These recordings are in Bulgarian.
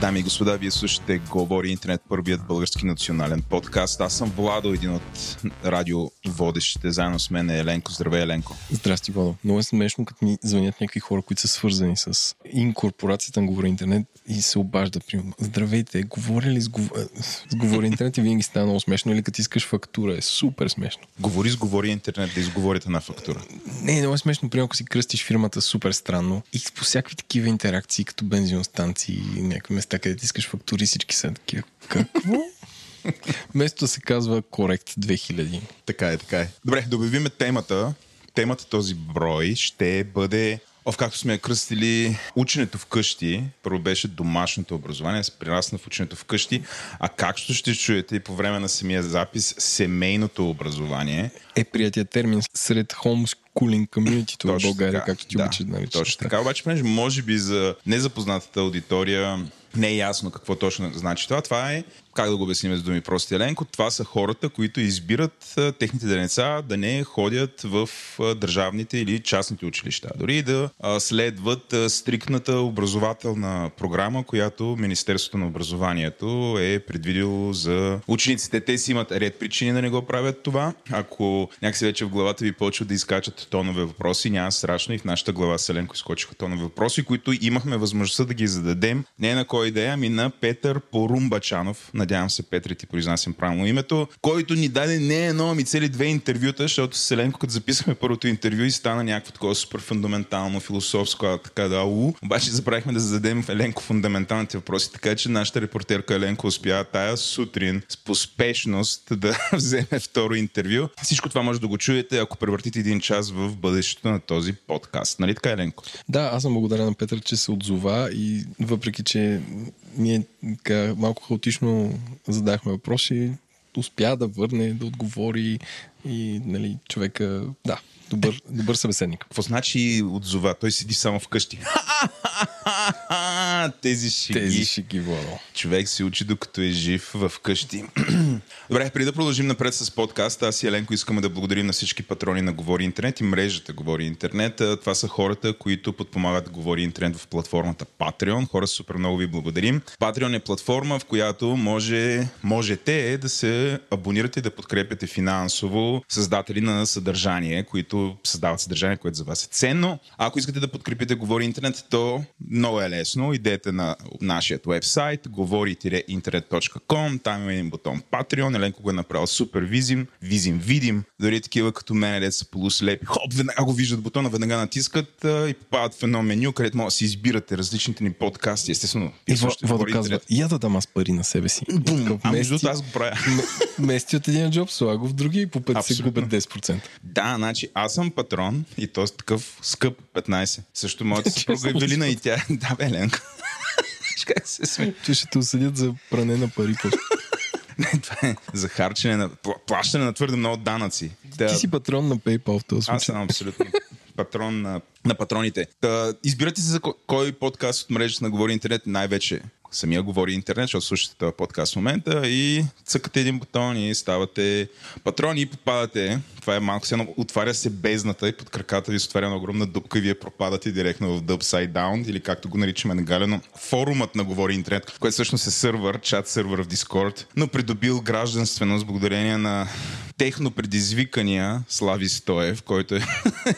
Дами и господа, вие слушате Говори Интернет, първият български национален подкаст. Аз съм Владо, един от радио водещите. Заедно с мен е Еленко. Здравей, Еленко. Здрасти, Владо. Много е смешно, като ми звънят някакви хора, които са свързани с инкорпорацията на Говори Интернет и се обажда. Примерно, Здравейте, говори ли с, гов... с Говори Интернет и винаги става много смешно или като искаш фактура. Е супер смешно. Говори с Говори Интернет да изговорите на фактура. Не, много е смешно. Примерно, ако си кръстиш фирмата супер странно и по всякакви такива интеракции, като бензиностанции и някакви места, където искаш фактури, всички са такива. Какво? Вместо се казва Correct 2000. Така е, така е. Добре, да обявиме темата. Темата този брой ще бъде Ов, както сме я кръстили, ученето вкъщи, първо беше домашното образование, се прирасна в ученето вкъщи, а както ще чуете и по време на самия запис, семейното образование. Е приятия термин сред homeschooling community в България, така, както ти да, обичат да Точно така, обаче, понеже може би за незапознатата аудитория не е ясно какво точно значи това. Това е, как да го обясним с думи прости Еленко, това са хората, които избират техните деца да не ходят в държавните или частните училища. Дори да следват стрикната образователна програма, която Министерството на образованието е предвидило за учениците. Те си имат ред причини да не го правят това. Ако някакси вече в главата ви почват да изкачат тонове въпроси, няма страшно и в нашата глава Селенко изкочиха тонове въпроси, които имахме възможността да ги зададем не на кой идея, ами на Петър Порумбачанов. Надявам се, Петър, ти произнасям правилно името, който ни даде не едно, ами цели две интервюта, защото с Еленко, като записахме първото интервю и стана някакво такова супер фундаментално, философско, а така да ау. Обаче забравихме да зададем Еленко фундаменталните въпроси, така че нашата репортерка Еленко успя тая сутрин с поспешност да вземе второ интервю. Всичко това може да го чуете, ако превъртите един час в бъдещето на този подкаст. Нали така, Еленко? Да, аз съм благодарен на Петър, че се отзова и въпреки, че ние така, малко хаотично задахме въпроси, успя да върне, да отговори и нали, човека, да, добър, добър събеседник. Какво значи отзова? Той седи само вкъщи. Тези шеги. Тези шеги, Владо. Човек се учи докато е жив в къщи. Добре, преди да продължим напред с подкаста, аз и Еленко искаме да благодарим на всички патрони на Говори Интернет и мрежата Говори Интернет. Това са хората, които подпомагат Говори Интернет в платформата Patreon. Хора, супер много ви благодарим. Patreon е платформа, в която може, можете да се абонирате и да подкрепяте финансово създатели на съдържание, които създават съдържание, което за вас е ценно. А ако искате да подкрепите Говори Интернет, то много е лесно. Идете на нашия вебсайт говори-интернет.com, там има един бутон Patreon, Еленко го е направил супер визим, визим, видим, дори такива като мен, де са полуслепи, хоп, веднага го виждат бутона, веднага натискат а, и попадат в едно меню, където може да си избирате различните ни подкасти, естествено. И Водо казва, я да дам аз пари на себе си. Бум, а между аз го правя. Мести от един джоб, слага в други и по път се губят 10%. Да, значи аз съм патрон и то е такъв скъп 15. Също моята съпруга Евелина и тя. Да, бе, Ленко. как се сме. Че ще те осъдят за пране на пари. Не, това е за харчене на... плащане на твърде много данъци. Да. Ти си патрон на PayPal в този случай. Аз съм абсолютно патрон на, на патроните. Та, избирате се за кой подкаст от мрежата на Говори Интернет най-вече самия говори интернет, защото слушате този подкаст в момента и цъкате един бутон и ставате патрони и попадате. Това е малко се отваря се бездната и под краката ви се отваря една огромна дупка и вие пропадате директно в The Down или както го наричаме нагалено форумът на Говори интернет, който всъщност е сървър, чат сървър в Discord, но придобил гражданственост благодарение на техно предизвикания Слави Стоев, който е,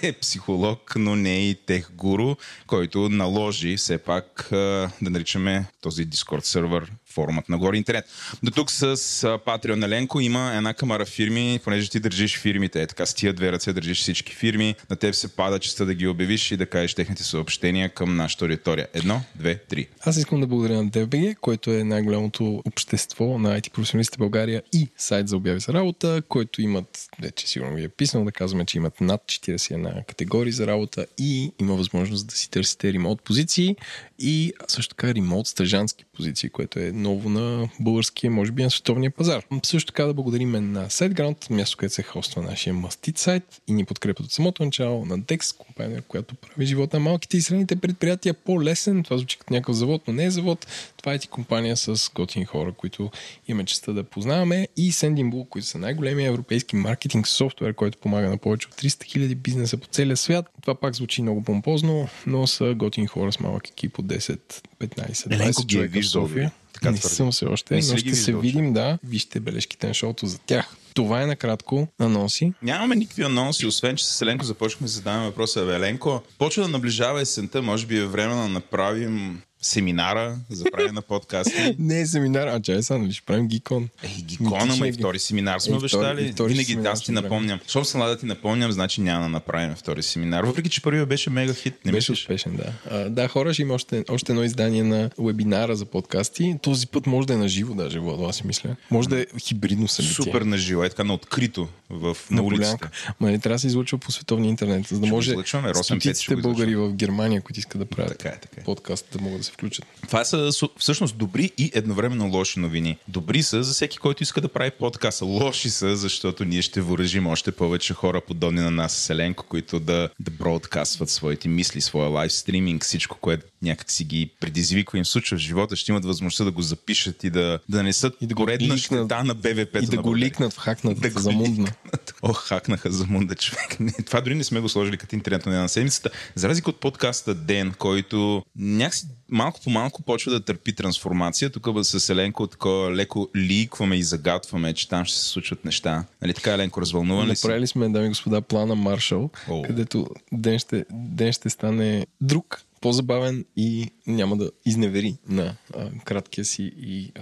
е психолог, но не и тех гуру, който наложи все пак да наричаме този Discord сервер форумът на Гори Интернет. До тук с Patreon Еленко има една камара фирми, понеже ти държиш фирмите, е така с тия две ръце държиш всички фирми, на теб се пада честа да ги обявиш и да кажеш техните съобщения към нашата аудитория. Едно, две, три. Аз искам да благодаря на DBG, който е най-голямото общество на IT професионалистите България и сайт за обяви за работа, който имат, вече сигурно ви е писано да казваме, че имат над 41 категории за работа и има възможност да си търсите ремонт позиции и също така ремонт стъжански позиции, което е ново на българския, може би на световния пазар. Също така да благодарим на SiteGround, място, където се хоства нашия мастит сайт и ни подкрепят от самото начало на Dex, компания, която прави живота на малките и средните предприятия по-лесен. Това звучи като някакъв завод, но не е завод. Това е компания с готини хора, които имаме честа да познаваме и Sendinbull, които са най-големия европейски маркетинг софтуер, който помага на повече от 300 000 бизнеса по целия свят. това пак звучи много помпозно, но са готини хора с малък екип от 10, 15, 20 Еленко ги е човека в София. така не твърди. съм се още, си но ще се виждал, видим, да. Вижте бележките на шоуто за тях. Това е накратко анонси. Нямаме никакви анонси, освен че с Еленко започнахме да задаваме въпроса. Еленко, почва да наближава есента, може би е време да направим семинара за правене на подкасти. Не е семинар, а чай сега, нали ще правим гикон. Ей, гикона, ма и втори семинар сме Е, втори- обещали. Винаги аз ти напомням. Щом съм да ти напомням, значи няма да направим втори семинар. Въпреки, че първият беше мега хит. Не Беше мислиш? успешен, да. А, да, хора, ще има още, още едно издание на вебинара за подкасти. Този път може да е на живо, даже, Владо, аз си мисля. Може да е хибридно събитие. Супер на живо, е така на открито в, на, на улицата. Ма не трябва да се излучва по световния интернет, за да може стотиците българи в Германия, които искат да правят Така е, така е. подкаст, да могат да се включат. Това са всъщност добри и едновременно лоши новини. Добри са за всеки, който иска да прави подкаст. Лоши са, защото ние ще въоръжим още повече хора, подобни на нас, Селенко, които да, да бродкастват своите мисли, своя лайв стриминг, всичко, което някак си ги предизвиква им случва в живота, ще имат възможността да го запишат и да, да нанесат И да го поредна щета на БВП. И да го ликнат в хакнат Да за ликнат. О, хакнаха за мунда човек. Не, това дори не сме го сложили като интернет на седмицата. За разлика от подкаста Ден, който някакси малко по малко почва да търпи трансформация. Тук с Еленко такова леко ликваме и загатваме, че там ще се случват неща. Нали така, Еленко, развълнуван ли си? Направили сме, дами и господа, плана Маршал, О. където ден ще, ден ще стане друг, по-забавен и няма да изневери на а, краткия си и а,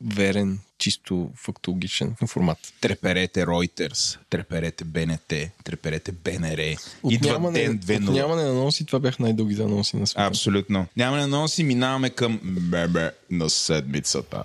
верен, чисто фактологичен формат. Треперете Reuters, треперете БНТ, треперете БНР. От Идва Ден от 2.0. нямане на анонси, това бяха най-дългите анонси на света. Абсолютно. Няма на носи, минаваме към меме на седмицата.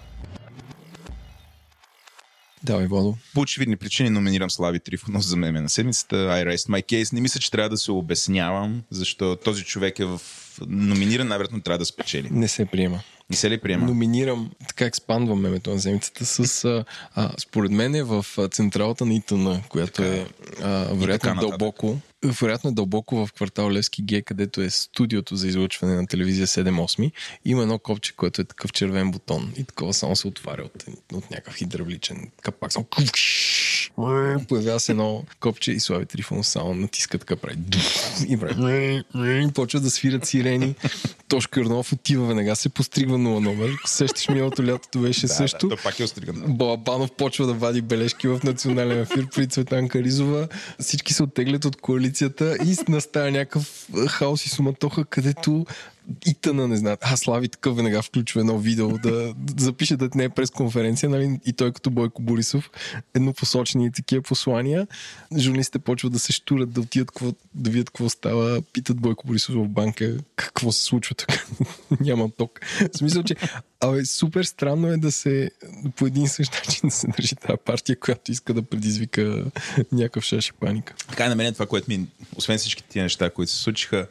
Давай, Владо. По очевидни причини номинирам Слави Трифонов за меме на седмицата. I rest my case. Не мисля, че трябва да се обяснявам, защо този човек е в номиниран, най-вероятно трябва да спечели. Не се приема. Не се ли приема? Номинирам, така експандвам мемето на седмицата с, а, а, според мен е в централата на ИТН, която е а, вероятно така дълбоко, вероятно е дълбоко в квартал Левски Г, където е студиото за излъчване на телевизия 7-8. Има едно копче, което е такъв червен бутон и такова само се отваря от, от някакъв хидравличен капак. Само появява се едно копче и Слави Трифонов само натиска така прави и прави и почва да свират сирени. Тошко Йорданов отива веднага, се постригва 0 номер. Сещаш миналото лятото беше да, също. Да, то пак е остриган. Балабанов почва да вади бележки в национален ефир при Цветанка Ризова. Всички се оттеглят от коалицията и настава някакъв хаос и суматоха, където и тъна не знаят. А, Слави такъв веднага включва едно видео да, да запише да не е пресконференция, нали? И той като Бойко Борисов, еднопосочни такива послания. Журналистите почват да се штурат, да отидат какво, да видят какво става, питат Бойко Борисов в банка какво се случва тук. Няма ток. В смисъл, че Абе, супер странно е да се по един същ начин да се държи тази партия, която иска да предизвика някакъв шаш и паника. Така и на мен е това, което ми, освен всички тия неща, които се случиха,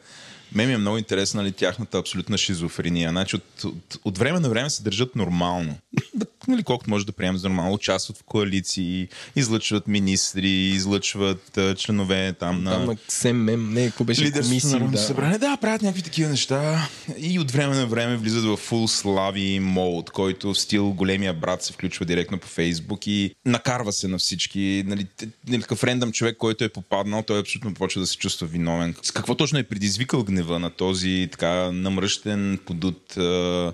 мен ми е много интересна нали, тяхната абсолютна шизофрения. Значи от, от, от време на време се държат нормално. Да, нали, колкото може да приемем за нормално. Участват в коалиции, излъчват министри, излъчват а, членове там на... Там на СММ, не, какво беше Народното да. събрание. Да, правят някакви такива неща. И от време на време влизат в фул слави мод, който в стил големия брат се включва директно по Фейсбук и накарва се на всички. Нали, нали, такъв рендъм човек, който е попаднал, той абсолютно почва да се чувства виновен. С какво точно е предизвикал гнева на този така намръщен, подут,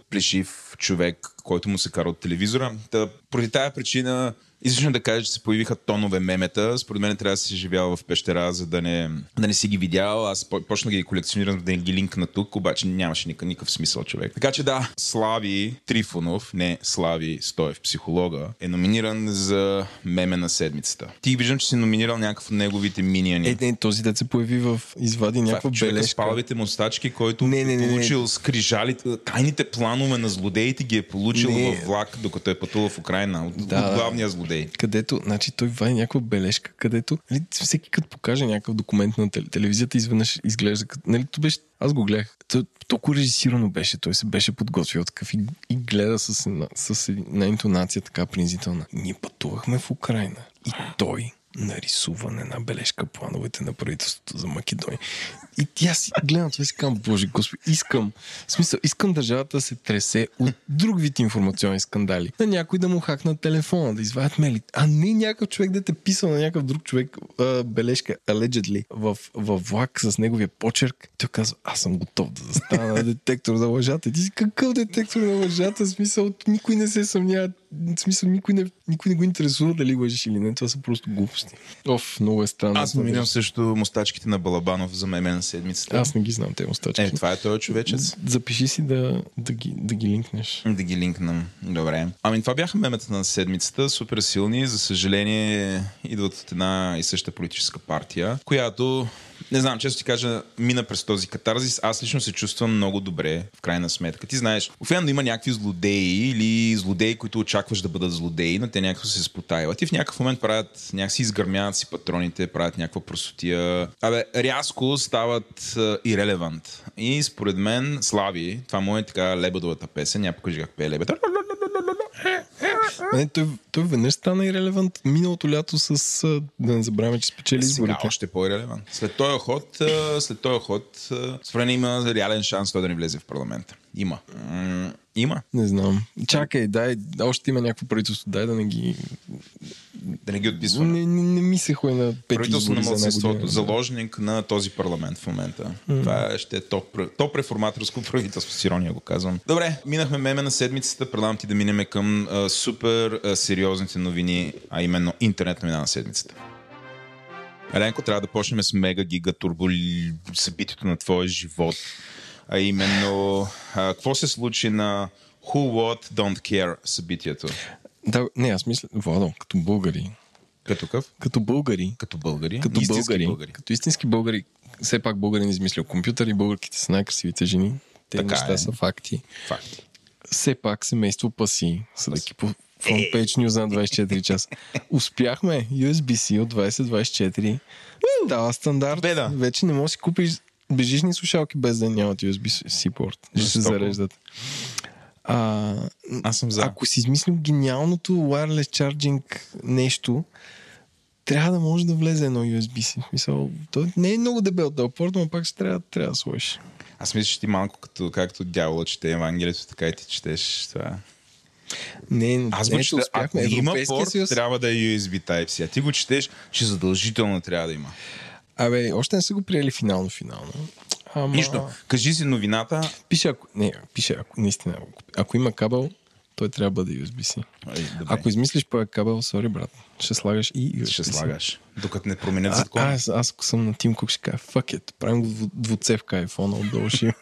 плешив човек, който му се кара от телевизора? Та, поради тая причина Излишно да кажа, че се появиха тонове мемета. Според мен трябва да си живял в пещера, за да не, да не си ги видял. Аз по- почнах да ги колекционирам, да ги линкна тук, обаче нямаше никакъв, никакъв смисъл човек. Така че да, Слави Трифонов, не Слави Стоев, психолога, е номиниран за меме на седмицата. Ти виждам, че си номинирал някакъв от неговите минияни. Е, не, този дет се появи в извади някаква с бележка. палавите мустачки, който Не, не, не, не. получил скрижалите, тайните планове на злодеите ги е получил Не. във влак, докато е пътувал в Украина. От, Да, от да. главния злодей. Където, значи той вади някаква бележка, където нали, всеки като покаже някакъв документ на тел- телевизията, изведнъж изглежда като... Нали, то беше, аз го гледах. То, толкова режисирано беше. Той се беше подготвил такъв и, и гледа с една, с една интонация така принизителна. Ние пътувахме в Украина. И той нарисуване на бележка плановете на правителството за Македония. И тя си гледам това и си казвам, боже господи, искам, в смисъл, искам държавата да се тресе от друг вид информационни скандали. На някой да му хакнат телефона, да извадят мейли. А не някакъв човек да те писал на някакъв друг човек а, бележка, allegedly, в, в влак с неговия почерк. Той казва, аз съм готов да застана на детектор на лъжата. Ти си какъв детектор на лъжата? В смисъл, никой не се съмнява. В смисъл, никой не, никой не го интересува дали лъжиш или не. Това са просто глупости. Оф, много е странно. Аз номинирам също мустачките на Балабанов за меме на седмицата. Аз не ги знам те мустачки. Е, това е този човечец. Запиши си да, да, ги, да ги линкнеш. Да ги линкнем. Добре. Ами това бяха мемета на седмицата. Супер силни. За съжаление идват от една и съща политическа партия, която не знам, често ти кажа, мина през този катарзис. Аз лично се чувствам много добре, в крайна сметка. Ти знаеш, обикновено има някакви злодеи или злодеи, които очакваш да бъдат злодеи, но те някакво се спотаиват. И в някакъв момент правят, някакси изгърмяват си патроните, правят някаква просотия. Абе, рязко стават ирелевант. И според мен, Слави, това му е така лебедовата песен, няма покажи как пее лебеда. Не, той, той веднъж стана и релевант миналото лято с, да не забравяме, че спечели изборите. Сега още по-релевант. След този ход, след този ход, според има реален шанс той да не влезе в парламента. Има. Има. Не знам. Чакай, дай, още има някакво правителство, дай да не ги... Да не ги отписваме. Не, не, не ми се ходи на пети Правителство на младсинството, заложник на този парламент в момента. Mm. Това ще е топ, топ реформаторско правителство, с ирония го казвам. Добре, минахме меме на седмицата, предлагам ти да минем към а, супер а, сериозните новини, а именно интернет новина на седмицата. Еленко, трябва да почнем с мега гига турбо събитието на твоя живот. А именно, а, какво се случи на Who What Don't Care събитието? Да, не, аз мисля, Владо, като българи, Като къв? като българи, Като българи? като Истински българи, българи. като истински българи, все пак българин измислил компютър и българките са най-красивите жени. Те Така неща е. са факти. Факти. Все пак семейство паси, съдейки по фронтпейдж News на 24 часа. Успяхме USB-C от 2024. Става стандарт. Бе, да. Вече не можеш да си купиш бежични слушалки без да нямат USB-C порт. Ще се зареждат. А, Аз съм за. ако си измислил гениалното wireless charging нещо, трябва да може да влезе едно USB-C. В Смисъл, то не е много дебел този порт, но пак ще трябва, трябва да сложиш. Аз мисля, че ти малко като, както дявола чете Евангелието, така и ти четеш това. Не, Аз не, го че чета, ако успяхме. има Европейския порт, съюз. трябва да е USB Type-C. А ти го четеш, че задължително трябва да има. Абе, още не са го приели финално, финално. Ама... Нищо. Кажи си новината. Пише, ако... Не, пише, ако наистина... Ако, ако има кабел, той трябва да бъде USB-C. Ай. Ако измислиш по кабел, сори, брат, ще слагаш и USB-C. ще слагаш. Докато не променят А, закон. аз, аз, ако съм на Тим Кук, ще кажа, fuck it, правим го двуцевка iPhone отдолу ще.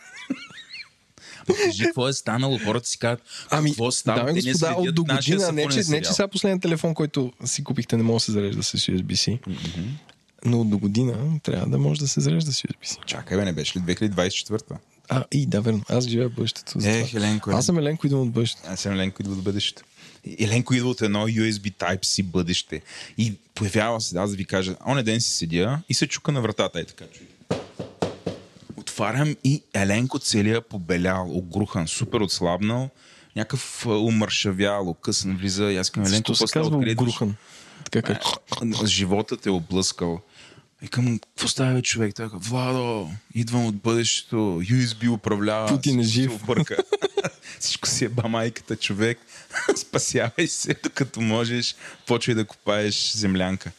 Кажи какво е станало. Хората си казват, Ами, какво става? дами господа, от до година, не че, не че сега последният телефон, който си купихте, не може да се зарежда с USB-C. Но до година трябва да може да се зарежда с USB-C. Чакай, бе, не беше ли 2024-та? А, и да, верно. Аз живея в бъдещето. Е. Еленко. Аз съм Еленко, идвам от бъдещето. Аз съм Еленко идва от бъдещето. Еленко идва от едно USB Type-C бъдеще. И появява се, аз да ви кажа, оня ден си седя и се чука на вратата. Е така, чуй. Отварям и Еленко целия побелял, огрухан, супер отслабнал, някакъв умършавял, окъсан влиза. И аз казвам, Еленко, казва Откъде огрухан? Така как... Животът е облъскал. Викам, какво става, бе, човек? Той казва, Владо, идвам от бъдещето, USB управлява. Путин е жив. обърка. Всичко си е бамайката, човек. Спасявай се, докато можеш. Почвай да копаеш землянка.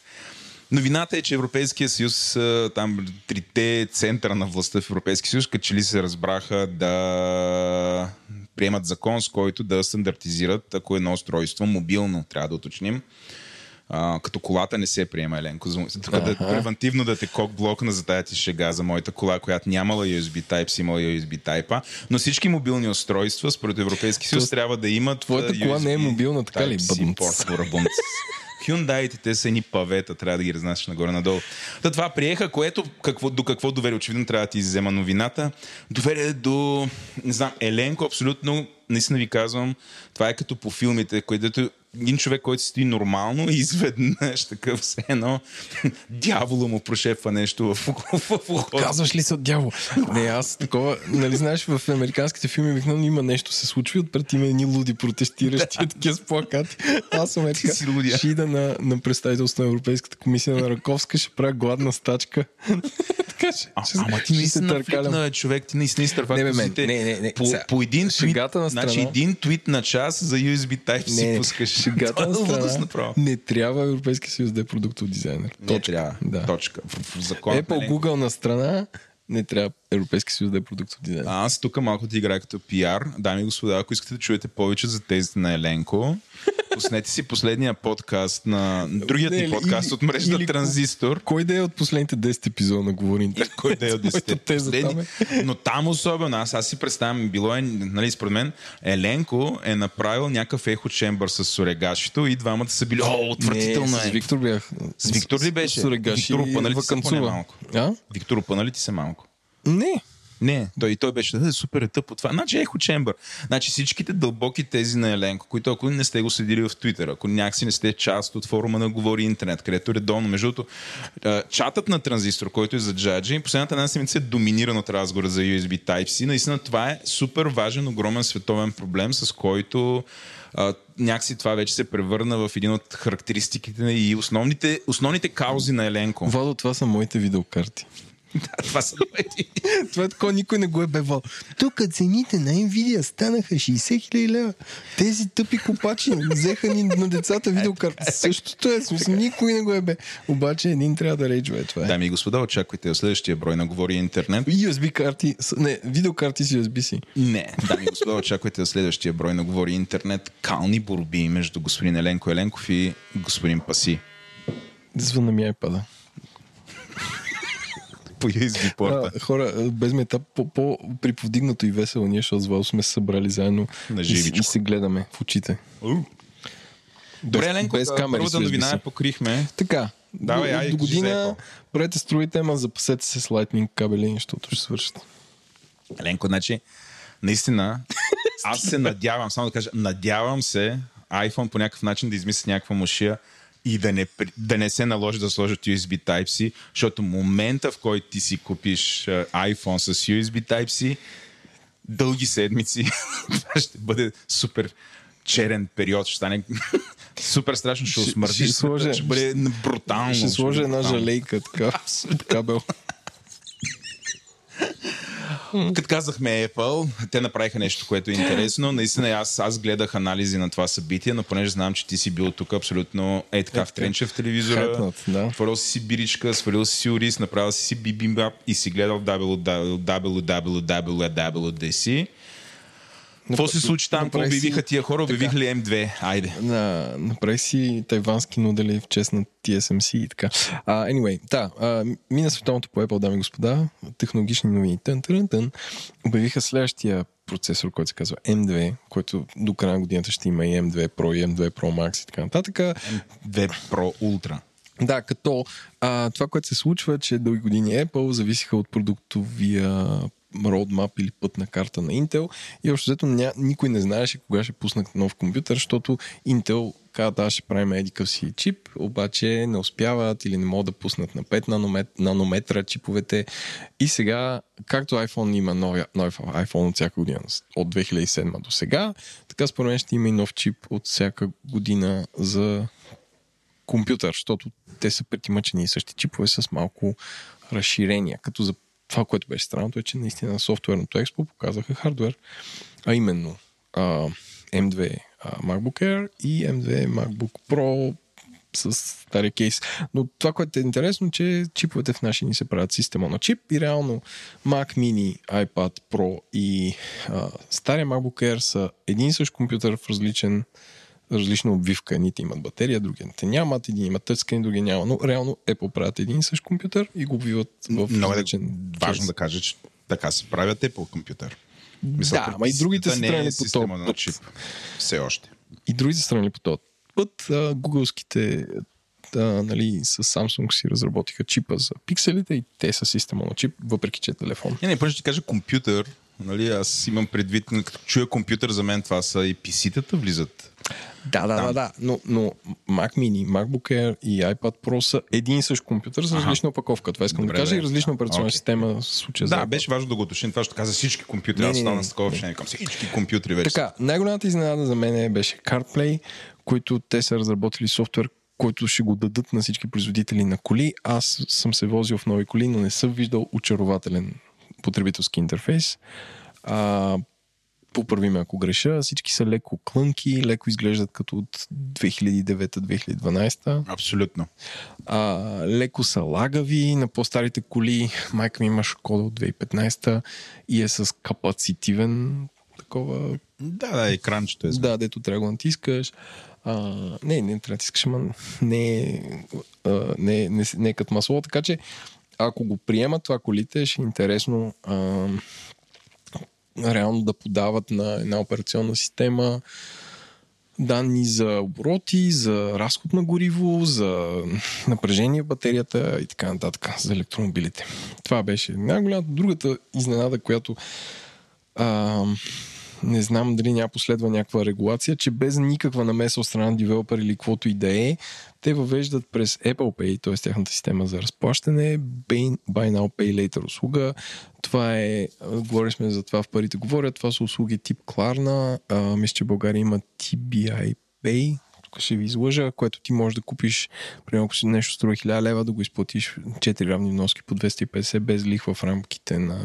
Новината е, че Европейския съюз, там трите центъра на властта в Европейския съюз, като че ли се разбраха да приемат закон, с който да стандартизират, ако едно устройство мобилно, трябва да уточним, а, като колата не се приема, Еленко. Тук да, превентивно да те кок блокна за тая ти шега за моята кола, която нямала USB Type, имала USB Type, но всички мобилни устройства, според Европейски съюз, трябва да имат твоята а, кола не е USB мобилна, така ли, Type-C порт. Hyundai те са едни павета, трябва да ги разнасяш нагоре-надолу. Та това приеха, което какво, до какво доведе? Очевидно трябва да ти взема новината. Доведе до, не знам, Еленко абсолютно наистина ви казвам, това е като по филмите, където един човек, който стои нормално и изведнъж такъв все едно дявола му прошепва нещо в, ухото. Казваш ли се от дявол? Не, аз такова, нали знаеш, в американските филми обикновено има нещо се случва и отпред има едни луди протестиращи такива с плакати. Аз съм е така, ще ида на, на представителство на Европейската комисия на Раковска, ще правя гладна стачка. така ще, А, ама ти ще се наистина търкалям. човек, ти наистина изтърва Не, козите. не, не, не, По, по един шегата на значи страна. един твит на час за USB Не, не, пускаш. шегата на е лудост страна. направо. Не трябва Европейския съюз да е продуктов дизайнер. Не Точка. трябва. Да. Точка. В, в закон. Apple, Google на страна не трябва Европейския съюз да е продуктов дизайнер. А, Аз тук малко ти играя като пиар. Дами и господа, ако искате да чуете повече за тезите на Еленко, пуснете си последния подкаст на другият ни или- подкаст от мрежата или- Транзистор. Кой да е от последните 10 епизода на Говорим? Кой да е от Моята 10 теза там последни. Но там особено, аз, аз си представям, било е, нали, според мен, Еленко е направил някакъв ехо чембър с Сурегашито и двамата са били, о, отвратително е. С Виктор бях. С Виктор ли беше? Сурегаши Виктор опъна ли ти се малко? А? Виктор опъна ли ти се малко? Не. Не, той, и той беше да, супер е тъпо това. Значи Ехо Чембър. Значи всичките дълбоки тези на Еленко, които ако не сте го следили в Твитър, ако някакси не сте част от форума на Говори Интернет, където редовно, между другото, чатът на Транзистор, който е за джаджи, последната една седмица е доминиран от разговора за USB Type-C. Наистина това е супер важен, огромен световен проблем, с който а, някакси това вече се превърна в един от характеристиките и основните, основните каузи на Еленко. Владо, това са моите видеокарти. Да, това са моите. Това е такова, никой не го е бевал. Тук цените на Nvidia станаха 60 хиляди лева. Тези тъпи копачи взеха ни на децата видеокарти. Същото е, в смисъл, никой не го е бе. Обаче един трябва да рейджва, е това е. Дами и господа, очаквайте в следващия брой на Говори Интернет. USB карти, не, видеокарти с USB си. Не, дами и господа, очаквайте в следващия брой на Говори Интернет кални борби между господин Еленко Еленков и господин Паси. Звънна ми iPad. По USB порта. А, хора, без мета, по, по приповдигнато и весело ние, защото с Вал сме се събрали заедно На и, и се гледаме в очите. Добре, Еленко, без камери първата новина я покрихме. Така, Давай, до, айде, до година правете строите, ама запасете се с Lightning кабели, защото ще свършат. Еленко, значи, наистина, аз се надявам, само да кажа, надявам се iPhone по някакъв начин да измисли някаква мушия и да не, да не се наложи да сложат USB Type-C, защото момента, в който ти си купиш iPhone с USB Type-C, дълги седмици, това ще бъде супер черен период, ще стане супер страшно, ще Ще- осмърдиш, ще сложа- ще бъде брутално. Ще сложа бъде една жалейка, така, с кабел. Като казахме Apple, те направиха нещо, което е интересно. Наистина аз, аз гледах анализи на това събитие, но понеже знам, че ти си бил тук абсолютно е така втренче в телевизора. Хайпнат, да. Отворил си си биричка, свалил си си ориз, направил си си бибимбап и си гледал www.www.dc. Какво се случи там? Какво обявиха тия хора? Обявиха ли М2? Айде. На, направи си тайвански нудели в чест на TSMC и така. Uh, anyway, да, uh, мина световното по Apple, дами и господа, технологични новини. Тън, тън, тън. Обявиха следващия процесор, който се казва M2, който до края на годината ще има и M2 Pro, и M2 Pro Max и така нататък. M2 Pro Ultra. Да, като а, това, което се случва, че дълги години Apple зависиха от продуктовия roadmap или пътна карта на Intel и общо взето ня, никой не знаеше кога ще пуснат нов компютър, защото Intel каза, да, ще правим едикъв си чип, обаче не успяват или не могат да пуснат на 5 наномет, нанометра чиповете. И сега, както iPhone има новия, нов iPhone от всяка година, от 2007 до сега, така според мен ще има и нов чип от всяка година за компютър, защото те са претимъчени и същи чипове с малко разширения. Като за това, което беше странното е, че наистина на софтуерното експо показаха хардвер, а именно а, M2 а, MacBook Air и M2 MacBook Pro с стария кейс. Но това, което е интересно, че чиповете в наши ни се правят система на чип и реално Mac Mini, iPad Pro и а, стария MacBook Air са един и същ компютър в различен различна обвивка. Едните имат батерия, другите нямат, един има тъчскрин, други няма. Но реално Apple правят един и същ компютър и го обвиват в Много е важно да кажа, че така се правят Apple компютър. Да, ама и другите са не е тръгнали по този на път. чип. Все още. И другите страни по този път, а, гугълските а, нали, с Samsung си разработиха чипа за пикселите и те са система на чип, въпреки че е телефон. Не, не, първо ще ти кажа компютър. Нали, аз имам предвид, като чуя компютър, за мен това са и PC-тата влизат. Да, да, да, да. Но, но Mac Mini, MacBook Air и iPad Pro са един и същ компютър с различна опаковка. Това искам Добре, да кажа и различна Да, операционна окей. система в случая Да, за беше важно да го уточним. Това ще каза всички компютри. Не, Аз стана с такова не. общение към всички компютри вече. Така, най-голямата изненада за мен е- беше CarPlay, които те са разработили софтуер, който ще го дадат на всички производители на коли. Аз съм се возил в нови коли, но не съм виждал очарователен потребителски интерфейс. А, поправи ме ако греша, всички са леко клънки, леко изглеждат като от 2009-2012. Абсолютно. А, леко са лагави на по-старите коли. Майка ми има Шкода от 2015 и е с капацитивен такова Да, да, екранчето е. да, дето трябва да натискаш. А, не, не трябва да натискаш, ама не, е, а, не, не, не е като масло. Така че, ако го приемат това колите, ще е интересно а, реално да подават на една операционна система данни за обороти, за разход на гориво, за напрежение в батерията и така нататък за електромобилите. Това беше най-голямата. Другата изненада, която а, не знам дали няма последва някаква регулация, че без никаква намеса от страна на девелопер или каквото и да е, те въвеждат през Apple Pay, т.е. тяхната система за разплащане, Buy Now Pay Later услуга. Това е, говорили сме за това в парите говорят, това са услуги тип Klarna, а, мисля, че България има TBI Pay, тук ще ви излъжа, което ти можеш да купиш, примерно ако си нещо струва 1000 лева, да го изплатиш 4 равни вноски по 250 без лихва в рамките на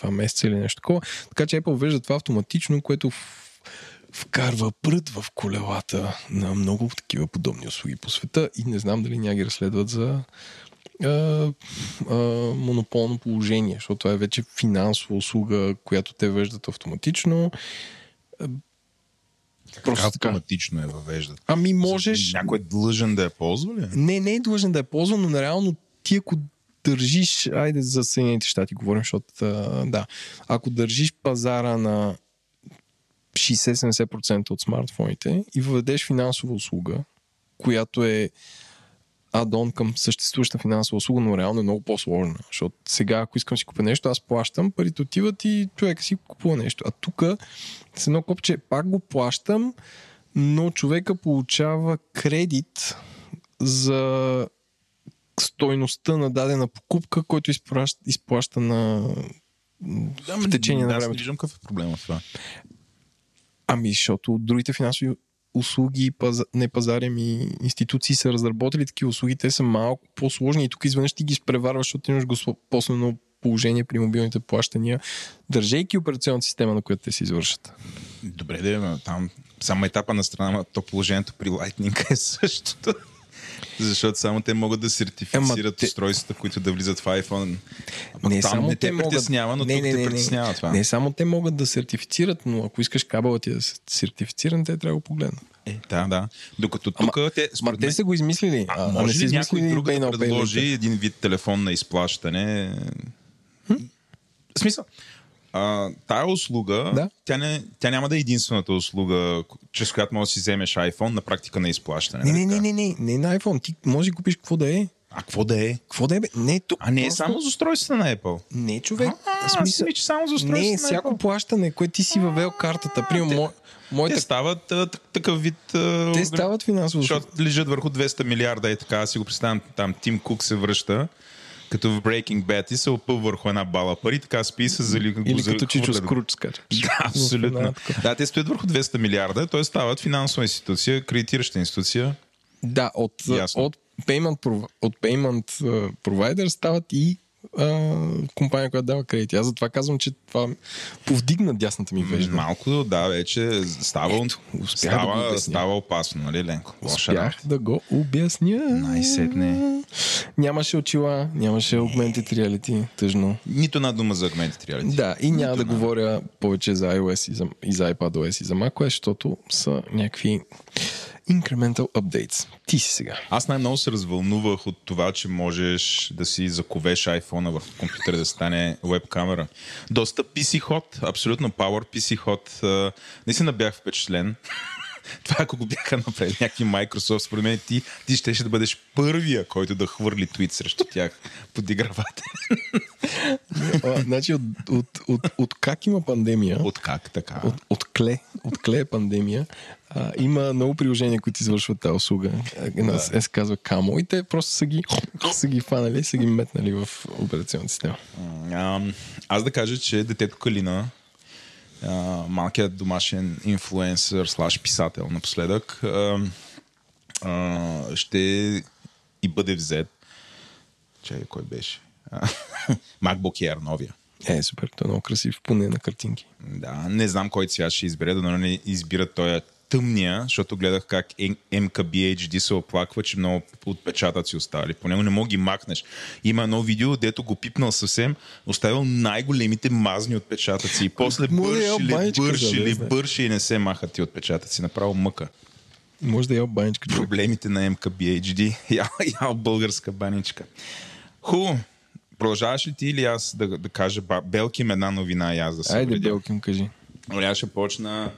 2 месеца или нещо такова. Така че Apple вежда това автоматично, което вкарва прът в колелата на много такива подобни услуги по света и не знам дали няма ги разследват за а, а, монополно положение, защото това е вече финансова услуга, която те веждат автоматично. Просто така. автоматично е въвеждат. Ами можеш... Някой е длъжен да я ползва ли? Не, не е длъжен да е ползван, но реално ти ако държиш, айде за Съединените щати говорим, защото да, ако държиш пазара на 60-70% от смартфоните и въведеш финансова услуга, която е адон към съществуваща финансова услуга, но реално е много по-сложна. Защото сега, ако искам да си купя нещо, аз плащам, парите отиват и човека си купува нещо. А тук с едно копче пак го плащам, но човека получава кредит за стойността на дадена покупка, който изплаща, изплаща на в течение на Аз не времето. виждам какъв е проблема това. Ами, защото другите финансови услуги, паз... не пазари ми институции са разработили такива услуги, те са малко по-сложни и тук изведнъж ти ги изпреварваш, защото имаш господствено положение при мобилните плащания, държейки операционната система, на която те се извършат. Добре, да, там само етапа на страна, то положението при Lightning е същото. Защото само те могат да сертифицират те- устройствата, които да влизат в iPhone. Ама Не там само не те те могат- притеснява, но Не, тук не, те не, не. притеснява това. Не само те могат да сертифицират, но ако искаш кабела ти да е сертифициран, те трябва да го погледнат. Е, да, да. Докато Ама- тук те, Ма те са го измислили. а, а, може ли някой друг да предложи един вид телефон на изплащане? В смисъл, а, тая услуга, Да. тя, не, тя няма да е единствената услуга, чрез която можеш да си вземеш iPhone на практика на изплащане. Не, нали не, не, не, не, не на iPhone. Ти можеш да купиш какво да е. А какво да е? Какво да е, бе? Не, тук. А не е просто- само за устройствата на Apple. Не, човек. А, смисъл... смисъл... че само за устройствата Не, на всяко Apple. плащане, което ти си въвел картата. Примерно, мо... моята... Те стават а, так- такъв вид... А, Те стават финансово. Защото лежат върху 200 милиарда и така, аз си го представям, там Тим Кук се връща, като в Breaking Bad и се опъва върху една бала пари, така спи се зали... Или за- като Чичо. Скруч скача. Да, абсолютно. Да, те стоят върху 200 милиарда, т.е. стават финансова институция, кредитираща институция. Да, от, Ясно. от payment, от payment provider стават и uh, компания, която дава кредити. Аз затова казвам, че това повдигна дясната ми вежда. Малко, да, вече става, Ето, успях да става, става опасно, нали, Ленко? Успях да го обясня. Най-сетне. Нямаше очила, нямаше augmented reality, тъжно. Нито една дума за Augmented Reality. Да, и няма да една. говоря повече за iOS и за, и за iPadOS и за macOS, защото са някакви incremental updates. Ти си сега. Аз най-много се развълнувах от това, че можеш да си заковеш iPhone в компютъра да стане веб камера. Доста PC ход, абсолютно Power PC ход. Наистина бях впечатлен. Това ако го бяха направили някакви Microsoft, според мен ти, ти ще, ще да бъдеш първия, който да хвърли твит срещу тях. Подигравате. Значи от, от, от, от как има пандемия, От как така? от, от кле, от кле е пандемия, а, има много приложения, които извършват тази услуга. Една Да. да. се казва Camo и те просто са ги, са ги фанали, са ги метнали в операционната система. Аз да кажа, че детето Калина, малкият домашен инфлуенсър слаш писател напоследък, а, а, ще и бъде взет. Чай, кой беше? MacBook Air, новия. Е, супер, той е много красив, поне на картинки. Да, не знам кой цвят ще избере, да не избира той тъмния, защото гледах как MKBHD се оплаква, че много отпечатъци оставали. По него не мога ги махнеш. Има едно видео, дето го пипнал съвсем, оставил най-големите мазни отпечатъци. И после бършили, бършили, бърши и не се махат ти отпечатъци. Направо мъка. Може да е баничка. Проблемите на MKBHD. Я, я българска баничка. Ху, продължаваш ли ти или аз да, да кажа Белким една новина и аз да се Айде? Белким, кажи. Но аз ще почна...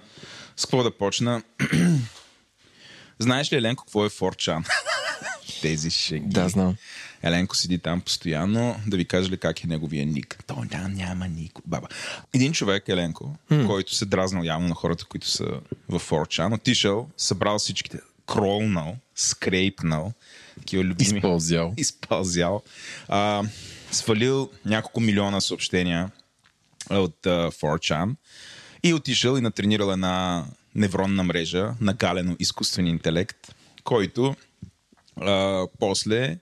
С какво да почна? Знаеш ли, Еленко, какво е 4chan? Тези шеги. Да, знам. Еленко седи там постоянно. Да ви кажа ли как е неговия ник? То да, няма ник. Баба. Един човек, Еленко, hmm. който се дразнал явно на хората, които са в 4chan, отишъл, събрал всичките, кролнал, скрейпнал, такива любими Използвал. изпълзял, а, свалил няколко милиона съобщения от а, 4chan и отишъл и натренирал една невронна мрежа на галено изкуствен интелект, който а, после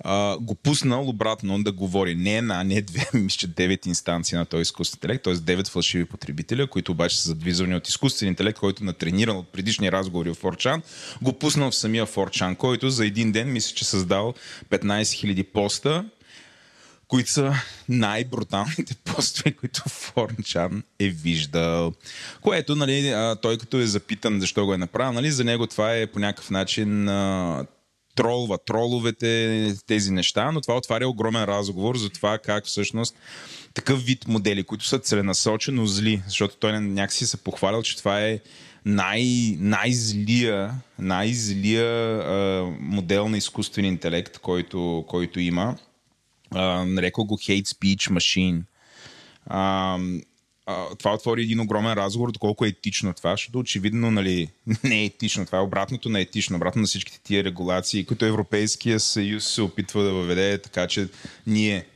а, го пуснал обратно да говори не една, не две, мисля, девет инстанции на този изкуствен интелект, т.е. девет фалшиви потребителя, които обаче са задвизани от изкуствен интелект, който натрениран от предишни разговори в 4chan, го пуснал в самия 4chan, който за един ден мисля, че създал 15 000 поста, които са най-бруталните постове, които Форнчан е виждал. Което, нали, той като е запитан защо го е направил, нали, за него това е по някакъв начин тролва троловете, тези неща, но това отваря огромен разговор за това как всъщност такъв вид модели, които са целенасочено зли, защото той някакси се похвалял, че това е най- най-злия, най-злия а, модел на изкуствен интелект, който, който има. Нарекал го Hate Speech Machine. А, а, това отвори един огромен разговор, доколко е етично това, защото очевидно нали, не е етично. Това е обратното на етично, обратно на всичките тия регулации, които Европейския съюз се опитва да въведе, така че ние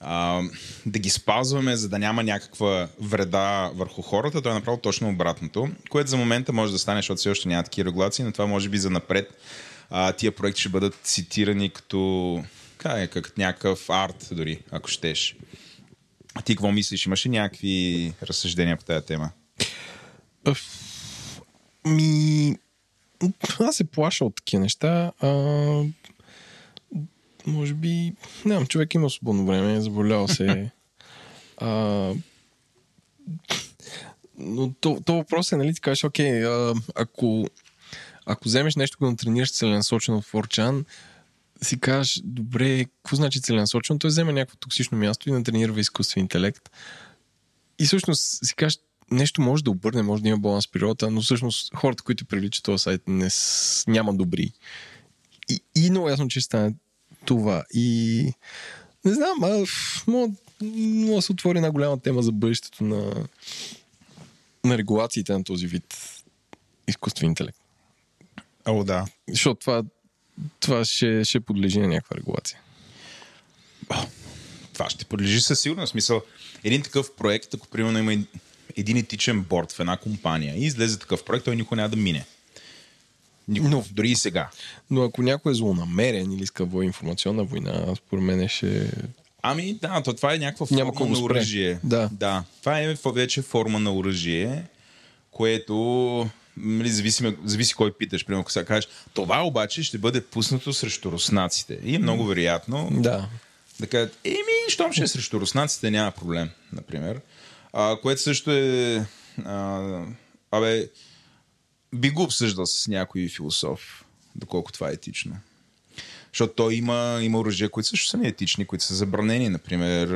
а, да ги спазваме, за да няма някаква вреда върху хората, той е направил точно обратното, което за момента може да стане, защото все още няма такива регулации, но това може би за напред а, тия проекти ще бъдат цитирани като, как, е, като някакъв арт дори, ако щеш. А ти какво мислиш? Имаш ли някакви разсъждения по тази тема?Ъф, Ми... Аз се плаша от такива неща. А, може би... Не знам, човек има свободно време, заболял се. а, но то, то въпрос е, нали, ти кажеш, окей, а, ако, ако вземеш нещо, го натренираш целенасочено в 4chan, си кажеш, добре, какво значи целенасочено? Той взема някакво токсично място и натренира изкуствен интелект. И всъщност си кажеш, нещо може да обърне, може да има баланс в природата, но всъщност хората, които привличат този сайт, не с... няма добри. И, и много ясно, че ще стане това. И не знам, а, мога да се отвори една голяма тема за бъдещето на, на регулациите на този вид изкуствен интелект. О, да. Защото това, това ще, ще подлежи на някаква регулация. Това ще подлежи със сигурност. Смисъл, един такъв проект, ако примерно има един етичен борт в една компания и излезе такъв проект, той никога няма да мине. Никога. Но- Дори и сега. Но ако някой е злонамерен или иска во информационна война, според мен ще... Ами да, то това е някаква форма Няма на оръжие. Да. да. Това е вече форма на оръжие, което нали, зависи, зависи кой питаш. Примерно, ако сега кажеш, това обаче ще бъде пуснато срещу руснаците. И е много вероятно Да. да кажат, еми, щом ще е срещу руснаците, няма проблем, например. А, което също е... А, абе, би го обсъждал с някой философ, доколко това е етично. Защото той има, има оръжия, които също са неетични, които са забранени. Например,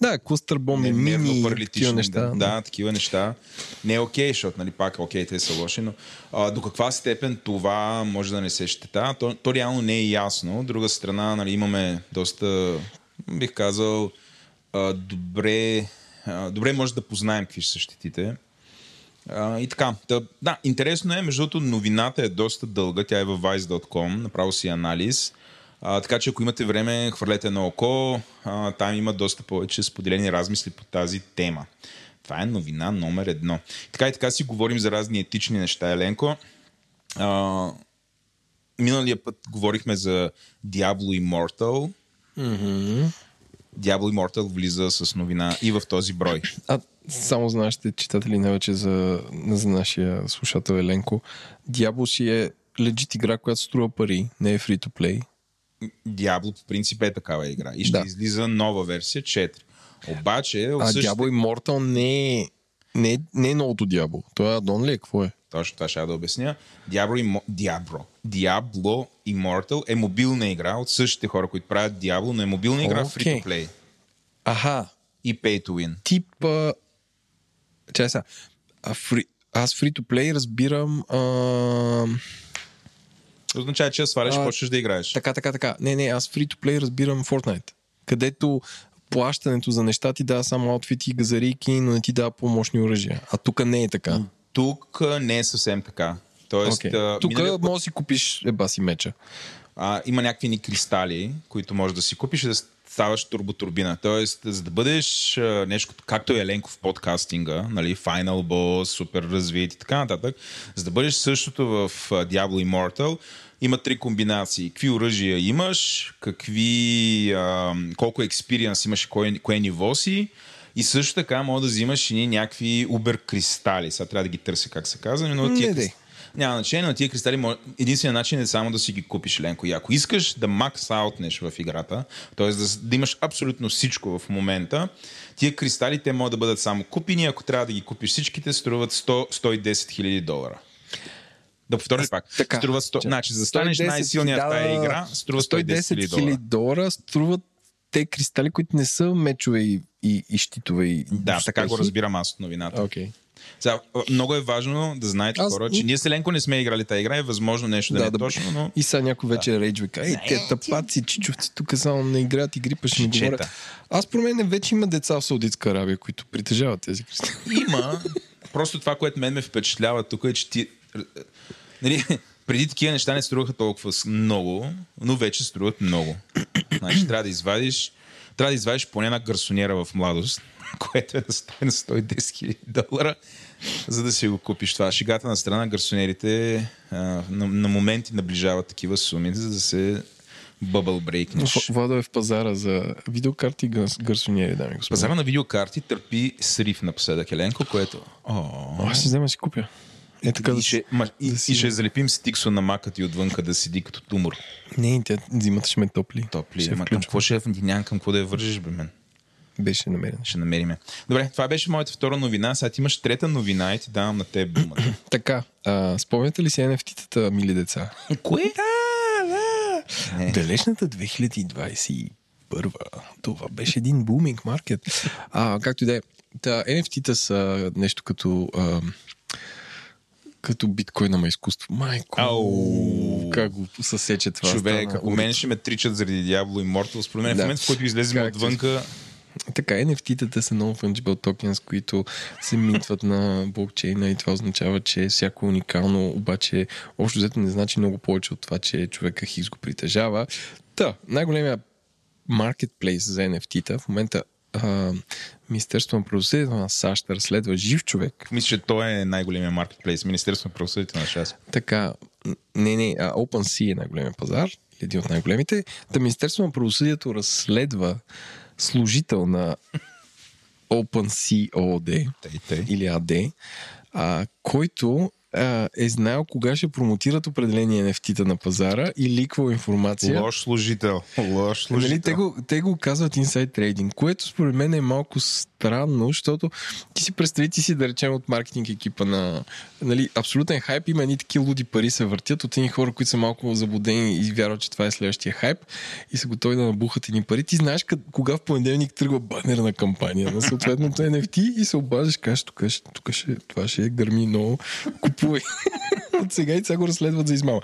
Да, клъстър бомби, мини, такива неща. Да, да, такива неща. Не е окей, защото нали, пак окей, те са лоши, но а, до каква степен това може да не се щета, то, то реално не е ясно. От друга страна, нали, имаме доста, бих казал, а, добре, а, добре може да познаем какви ще са щетите. А, и така. Да, да, интересно е, между другото, новината е доста дълга, тя е във Vice.com, направо си анализ. А, така че ако имате време, хвърлете на око. А, там има доста повече споделени размисли по тази тема. Това е новина номер едно. Така и така си говорим за разни етични неща, Еленко. А, миналия път говорихме за Diablo Immortal. Мгм. Diablo Immortal влиза с новина и в този брой. А само за нашите читатели, най-вече за, за нашия слушател Еленко, Diablo си е легит игра, която струва пари, не е free to play. Diablo по принцип е такава игра. И ще Да. излиза нова версия 4. Обаче, А от същата... Diablo Immortal не е, не е, не е новото Diablo. Това е адон ли е? Какво е? Точно това ще да обясня. Diablo, Imo... Diablo. Diablo Immortal е мобилна игра от същите хора, които правят Diablo, но е мобилна игра Окей. free to play Аха, и pay to win. тип... А... Чай сега. А фри... Аз free to play разбирам... А... Означава, че я сваляш и почваш да играеш. Така, така, така. Не, не, аз free to play разбирам Fortnite. Където плащането за неща ти дава само аутфити и газарийки, но не ти дава помощни оръжия. А тук не е така. Тук не е съвсем така. Тоест, Okay. Тук миналия път, може да си купиш еба си меча. а, има някакви ни кристали, които можеш да си купиш и да ставаш турботурбина. Тоест, за да бъдеш а, нещо, както е Еленко в подкастинга, нали, Final Boss, супер развит и така нататък, за да бъдеш същото в Diablo Immortal, има три комбинации. Какви оръжия имаш, какви, а, колко експириенс имаш кое, кое ниво си. И също така мога да взимаш и някакви убер кристали. Сега трябва да ги търся как се казва, но тия дей. крис- няма значение, но тия кристали, може- единственият начин е само да си ги купиш, Ленко. И ако искаш да макс аутнеш в играта, т.е. Да, да имаш абсолютно всичко в момента, тия кристали те могат да бъдат само купени, ако трябва да ги купиш всичките, струват 100-110 хиляди долара. Да повторя ли пак? така. Струва 100, значи, за станеш 110 най-силният в тази игра, струва 110 хиляди 110 долара. струват те кристали, които не са мечове и, и, и щитове. И Да, така го успехи. разбирам аз от новината. Окей. Сега, много е важно да знаете Аз- хора, че ние с Еленко не сме играли тази игра, е възможно нещо да, Да, не е да. точно, но И сега някой вече да. рейдж вика, ей, те тъпаци, чичовци, тук само не играят игри, па ще ми говорят. Аз про мен вече има деца в Саудитска Арабия, които притежават тези кристали. Има. Просто това, което мен ме впечатлява тук е, че ти... Нали, преди такива неща не струваха толкова много, но вече струват много. Значи трябва да извадиш трябва да извадиш поне една гарсонера в младост, което е на стоеност 110 хиляди долара, за да си го купиш това. Шегата на страна, гарсонерите а, на, на моменти наближават такива суми, за да се бъбъл брейкнеш. Владо е в пазара за видеокарти и гарсониери, дами господа. Пазара на видеокарти търпи срив напоследък, Еленко, което... О, Аз си взема да си купя. Е така и, ще, ма, и, да си- и ще залепим стиксо на мака ти отвънка да седи като тумор. Не, тя зимата ще ме топли. Топли. Ще Ама към какво ще ти нямам към какво да я вържиш, бе мен? Беше намерен. Ще намериме. Добре, това беше моята втора новина. Сега ти имаш трета новина и ти давам на теб думата. Така, а, спомняте ли си NFT-тата, мили деца? Кое? Да, да. Не. Далечната 2021. Това беше един буминг маркет. А, както и да е. Та, NFT-та са нещо като а, като биткоина на изкуство. Майко, Ау. как го съсече това. Човек, стана ако мен ще ме тричат заради Diablo Immortal, според мен в Да. момента, в който излезем Как отвънка, Така, NFT-тата са non-fungible tokens, които се минтват на блокчейна и това означава, че всяко е уникално, обаче общо взето не значи много повече от това, че човека Хикс го притежава. Та, най-големия маркетплейс за NFT-та в момента а, Министерството на правосъдието на САЩ разследва жив човек. мисля, че той е най-големия маркетплейс. Министерството на правосъдието на ШАС. Така, не, не, а OpenSea е най-големия пазар, един от най-големите. Та Министерството на правосъдието разследва служител на OpenSea ООД, или АД, а, който а, е знаел кога ще промотират определени NFT-та на пазара и ликвал информация. Лош служител. Лош служител. Нали, те, го, те го казват inside trading, което според мен е малко странно, защото ти си представи, ти си да речем от маркетинг екипа на нали, абсолютен хайп, има едни такива луди пари се въртят от едни хора, които са малко заблудени и вярват, че това е следващия хайп и са готови да набухат едни пари. Ти знаеш къд, кога в понеделник тръгва банерна кампания на съответното NFT и се обаждаш, кажеш, тук, тук ще, това ще е гърми много, купувай. от сега и сега го разследват за измама.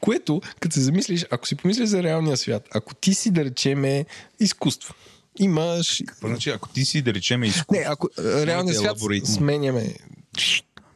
Което, като се замислиш, ако си помислиш за реалния свят, ако ти си, да речеме, изкуство, имаш... Какво значи, ако ти си, да речем, изкуство? Не, ако реалния свят алгоритми. сменяме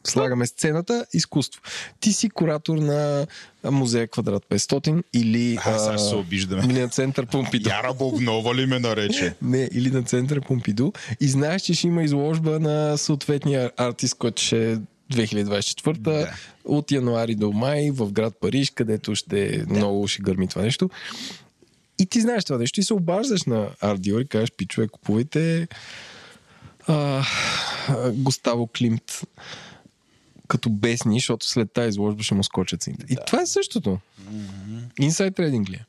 слагаме сцената, изкуство. Ти си куратор на музея Квадрат 500 или, А, сега се обиждаме. или на център Помпиду. Яра Богнова ли ме нарече? Не, или на център Помпиду. И знаеш, че ще има изложба на съответния артист, който ще 2024 Да. от януари до май в град Париж, където ще много ще гърми това нещо. И ти знаеш това нещо и се обаждаш на арт дилър и кажеш, пичове, купувайте а, Густаво Климт като бесни, защото след тази изложба ще му скочат цените. И това е същото. Inside trading ли е?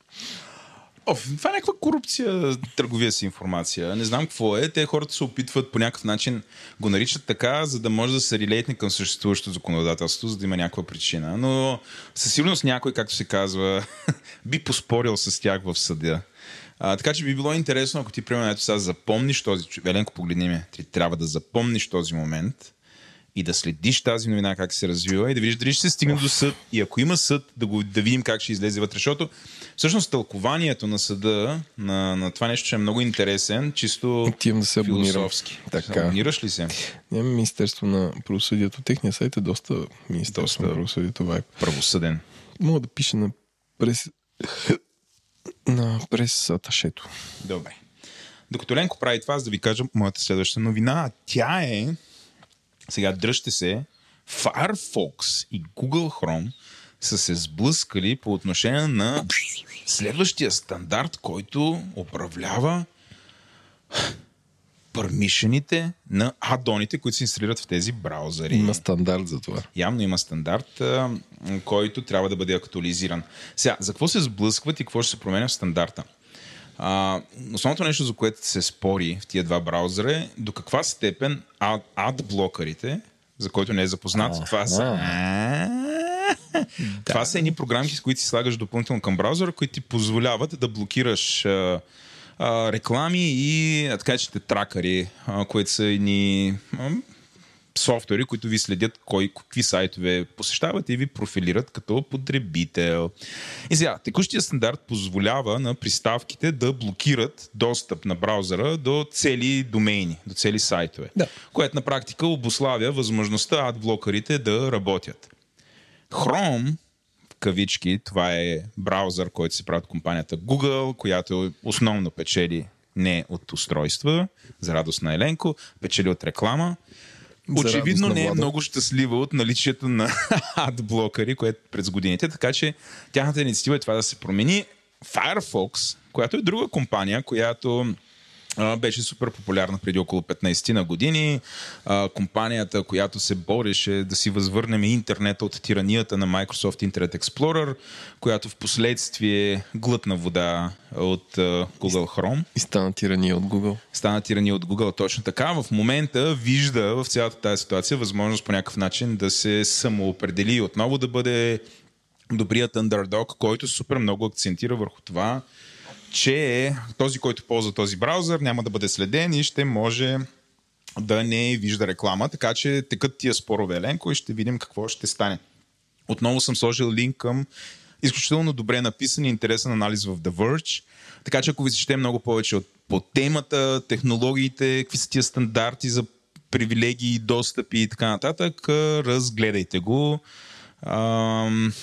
О, това е някаква корупция, търговия с информация. Не знам какво е. Те хората се опитват по някакъв начин, го наричат така, за да може да се релейтне към съществуващото законодателство, за да има някаква причина. Но със сигурност някой, както се казва, би поспорил с тях в съда. А, така че би било интересно, ако ти, примерно, ето сега запомниш този... Еленко, погледни ме. Ти трябва да запомниш този момент и да следиш тази новина как се развива и да видиш дали ще се стигне до съд и ако има съд, да, го, да видим как ще излезе вътре, защото всъщност тълкованието на съда на, на това нещо ще е много интересен, чисто Отивам да се абонирам. философски. Така. Абонираш ли се? Няма Министерство на правосъдието. Техният сайт е доста Министерство Доста. на правосъдието вайб. Правосъден. Мога да пиша на прес... на прес аташето. Добре. Докато Ленко прави това, аз да ви кажа моята следваща новина. Тя е, сега дръжте се, Firefox и Google Chrome са се сблъскали по отношение на следващия стандарт, който управлява пърмишените на адоните, които се инсталират в тези браузъри. Има стандарт за това. Явно има стандарт, който трябва да бъде актуализиран. Сега, за какво се сблъскват и какво ще се променя в стандарта? А, основното нещо, за което се спори в тия два браузъра е до каква степен ад, адблокърите, за който не е запознат, това са... Това са едни програмки, с които си слагаш допълнително към браузъра, които ти позволяват да блокираш а, а, реклами и а, така че тракари, а, които са едни а, софтуери, които ви следят кой, какви сайтове посещават и ви профилират като потребител. И сега, текущия стандарт позволява на приставките да блокират достъп на браузъра до цели домейни, до цели сайтове. Да. Което на практика обославя възможността адблокърите да работят. Chrome, кавички, това е браузър, който се прави от компанията Google, която основно печели не от устройства, за радост на Еленко, печели от реклама. Очевидно не е много щастлива от наличието на адблокъри, което през годините, така че тяхната инициатива е това да се промени. Firefox, която е друга компания, която беше супер популярна преди около 15 на години. А, компанията, която се бореше да си възвърнем интернета от тиранията на Microsoft Internet Explorer, която в последствие глътна вода от а, Google Chrome И стана тирания от Google. стана тирани от Google точно така. В момента вижда в цялата тази ситуация възможност по някакъв начин да се самоопредели и отново да бъде добрият underdog, който супер много акцентира върху това, че този, който ползва този браузър, няма да бъде следен и ще може да не вижда реклама. Така че текат тия спорове, Еленко, и ще видим какво ще стане. Отново съм сложил линк към изключително добре написан и интересен анализ в The Verge. Така че ако ви се чете много повече от, по темата, технологиите, какви са тия стандарти за привилегии, достъпи и така нататък, разгледайте го. Ам,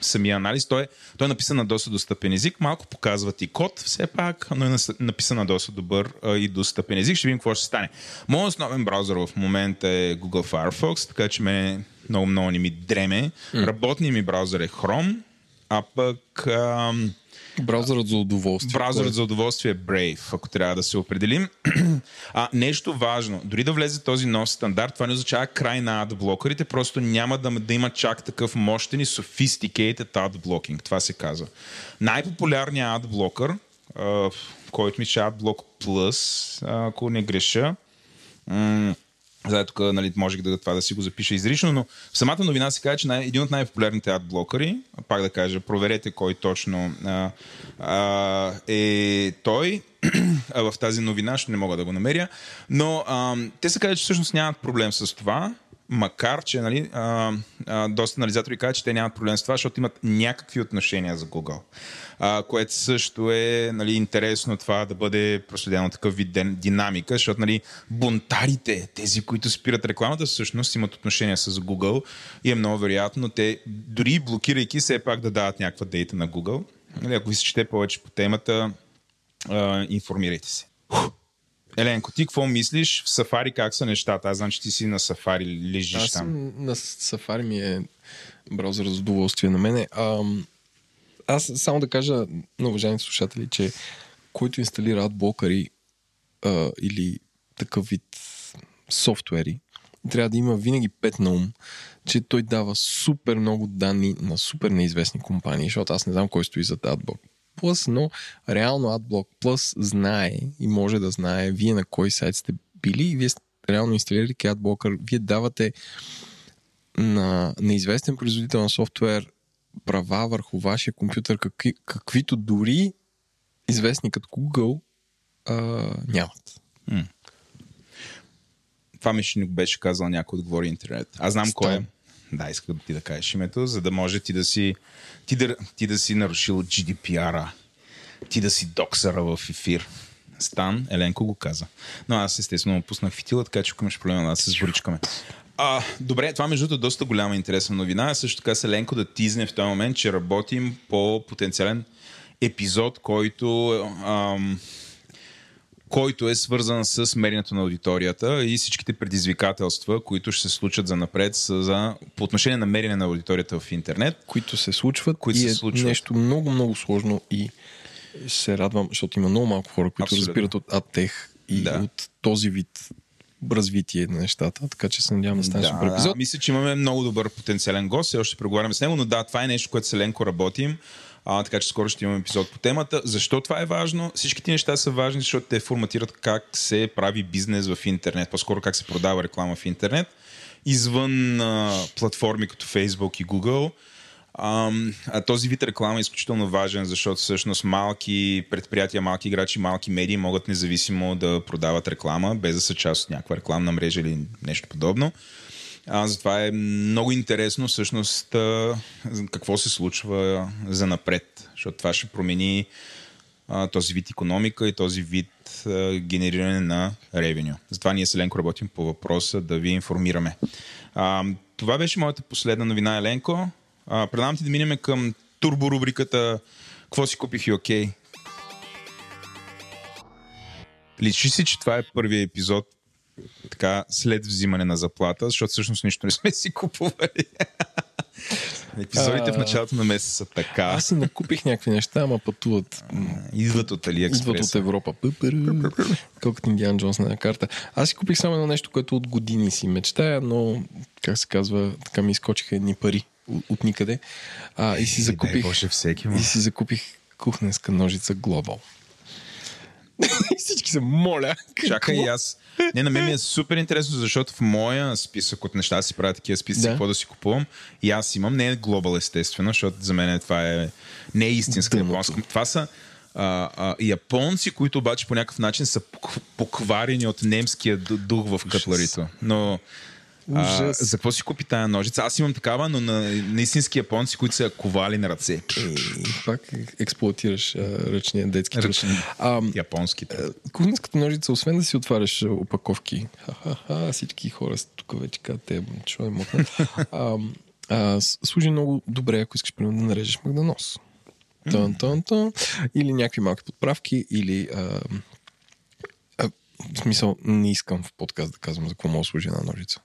самия анализ. Той е, той е написан на доста достъпен език. Малко показват и код все пак, но е написан на доста добър а, и достъпен език. Ще видим какво ще стане. Моят основен браузър в момента е Google Firefox, така че ме много, много не ми дреме. Работният ми браузър е Chrome а пък ам, Браузърът за удоволствие. браузърът за удоволствие е Brave, ако трябва да се определим. а, нещо важно, дори да влезе този нов стандарт, това не означава край на адблокерите, просто няма да, да има чак такъв мощен и sophisticated adblocking, това се казва. Най-популярният адблокър, който ми ще AdBlock Plus, а, ако не греша, Зае тук, нали, можех да, това да си го запиша изрично, но в самата новина се казва, че най- един от най-популярните адблокъри, пак да кажа, проверете кой точно а, а, е той, а в тази новина ще не мога да го намеря, но а, те се казват, че всъщност нямат проблем с това, макар че нали, а, а, доста анализатори казват, че те нямат проблем с това, защото имат някакви отношения за Google. А, което също е нали, интересно това да бъде проследено такъв вид динамика, защото нали, бунтарите, тези, които спират рекламата, всъщност имат отношения с Google и е много вероятно те, дори блокирайки, все пак да дават някаква дейта на Google. Нали, ако ви се чете повече по темата, а, информирайте се. Еленко, ти какво мислиш? В Safari как са нещата? Аз знам, че ти си на Safari, лежиш Аз там. на Safari ми е браузър за удоволствие на мене. Ам, аз само да кажа на уважаемите слушатели, че който инсталира адблокъри а, или такъв вид софтуери, трябва да има винаги пет на ум, че той дава супер много данни на супер неизвестни компании, защото аз не знам кой стои зад AdBlock Plus, но реално AdBlock Plus знае и може да знае вие на кой сайт сте били и вие реално инсталирайки AdBlocker, вие давате на неизвестен производител на софтуер права върху вашия компютър, какви, каквито дори известни като Google а, нямат. Това ми ще ни беше казал някой да говори интернет. Аз знам Стан. кой е. Да, иска да ти да кажеш името, за да може ти да си, ти да, ти да си нарушил GDPR-а. Ти да си доксъра в ефир. Стан, Еленко го каза. Но аз естествено му пуснах фитила, така че ако имаш проблема да се сборичкаме. А, добре, това между другото е доста голяма интересна новина. Също така с Еленко да тизне в този момент, че работим по потенциален епизод, който ам, който е свързан с меренето на аудиторията и всичките предизвикателства, които ще се случат за напред за, по отношение на мерене на аудиторията в интернет. които се случват Които и се е случват. нещо много, много сложно и се радвам, защото има много малко хора, които Абсолютно. разбират от АДТЕХ и Да. от този вид развитие на нещата, така че се надявам да стане супер епизод. Да, мисля, че имаме много добър потенциален гост, все още преговаряме с него, но да, това е нещо, което с Еленко работим. А, така че скоро ще имаме епизод по темата. Защо това е важно? Всички ти неща са важни, защото те форматират как се прави бизнес в интернет, по-скоро как се продава реклама в интернет, извън а, платформи като Facebook и Google. Ам, а този вид реклама е изключително важен, защото всъщност малки предприятия, малки играчи, малки медии могат независимо да продават реклама, без да са част от някаква рекламна мрежа или нещо подобно. А, затова е много интересно всъщност какво се случва за напред, защото това ще промени а, този вид економика и този вид а, генериране на ревеню. Затова ние с Еленко работим по въпроса да ви информираме. А, това беше моята последна новина, Еленко. А, предавам ти да минем към турборубриката Какво си купих и окей? Личи си, че това е първият епизод така след взимане на заплата, защото всъщност нищо не сме си купували. Епизодите в началото на месеца са така. Аз си накупих някакви неща, ама пътуват. Идват от AliExpress. Идват от Европа. Колкото Индиан Джонс на карта. Аз си купих само едно нещо, което от години си мечтая, но, как се казва, така ми изкочиха едни пари от, никъде. А, и си Дай закупих, Боже, всеки и си закупих кухненска ножица Global. и всички се моля. Чакай и аз. Не, на мен ми е супер интересно, защото в моя списък от неща си правя такива списъци, Да. какво да си купувам. И аз имам, не е глобал естествено, защото за мен това е не е истинска японска. Това са а, а, японци, които обаче по някакъв начин са пок- покварени от немския ду- дух в кътларито. Но а, Ужас. за какво си купи тая ножица? Аз имам такава, но на, на истински японци, които са ковали на ръце. И пак експлуатираш а, ръчния детски труд. Ръчни. А. Кухненската ножица, освен да си отваряш а, опаковки, ха-ха-ха, всички хора са тук вече казват, те, що е а, а, служи много добре, ако искаш примерно да нарежеш магданос. Тън, тън, тън. Или някакви малки подправки, или а, а, в смисъл, не искам в подкаст да казвам за какво мога да служи една ножица.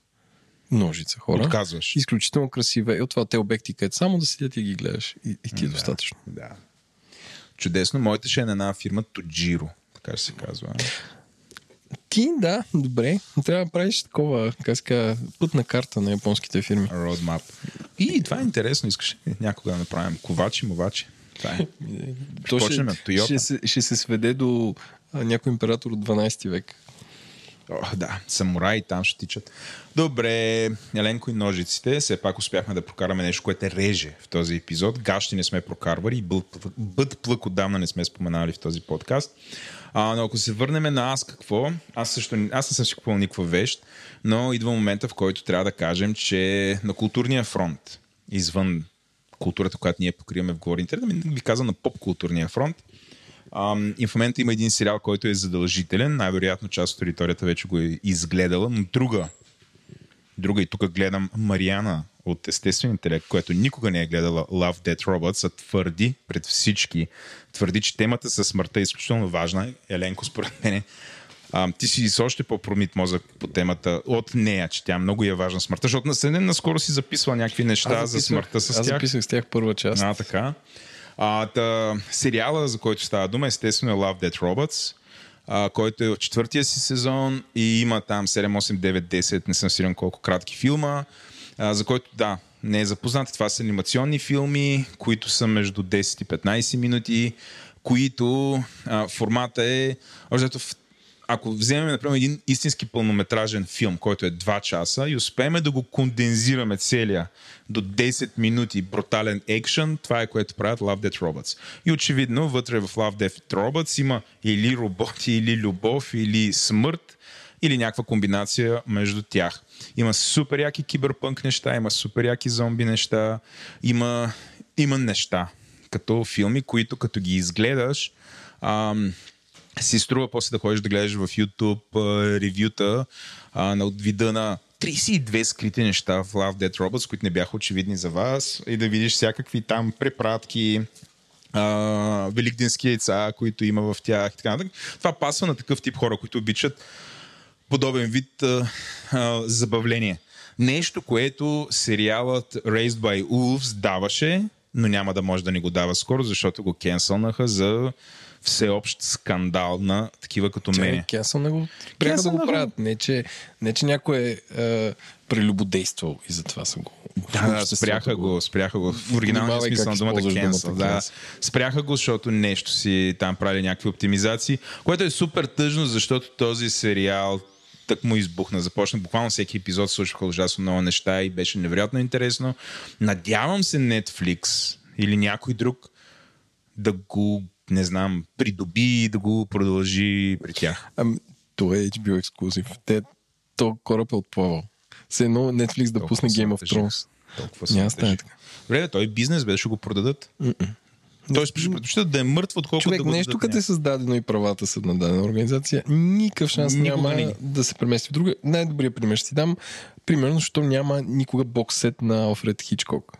Ножица хора. Отказваш. Изключително красива. И от това те обекти, където само да седят и ги гледаш. И, и ти е Да. достатъчно. Да. Чудесно. Моята ще е на една фирма Тоджиро, така ще се казва. Ти, да, добре. Трябва да правиш такова, казва, пътна карта на японските фирми. Roadmap. И това е интересно. Искаш някога да направим ковачи, мовачи? Това е. То Toyota. ще, се, ще се сведе до някой император от 12 век. О, да, самураи там ще тичат. Добре, Еленко и ножиците. Все пак успяхме да прокараме нещо, което е реже в този епизод. Гащи не сме прокарвали и бъд плък отдавна не сме споменали в този подкаст. А, но ако се върнем на аз какво, аз също аз не съм си купувал никаква вещ, но идва момента, в който трябва да кажем, че на културния фронт, извън културата, която ние покриваме в говорите, да ми ви каза на поп-културния фронт, Ам, и в момента има един сериал, който е задължителен. Най-вероятно част от аудиторията вече го е изгледала, но друга, друга и тук гледам Мариана от Естествен интелект, която никога не е гледала Love Dead Robots, а твърди пред всички, твърди, че темата със смъртта е изключително важна. Еленко, според мен, а, ти си с още по-промит мозък по темата от нея, че тя много е важна смъртта, защото на наскоро си записва някакви неща за смъртта с аз тях. записах с тях първа част. А, така. А, та, сериала, за който става дума, естествено е Love Dead Robots, а, който е от четвъртия си сезон и има там 7, 8, 9, 10, не съм сигурен колко кратки филма, а, за който, да, не е запознат. Това са анимационни филми, които са между 10 и 15 минути, които а, формата е, общо в ако вземем, например, един истински пълнометражен филм, който е 2 часа и успеем да го кондензираме целия до 10 минути брутален екшен, това е което правят Love Death Robots. И очевидно, вътре в Love Death Robots има или роботи, или любов, или смърт, или някаква комбинация между тях. Има супер яки киберпънк неща, има супер яки зомби неща, има, има неща, като филми, които като ги изгледаш, ам, си струва после да ходиш да гледаш в YouTube ревюта на от вида на 32 скрити неща в Love Dead Robots, които не бяха очевидни за вас и да видиш всякакви там препратки, а, великденски яйца, които има в тях и така нататък. Това пасва на такъв тип хора, които обичат подобен вид а, а, забавление. Нещо, което сериалът Raised by Wolves даваше, но няма да може да ни го дава скоро, защото го кенсълнаха за всеобщ скандал на такива като Чакай, мене. Кенсъл не го спряха да го правят. Не че, не, че някой е, е прелюбодействал и затова са го. Да, да, спряха го, спряха го. В оригиналния смисъл на думата cancel. Да, спряха го, защото нещо си там правили някакви оптимизации, което е супер тъжно, защото този сериал так му избухна. Започна буквално всеки епизод, случваха ужасно много неща и беше невероятно интересно. Надявам се Netflix или някой друг да го, не знам, придоби и да го продължи при тях. Ами, то е HBO ексклюзив. Те, то кораб е отплавал. Все едно Netflix да Толкова пусне Game of. Thrones. Толкова Няма стане така. Добре, той бизнес, бе, ще го продадат. Тоест, ще предпочитат да е мъртв, отколкото Човек, да го нещо като е създадено и правата са на дадена организация, никакъв шанс Никога няма не. да се премести в друга. Най-добрият пример ще ти дам, примерно, защото няма никога боксет на Алфред Хичкок.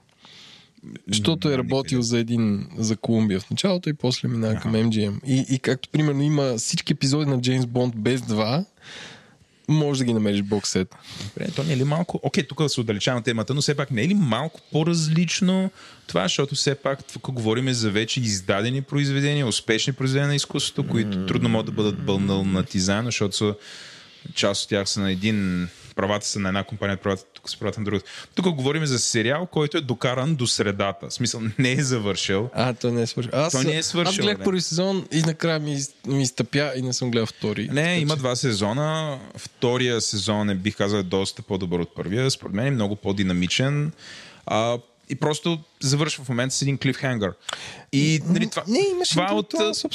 Защото е работил за един за Колумбия в началото и после мина към MGM. И, и както примерно има всички епизоди на Джеймс Бонд без два, може да ги намериш боксет. Добре, то не е ли малко... Окей, тук да се отдалечавам темата, но все пак не е ли малко по-различно това, защото все пак тук говорим за вече издадени произведения, успешни произведения на изкуството, които трудно могат да бъдат бълнатизани, защото са, част от тях са на един правата са на една компания, правата тук са правата на другата. Тук говорим за сериал, който е докаран до средата. В смисъл, не е завършил. А, то не е свършил. Аз, То не е свършил, Аз гледах първи сезон и накрая ми, ми изтъпя и не съм гледал втори. Не, Така има че- два сезона. Втория сезон е, бих казал, доста по-добър от първия. Според мен е много по-динамичен. А, и просто завършва в момента с един клифхенгър. И нали, това, не, имаше това от,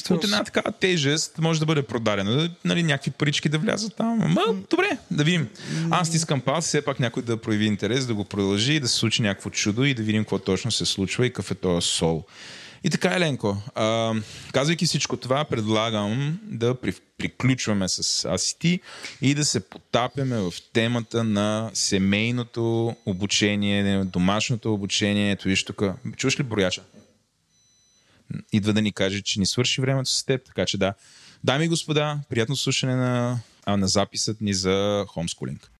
от една такава тежест може да бъде продадено. Нали, някакви парички да влязат там. Ама, добре, да видим. Аз стискам палци, все пак някой да прояви интерес, да го продължи, да се случи някакво чудо и да видим какво точно се случва и какъв е този сол. И така, Еленко, а, казвайки всичко това, предлагам да при, приключваме с аз и и да се потапяме в темата на семейното обучение, домашното обучение. Ето виж тук. Чуваш ли брояча? Идва да ни каже, че ни свърши времето с теб, така че да. Дами и господа, приятно слушане на, а, на записът ни за хомскулинг.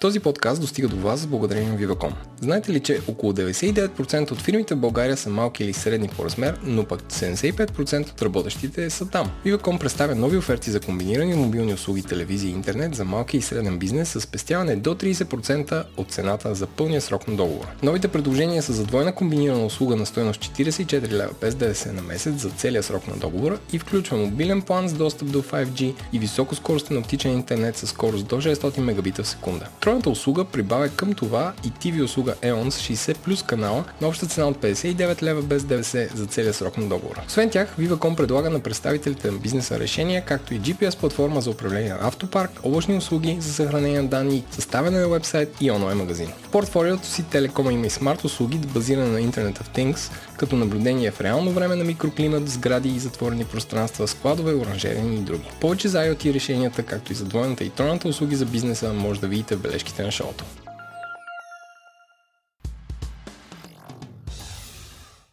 Този подкаст достига до вас благодарение на Viva.com. Знаете ли, че около 99% от фирмите в България са малки или средни по размер, но пък 75% от работещите са там. Viva.com представя нови оферти за комбинирани мобилни услуги, телевизия и интернет за малки и среден бизнес с спестяване до 30% от цената за пълния срок на договора. Новите предложения са за двойна комбинирана услуга на стоеност 44 лева без ДДС на месец за целия срок на договора и включва мобилен план с достъп до 5G и високоскоростен оптичен интернет с скорост до 600 мегабита в секунда. Тройната услуга прибавя към това и TV услуга EON с 60 плюс канала на обща цена от 59 лева без ДВС за целия срок на договора. Освен тях, Viva.com предлага на представителите на бизнеса решения, както и GPS платформа за управление на автопарк, облачни услуги за съхранение на данни, съставяне на вебсайт и онлайн магазин. В портфолиото си Телекома има и смарт услуги, базирани на Internet of Things, като наблюдение в реално време на микроклимат, сгради и затворени пространства, складове, оранжерени и други. Повече за IoT решенията, както и за двойната и тройната услуги за бизнеса, може да видите в бележките на шоуто.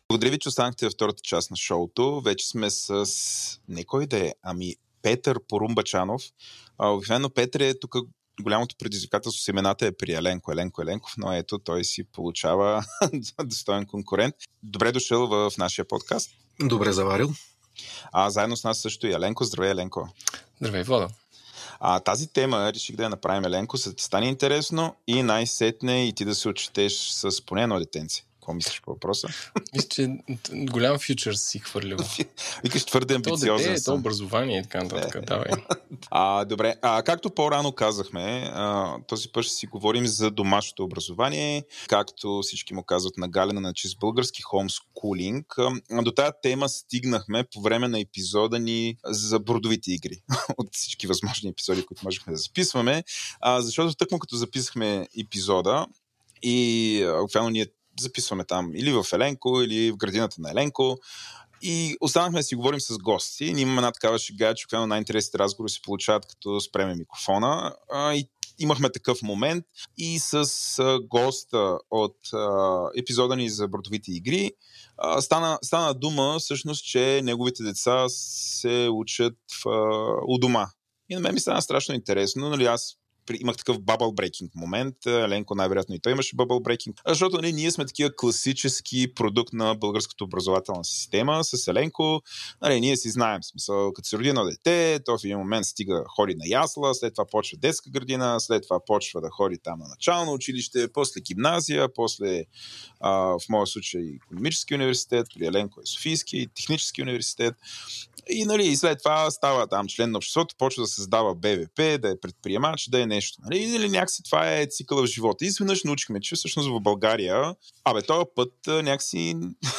Благодаря ви, че останахте във втората част на шоуто. Вече сме с не кой да е, ами Петър Порумбачанов. Обикновено Петър е тук голямото предизвикателство с имената е при Еленко, Еленко Еленков, но ето той си получава достоен конкурент. Добре дошъл в нашия подкаст. Добре заварил. А заедно с нас също и Еленко. Здравей, Еленко. Здравей, Влада. А, тази тема реших да я направим, Еленко, за да ти стане интересно и най-сетне и ти да се отчетеш с поне едно детенце. Какво мислиш по въпроса? Мисля, че голям фьючер си хвърлил. Викаш твърде амбициозен. То дете, то образование и така нататък. Е. Давай. А, добре, а, както по-рано казахме, а, този път ще си говорим за домашното образование, както всички му казват на Галина на чист български. А, до тази тема стигнахме по време на епизода ни за бордовите игри. От всички възможни епизоди, които можехме да записваме. А, защото тъкмо като записахме епизода, и буквално ние записваме там или в Еленко, или в градината на Еленко. И останахме да си говорим с гости. Ние имаме една такава шега, че най-интересните разговори се получават като спреме микрофона. А, и имахме такъв момент и с а, госта от а, епизода ни за бортовите игри а, стана, стана дума всъщност, че неговите деца се учат в, а, у дома. И на мен ми стана страшно интересно. Нали, аз имах такъв bubble breaking момент. Ленко най-вероятно и той имаше bubble breaking. Защото нали, ние сме такива класически продукт на българската образователна система с Еленко. Нали, ние си знаем, смисъл, като се роди едно дете, то в един момент стига, ходи на ясла, след това почва детска градина, след това почва да ходи там на начално училище, после гимназия, после а, в моя случай економически университет, при Еленко е Софийски, технически университет. И, нали, и след това става там член на обществото, почва да създава БВП, да е предприемач, да е нещо. Нали? Или някакси това е цикъла в живота. И изведнъж научихме, че всъщност в България, абе, този път някакси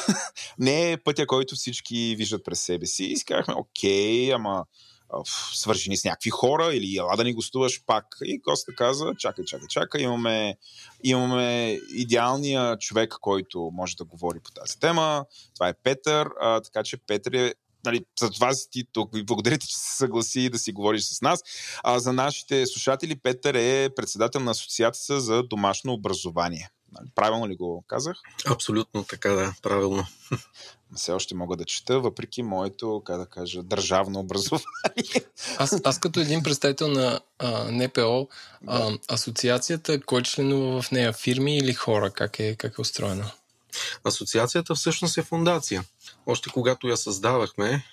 не е пътя, който всички виждат през себе си. И си казахме, окей, ама свържени с някакви хора или ела да ни гостуваш пак. И Коста каза, чакай, чакай, чакай, имаме, имаме идеалния човек, който може да говори по тази тема. Това е Петър, а, така че Петър е нали, за това си ти тук. И благодаря ти, че се съгласи да си говориш с нас. А за нашите слушатели, Петър е председател на Асоциацията за домашно образование. Нали, правилно ли го казах? Абсолютно така, да, правилно. Все още мога да чета, въпреки моето, как да кажа, държавно образование. Аз, аз като един представител на а, НПО, а, асоциацията, кой членува в нея? Фирми или хора? Как е, как е устроена? Асоциацията всъщност е фундация. Още когато я създавахме,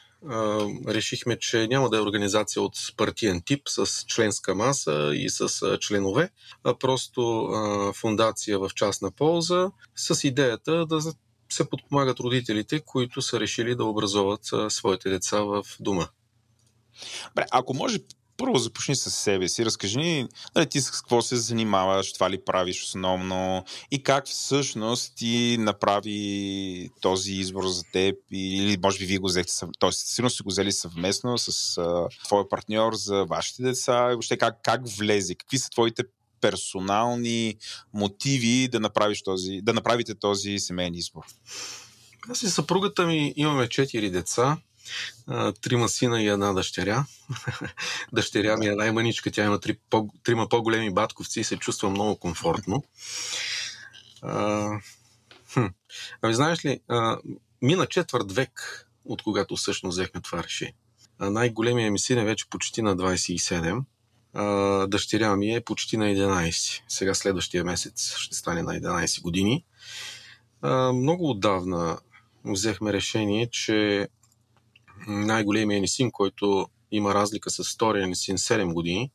решихме, че няма да е организация от партиен тип с членска маса и с членове, а просто фундация в частна полза с идеята да се подпомагат родителите, които са решили да образоват своите деца в дома. Бре, ако може първо започни с себе си, разкажи ни нали, ти с какво се занимаваш, това ли правиш основно и как всъщност ти направи този избор за теб или може би вие го взехте, т.е. сигурно сте го взели съвместно с а, твоя партньор за вашите деца и въобще как, как влезе, какви са твоите персонални мотиви да, направиш този, да направите този семейен избор? Аз и съпругата ми имаме четири деца трима сина и една дъщеря. дъщеря ми е най-маничка, тя има три, по, трима по-големи батковци и се чувства много комфортно. А. Ами знаеш ли, а, мина четвърт век, от когато всъщност взехме това решение. Най-големия ми син е вече почти на 27 а, дъщеря ми е почти на 11. Сега следващия месец ще стане на 11 години. А, много отдавна взехме решение, че най-големият ни син, който има разлика с втория ни син 7 години,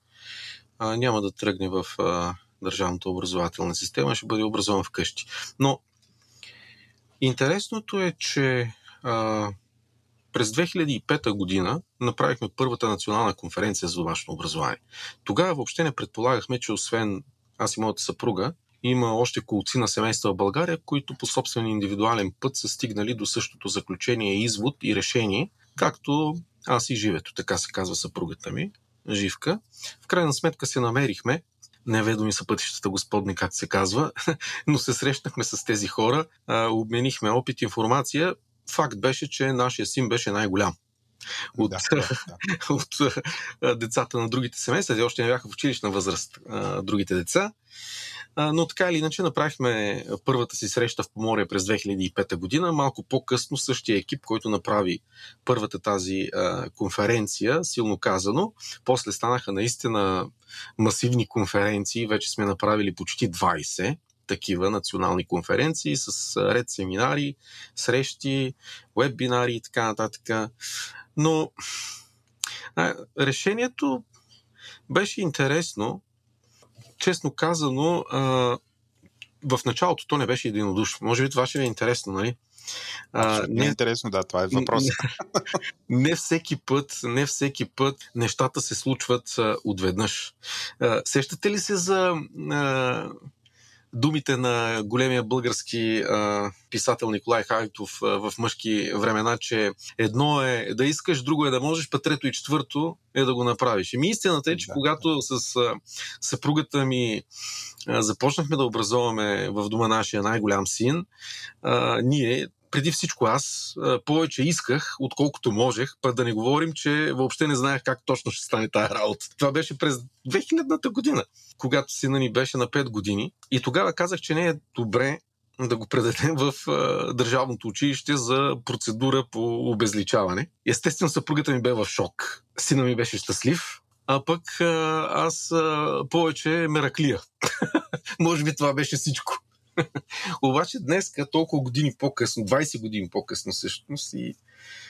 а, няма да тръгне в а, държавната образователна система, ще бъде образован вкъщи. Но интересното е, че а, през 2005 година направихме първата национална конференция за домашно образование. Тогава въобще не предполагахме, че освен аз и моята съпруга, има още колци на семейства в България, които по собствен индивидуален път са стигнали до същото заключение, извод и решение, както аз и живето, така се казва съпругата ми, Живка. В крайна сметка се намерихме, неведоми са пътищата господни, как се казва, но се срещнахме с тези хора, обменихме опит, информация. Факт беше, че нашия син беше най-голям от, да, да, да. от децата на другите семейства. Те още не бяха в училищна възраст, другите деца. Но така или иначе направихме първата си среща в Поморие през 2005 година. Малко по-късно същия екип, който направи първата тази а, конференция, силно казано, после станаха наистина масивни конференции. Вече сме направили почти 20 такива национални конференции с ред семинари, срещи, вебинари и така нататък. Но решението беше интересно, честно казано, в началото то не беше единодушно. Може би това ще ви е интересно, нали? А, не е интересно, да, това е въпрос. Не, не всеки път, не всеки път нещата се случват а, отведнъж. А, сещате ли се за а, думите на големия български а, писател Николай Хайтов а, в мъжки времена, че едно е да искаш, друго е да можеш, па трето и четвърто е да го направиш. И ми истината е, че да, когато да. с а, съпругата ми а, започнахме да образоваме в дома нашия най-голям син, а, ние преди всичко аз повече исках, отколкото можех, па да не говорим, че въобще не знаех как точно ще стане тая работа. Това беше през 2000-та година, когато сина ни беше на 5 години. И тогава казах, че не е добре да го предадем в държавното училище за процедура по обезличаване. Естествено, съпругата ми бе в шок. Сина ми беше щастлив, а пък аз а, повече мераклия. Може би това беше всичко. Обаче днес, толкова години по-късно, 20 години по-късно всъщност, и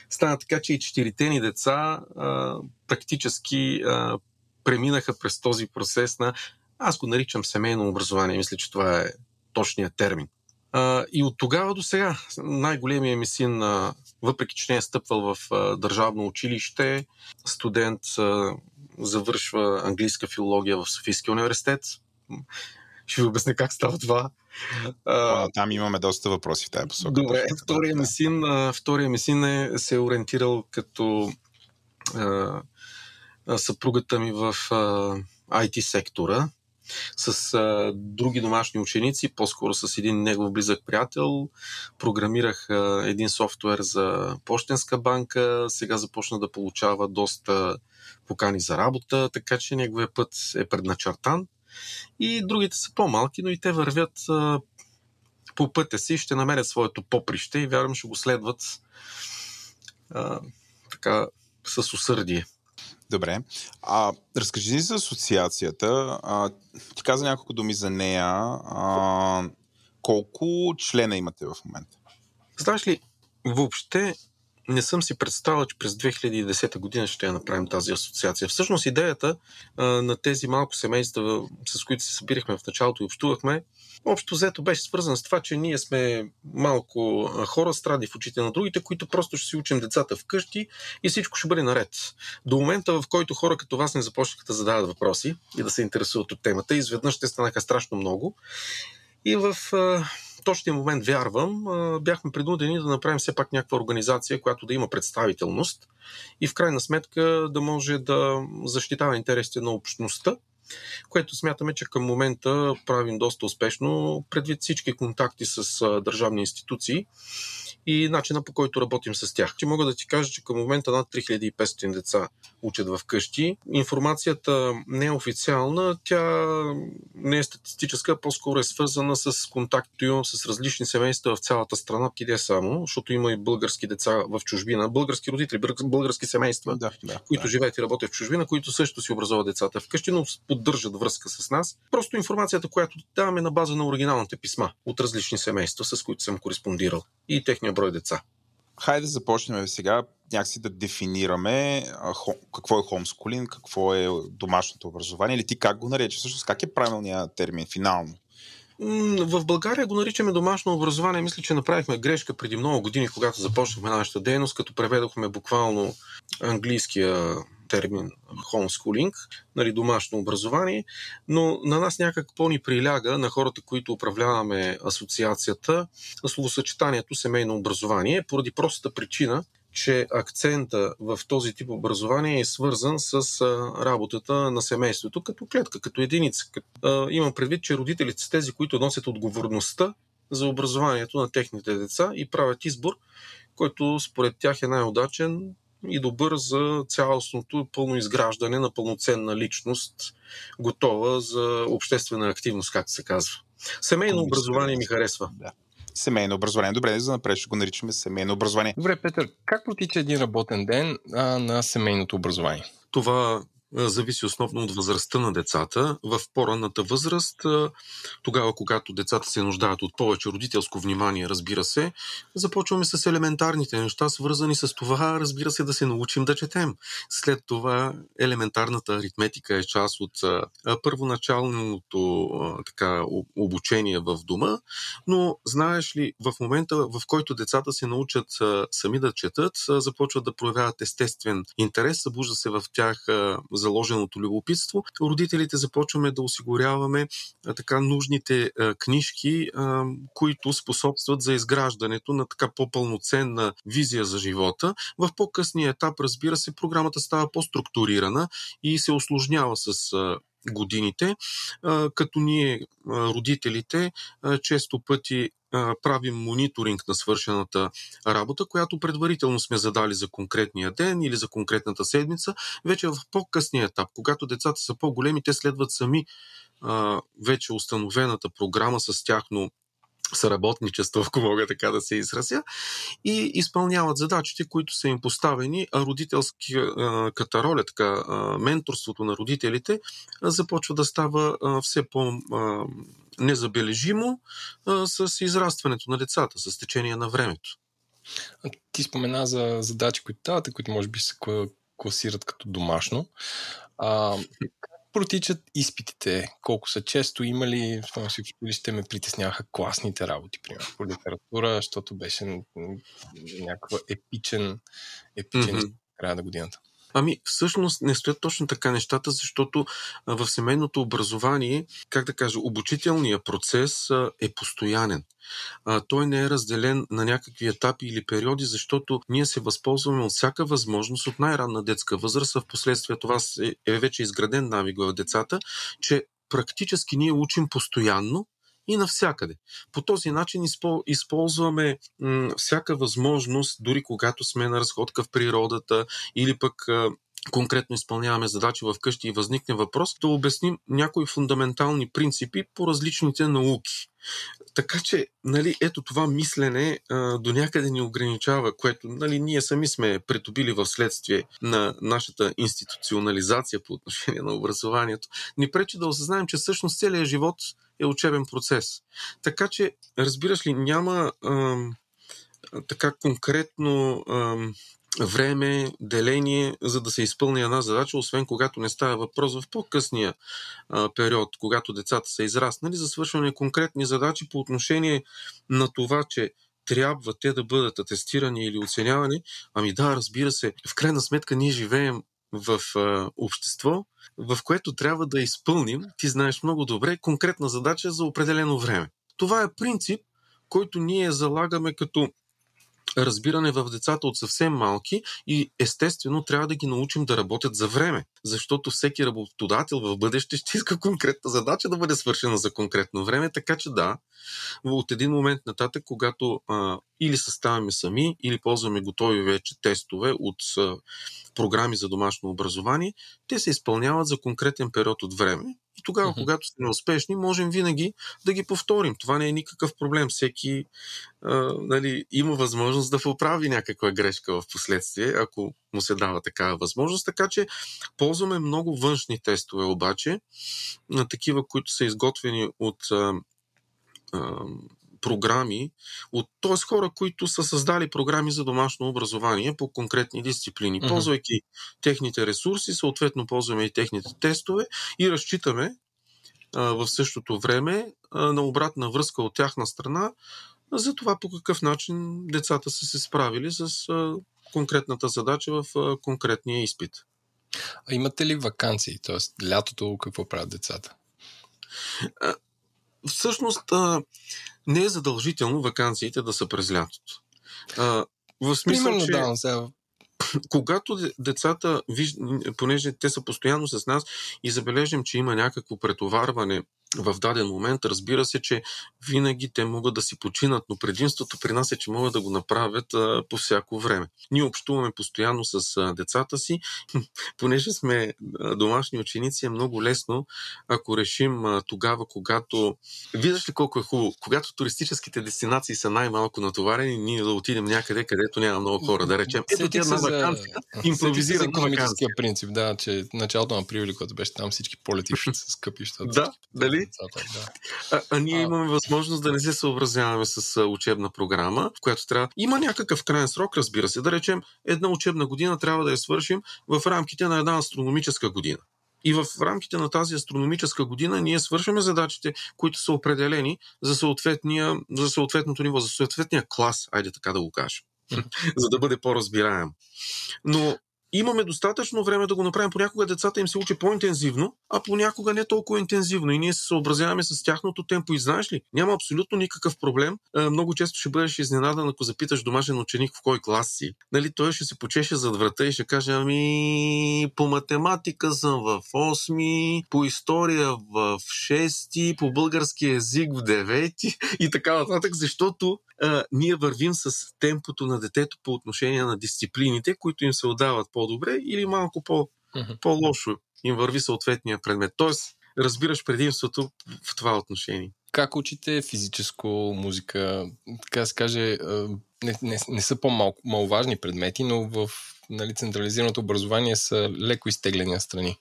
стана така, че и четирите ни деца а, практически а, преминаха през този процес на, аз го наричам семейно образование, мисля, че това е точният термин. А, и от тогава до сега най-големият ми син, а, въпреки че не е стъпвал в а, държавно училище, студент а, завършва английска филология в Софийския университет. Ще ви обясня как става това. А, там имаме доста въпроси в тази посока. Добре, втория ми син, втория ми син е, се е ориентирал като а, съпругата ми в а, IT сектора с а, други домашни ученици, по-скоро с един негов близък приятел. Програмирах а, един софтуер за почтенска банка, сега започна да получава доста покани за работа, така че неговия път е предначертан. И другите са по-малки, но и те вървят а, по пътя си, ще намерят своето поприще и вярвам ще го следват а, така с усърдие. Добре. А, разкажи ни за асоциацията. А, ти каза няколко думи за нея. А, колко члена имате в момента? Знаеш ли, въобще не съм си представил, че през 2010 година ще я направим тази асоциация. Всъщност идеята а, на тези малко семейства, с които се събирахме в началото и общувахме, общо взето беше свързан с това, че ние сме малко хора, стради в очите на другите, които просто ще си учим децата вкъщи и всичко ще бъде наред. До момента, в който хора като вас не започнаха да задават въпроси и да се интересуват от темата, изведнъж те станаха страшно много. И в точния момент, вярвам, бяхме принудени да направим все пак някаква организация, която да има представителност и в крайна сметка да може да защитава интересите на общността, което смятаме, че към момента правим доста успешно, предвид всички контакти с държавни институции и начина по който работим с тях. Че мога да ти кажа, че към момента над 3500 деца учат в къщи. Информацията не е официална, тя не е статистическа, по-скоро е свързана с контакт, който имам с различни семейства в цялата страна, къде само, защото има и български деца в чужбина, български родители, български семейства, Да, да, които да. живеят и работят в чужбина, които също си образуват децата вкъщи, но поддържат връзка с нас. Просто информацията, която даваме на база на оригиналните писма от различни семейства, с които съм кореспондирал и техния брой деца. Хайде да започнем сега някакси да дефинираме а, хо, какво е хомскулинг, какво е домашното образование или ти как го наречеш, всъщност как е правилният термин финално? В България го наричаме домашно образование. Мисля, че направихме грешка преди много години, когато започнахме нашата дейност, като преведохме буквално английския термин homeschooling, нали, домашно образование, но на нас някак по-ни приляга, на хората, които управляваме асоциацията, словосъчетанието семейно образование, поради простата причина, че акцента в този тип образование е свързан с работата на семейството като клетка, като единица. Имам предвид, че родителите са тези, които носят отговорността за образованието на техните деца и правят избор, който според тях е най-удачен и добър за цялостното пълно изграждане на пълноценна личност, готова за обществена активност, както се казва. Семейно образование ми харесва. Да. Семейно образование. Добре, за напред ще го наричаме семейно образование. Добре, Петър, как протича един работен ден а, на семейното образование? Това зависи основно от възрастта на децата. В по-ранната възраст, тогава когато децата се нуждаят от повече родителско внимание, разбира се, започваме с елементарните неща, свързани с това, разбира се, да се научим да четем. След това елементарната аритметика е част от първоначалното така, обучение в дома, но знаеш ли, в момента, в който децата се научат сами да четат, започват да проявяват естествен интерес, събужда се в тях заложеното любопитство. Родителите започваме да осигуряваме а, така нужните а, книжки, а, които способстват за изграждането на така по-пълноценна визия за живота. В по-късния етап, разбира се, програмата става по-структурирана и се осложнява с годините, като ние, родителите, често пъти правим мониторинг на свършената работа, която предварително сме задали за конкретния ден или за конкретната седмица. Вече в по-късния етап, когато децата са по-големи, те следват сами вече установената програма с тяхно съработничество, ако мога така да се изразя, и изпълняват задачите, които са им поставени, а родителската роля, така, менторството на родителите започва да става все по- незабележимо с израстването на децата, с течение на времето. А Ти спомена за задачи, които давате, които може би се кла- класират като домашно. А, протичат изпитите? Колко са често? Има ли, спомням си, в училище ме притесняваха класните работи, примерно по литература, защото беше някаква епичен, епичен в края на годината. Ами, всъщност не стоят точно така нещата, защото в семейното образование, как да кажа, обучителният процес е постоянен. Той не е разделен на някакви етапи или периоди, защото ние се възползваме от всяка възможност от най-ранна детска възраст, а в последствие това е вече изграден навик в децата, че практически ние учим постоянно и навсякъде. По този начин изпол- използваме всяка възможност, дори когато сме на разходка в природата или пък конкретно изпълняваме задачи в къщи и възникне въпрос, да обясним някои фундаментални принципи по различните науки. Така че, нали, ето това мислене а, до някъде ни ограничава, което нали, ние сами сме притобили в следствие на нашата институционализация по отношение на образованието, ни пречи да осъзнаем, че всъщност целият живот е учебен процес. Така че, разбираш ли, няма ам, така конкретно ам, време, деление, за да се изпълни една задача, освен когато не става въпрос в по-късния а, период, когато децата са израснали, за свършване конкретни задачи по отношение на това, че трябва те да бъдат атестирани или оценявани. Ами да, разбира се, в крайна сметка ние живеем в а, общество, в което трябва да изпълним, ти знаеш много добре, конкретна задача за определено време. Това е принцип, който ние залагаме като разбиране в децата от съвсем малки и естествено трябва да ги научим да работят за време. защото всеки работодател в бъдеще ще иска конкретна задача да бъде свършена за конкретно време, така че да, от един момент нататък, когато а, или съставяме сами, или ползваме готови вече тестове от програми за домашно образование, те се изпълняват за конкретен период от време и тогава, uh-huh. когато сме успешни, можем винаги да ги повторим. Това не е никакъв проблем. Всеки а, нали, има възможност да поправи някаква грешка в последствие, ако му се дава такава възможност. Така че ползваме много външни тестове обаче, на такива, които са изготвени от а, а, програми, от, т.е. хора, които са създали програми за домашно образование по конкретни дисциплини. Uh-huh. Ползвайки техните ресурси, съответно ползваме и техните тестове и разчитаме а, в същото време а, на обратна връзка от тяхна страна за това по какъв начин децата са се справили с а, конкретната задача в а, конкретния изпит. А имате ли вакансии? Т.е. лятото какво правят децата? Всъщност а, не е задължително вакансиите да са през лятото. А, в смисъл, Примерно, че... да, сега когато децата, понеже те са постоянно с нас и забележим, че има някакво претоварване в даден момент, разбира се, че винаги те могат да си починат, но предимството при нас е, че могат да го направят а, по всяко време. Ние общуваме постоянно с а, децата си, понеже сме а, домашни ученици, е много лесно, ако решим а, тогава, когато... Виждаш ли колко е хубаво? Когато туристическите дестинации са най-малко натоварени, ние да отидем някъде, където няма много хора. Да речем, ето ти една вакансия, импровизирана економическия принцип, да, че началото на април, когато беше там всички полети ще са скъпи. Да, дали? Нали? А, а ние а... имаме възможност да не се съобразяваме с учебна програма, в която трябва. Има някакъв крайен срок, разбира се. Да речем, една учебна година трябва да я свършим в рамките на една астрономическа година. И в рамките на тази астрономическа година ние свършваме задачите, които са определени за, за съответното ниво, за съответния клас, айде така да го кажем, за да бъде по-разбираем. Но имаме достатъчно време да го направим. Понякога децата им се учи по-интензивно, а понякога не толкова интензивно. И ние се съобразяваме с тяхното темпо. И знаеш ли, няма абсолютно никакъв проблем. Много често ще бъдеш изненадан, ако запиташ домашен ученик в кой клас си. Нали, той ще се почеше зад врата и ще каже, ами по математика съм в 8, по история в 6, по български язик в 9 и така нататък, защото а, ние вървим с темпото на детето по отношение на дисциплините, които им се отдават по-добре или малко по, uh-huh. по-лошо им върви съответния предмет. Тоест, разбираш предимството в това отношение. Как учите физическо, музика, така се каже, не, не, не са по-маловажни предмети, но в нали, централизираното образование са леко изтеглени страни.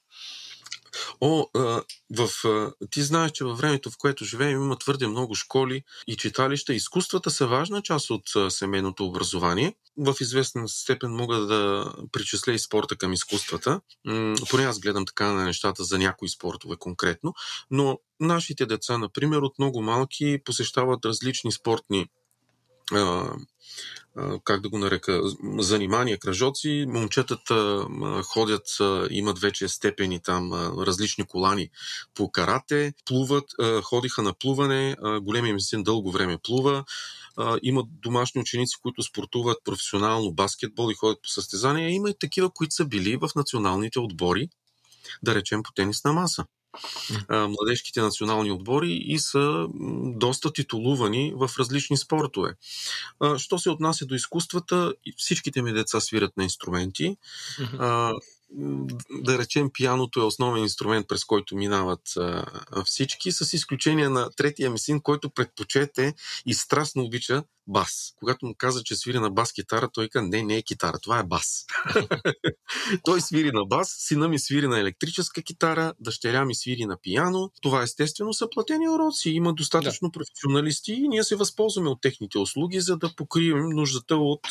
О, а, в, а, ти знаеш, че във времето, в което живеем, има твърде много школи и читалища. Изкуствата са важна част от а, семейното образование. В известна степен мога да причисля и спорта към изкуствата. М- поне аз гледам така на нещата за някои спортове конкретно. Но нашите деца, например, от много малки посещават различни спортни как да го нарека, занимания, кръжоци. Момчетата ходят, имат вече степени там, различни колани по карате, плуват, ходиха на плуване, големия ми син дълго време плува, имат домашни ученици, които спортуват професионално баскетбол и ходят по състезания. Има и такива, които са били в националните отбори, да речем по тенисна маса младежките национални отбори и са доста титулувани в различни спортове. Що се отнася до изкуствата, всичките ми деца свират на инструменти да речем, пияното е основен инструмент, през който минават а, всички, с изключение на третия ми син, който предпочете и страстно обича бас. Когато му каза, че свири на бас китара, той каза, не, не е китара, това е бас. той свири на бас, сина ми свири на електрическа китара, дъщеря ми свири на пияно. Това естествено са платени уроци. Има достатъчно да. професионалисти и ние се възползваме от техните услуги, за да покрием нуждата от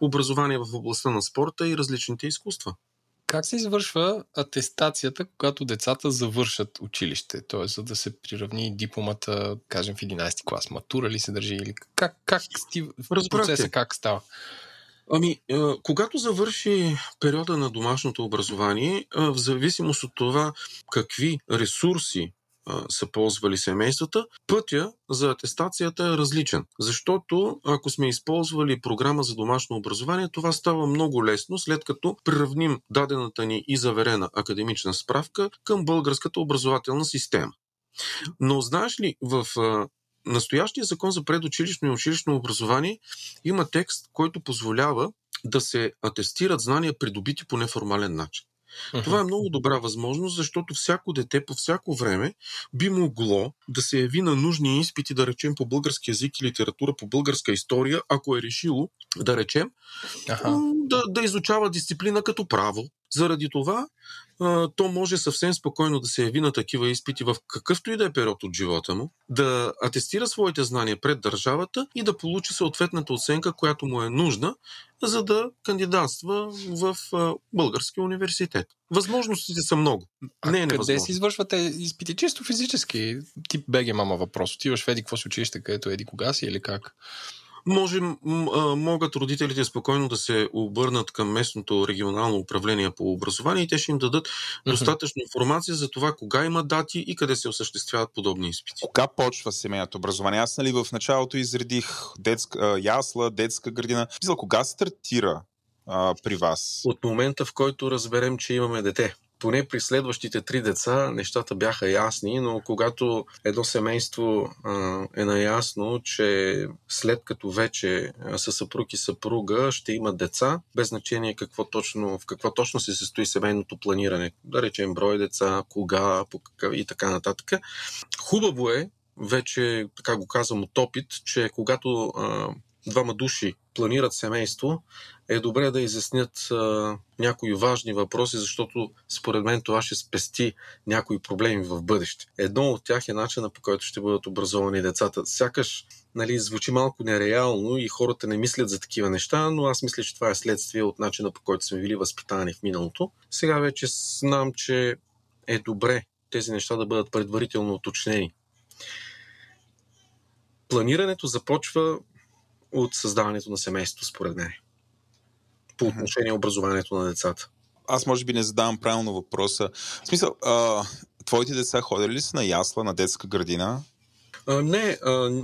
образование в областта на спорта и различните изкуства. Как се извършва атестацията, когато децата завършат училище? Т.е. за да се приравни дипломата, кажем, в 11 клас. Матура ли се държи? Или как, как сти... процеса как става? Ами, когато завърши периода на домашното образование, в зависимост от това какви ресурси а, са ползвали семействата, пътя за атестацията е различен. Защото ако сме използвали програма за домашно образование, това става много лесно, след като приравним дадената ни и заверена академична справка към българската образователна система. Но знаеш ли, в настоящия закон за предучилищно и училищно образование има текст, който позволява да се атестират знания, придобити по неформален начин. Uh-huh. Това е много добра възможност, защото всяко дете по всяко време би могло да се яви на нужни изпити, да речем по български язик и литература, по българска история, ако е решило, да речем, uh-huh. да, да изучава дисциплина като право. Заради това то може съвсем спокойно да се яви на такива изпити в какъвто и да е период от живота му, да атестира своите знания пред държавата и да получи съответната оценка, която му е нужна, за да кандидатства в български университет. Възможностите са много. Не е а къде се извършвате изпити? Чисто физически. Тип БГ мама въпрос. Отиваш в еди какво си училище, където еди кога си или как? Може, могат родителите спокойно да се обърнат към местното регионално управление по образование и те ще им дадат достатъчно информация за това кога има дати и къде се осъществяват подобни изпити. Кога почва семейното образование? Аз нали в началото изредих детска, ясла, детска градина. Мисля, кога стартира а, при вас? От момента, в който разберем, че имаме дете поне при следващите три деца нещата бяха ясни, но когато едно семейство а, е наясно, че след като вече са съпруг и съпруга ще имат деца, без значение какво точно, в какво точно се състои семейното планиране, да речем брой деца, кога и така нататък. Хубаво е, вече така го казвам от опит, че когато а, двама души планират семейство, е добре да изяснят а, някои важни въпроси, защото според мен това ще спести някои проблеми в бъдеще. Едно от тях е начина по който ще бъдат образовани децата. Сякаш нали, звучи малко нереално и хората не мислят за такива неща, но аз мисля, че това е следствие от начина по който сме били възпитани в миналото. Сега вече знам, че е добре тези неща да бъдат предварително уточнени. Планирането започва от създаването на семейство, според мен. По отношение образованието на децата. Аз може би не задавам правилно въпроса. В смисъл, а, твоите деца ходили ли са на ясла, на детска градина? А, не, а,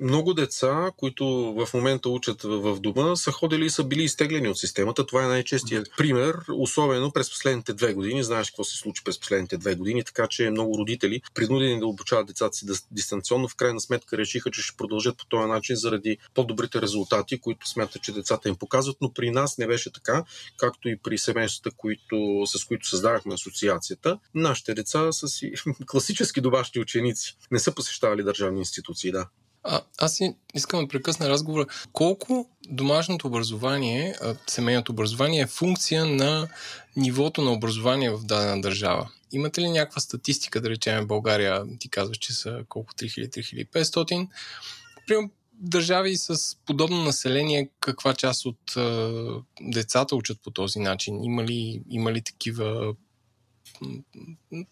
много деца, които в момента учат в дома, са ходили и са били изтеглени от системата. Това е най-честият пример, особено през последните две години. Знаеш какво се случи през последните две години, така че много родители, принудени да обучават децата си дистанционно, в крайна сметка решиха, че ще продължат по този начин заради по-добрите резултати, които смятат, че децата им показват. Но при нас не беше така, както и при семействата, които, с които създавахме асоциацията. Нашите деца са си класически домашни ученици. Не са посещавали държавни институции, да. А, аз искам да прекъсна разговора. Колко домашното образование, семейното образование е функция на нивото на образование в дадена държава? Имате ли някаква статистика, да речем в България, ти казваш, че са колко 3000-3500? Примерно държави с подобно население, каква част от е, децата учат по този начин? Има ли, има ли такива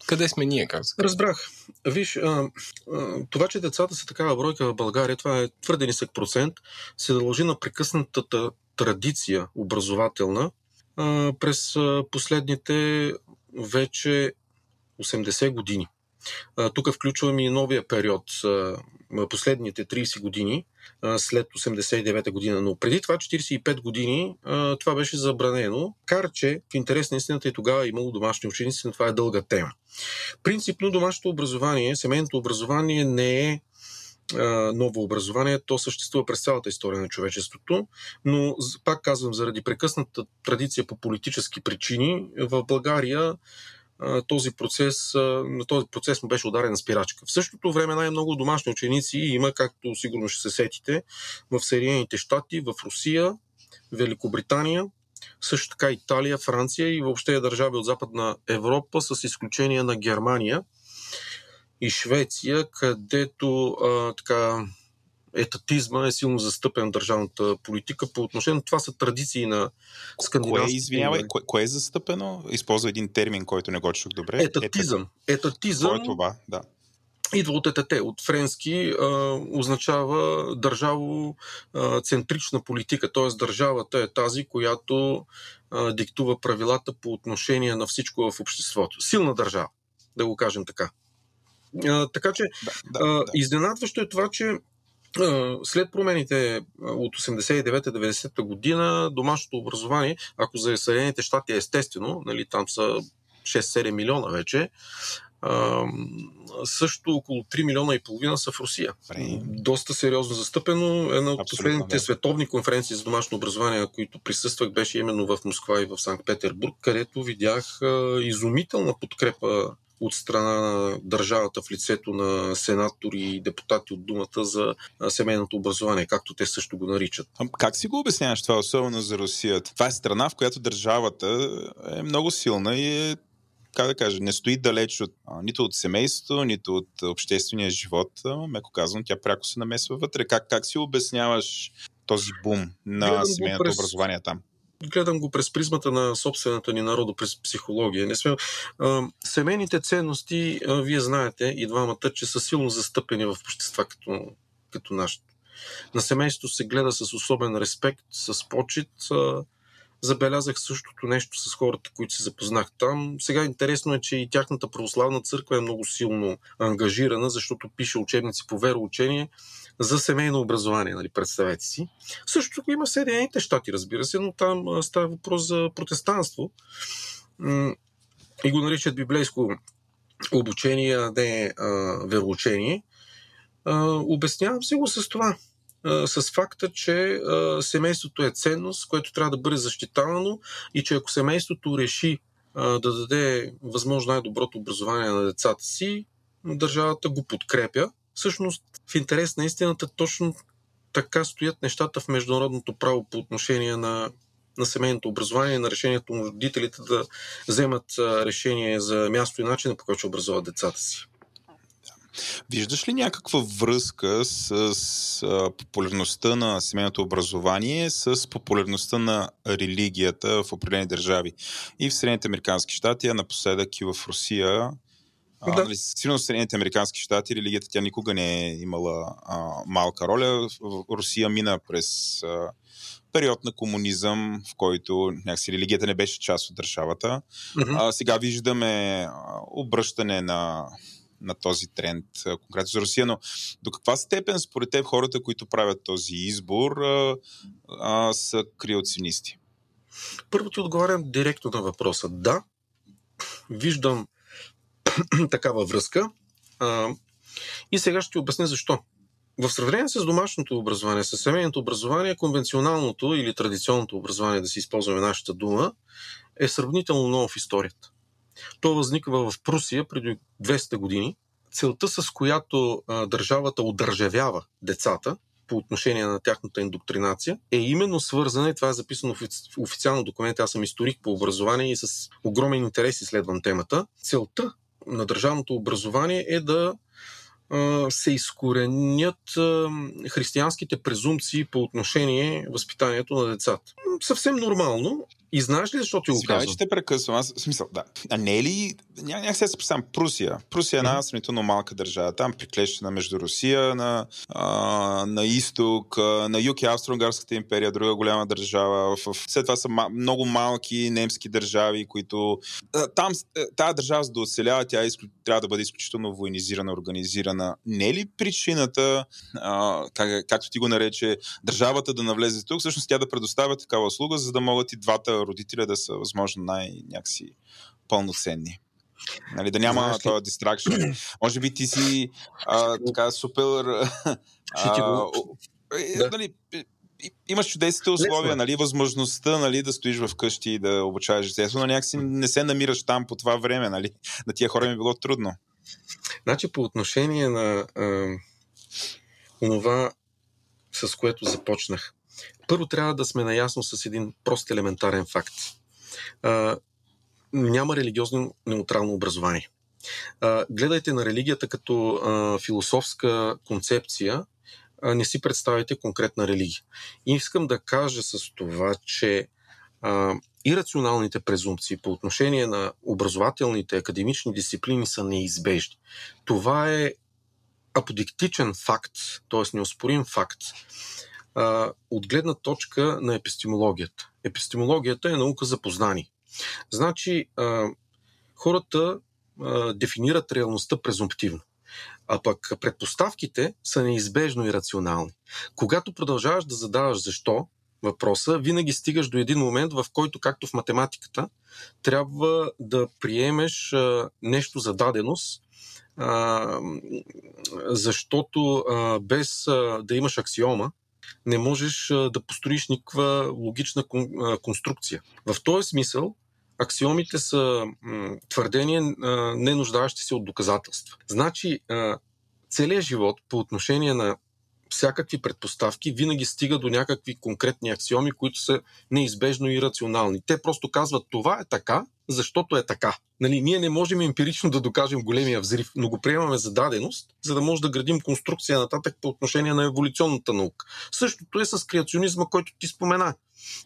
къде сме ние, как Разбрах. Виж, а, а, това, че децата са такава бройка в България, това е твърде нисък процент, се дължи на прекъснатата традиция образователна а, през последните вече 80 години. Тук включвам и новия период, последните 30 години, след 89 година. Но преди това, 45 години, това беше забранено. Кар, че в интерес на истината и тогава имало домашни ученици, но това е дълга тема. Принципно домашното образование, семейното образование не е ново образование. То съществува през цялата история на човечеството, но пак казвам, заради прекъсната традиция по политически причини, в България този процес, на този процес му беше ударена спирачка. В същото време най-много домашни ученици има, както сигурно ще се сетите, в Съединените щати, в Русия, Великобритания, също така Италия, Франция и въобще държави от Западна Европа, с изключение на Германия и Швеция, където а, така, етатизма е силно застъпен в държавната политика по отношение. Това са традиции на скандинавските. Кое, извинявай, кое, кое е застъпено? Използва един термин, който не го чух добре. Етатизъм. Етатизъм. Кое е това? Да. Идва от етате, от френски а, означава държаво-центрична политика, т.е. държавата е тази, която а, диктува правилата по отношение на всичко в обществото. Силна държава, да го кажем така. А, така че, Да, да, а, изненадващо е това, че след промените от 89-90 година, домашното образование, ако за Съединените щати е естествено, нали, там са 6-7 милиона вече, а, също около 3 милиона и половина са в Русия. Доста сериозно застъпено. Една от Абсолютно, последните да. световни конференции за домашно образование, на които присъствах, беше именно в Москва и в Санкт-Петербург, където видях а, изумителна подкрепа от страна на държавата в лицето на сенатори и депутати от думата за семейното образование, както те също го наричат. А Как си го обясняваш това, особено за Русия? Това е страна, в която държавата е много силна и е, как да кажа, не стои далеч от, а, нито от семейството, нито от обществения живот. А, меко казвам, тя пряко се намесва вътре. Как, как си обясняваш този бум на Гледам семейното през- образование там? Гледам го през призмата на собствената ни народа, през психология. Не сме, семейните ценности, вие знаете и двамата, че са силно застъпени в общества като, като нашето. На семейството се гледа с особен респект, с почет. Забелязах същото нещо с хората, които се запознах там. Сега интересно е, че и тяхната православна църква е много силно ангажирана, защото пише учебници по вероучение за семейно образование, нали, представете си. Също има Съединените щати, разбира се, но там става въпрос за протестанство. И го наричат библейско обучение, а не а, вероучение. Обяснявам си го с това. С факта, че семейството е ценност, което трябва да бъде защитавано и че ако семейството реши да даде възможно най-доброто образование на децата си, държавата го подкрепя. Всъщност, в интерес на истината, точно така стоят нещата в международното право по отношение на, на семейното образование, на решението на родителите да вземат решение за място и начина по който образуват децата си. Виждаш ли някаква връзка с, с популярността на семейното образование с популярността на религията в определени държави? И в Съединените Американски щати, а напоследък и в Русия. А, Да. нали, сигурно в Съединените Американски щати религията тя никога не е имала а, малка роля. Русия мина през а, период на комунизъм, в който някакси религията не беше част от държавата. Мгм. А, сега виждаме обръщане на, на този тренд, конкретно за Русия, но до каква степен според теб хората, които правят този избор, а, а, са криоцинисти? Първо ти отговарям директно на въпроса. Да, виждам такава връзка. А, и сега ще обясня защо. В сравнение с домашното образование, с семейното образование, конвенционалното или традиционното образование, да си използваме нашата дума, е сравнително ново в историята. То възниква в Прусия преди 200 години. Целта, с която а, държавата удържавява децата по отношение на тяхната индоктринация, е именно свързана, и това е записано в официално документ, аз съм историк по образование и с огромен интерес изследвам темата. Целта на държавното образование е да се изкоренят християнските презумпции по отношение възпитанието на децата. Съвсем нормално. И знаеш ли защо ти го казвам? че те прекъсвам. Аз смисъл, да. А не е ли... Ня, някак се представям Прусия. Прусия е една сравнително малка държава. Там приклещена между Русия, на, а, на изток, на юг е Австро-Унгарската империя, друга голяма държава. В, в, след това са ма, много малки немски държави, които... А, там тази държава, за да оцелява, тя е, изклю... трябва да бъде изключително военизирана, организирана. Не е ли причината, а, как, както ти го нарече, държавата да навлезе тук, всъщност тя да предоставя такава услуга, за да могат и двата родителя да са възможно най-някакси пълноценни. Нали, да няма Знаеш този дистракшн. Може би ти си а, така супер... Го- е, Да. нали, и- имаш чудесните условия, е. нали, възможността нали, да стоиш вкъщи и да обучаваш детето, но някакси не се намираш там по това време. Нали. На тия хора ми е било трудно. Значи по отношение на а, онова, с което започнах. Първо трябва да сме наясно с един прост елементарен факт. А, няма религиозно неутрално образование. А, гледайте на религията като а, философска концепция, а, не си представяйте конкретна религия. И искам да кажа с това, че а, ирационалните презумпции по отношение на образователните академични дисциплини са неизбежни. Това е аподиктичен факт, т.е. неоспорим факт, а, от гледна точка на епистемологията. Епистемологията е наука за познание. Значи, а, хората а, дефинират реалността презумптивно. А пък предпоставките са неизбежно ирационални. Когато продължаваш да задаваш защо, въпроса, винаги стигаш до един момент, в който, както в математиката, трябва да приемеш а, нещо за даденост, а, защото а, без а, да имаш аксиома, не можеш да построиш никаква логична конструкция. В този смисъл, аксиомите са твърдения, не нуждаещи се от доказателства. Значи, целият живот по отношение на всякакви предпоставки винаги стига до някакви конкретни аксиоми, които са неизбежно и рационални. Те просто казват това е така, защото е така. Нали, ние не можем емпирично да докажем големия взрив, но го приемаме за даденост, за да може да градим конструкция нататък по отношение на еволюционната наука. Същото е с креационизма, който ти спомена.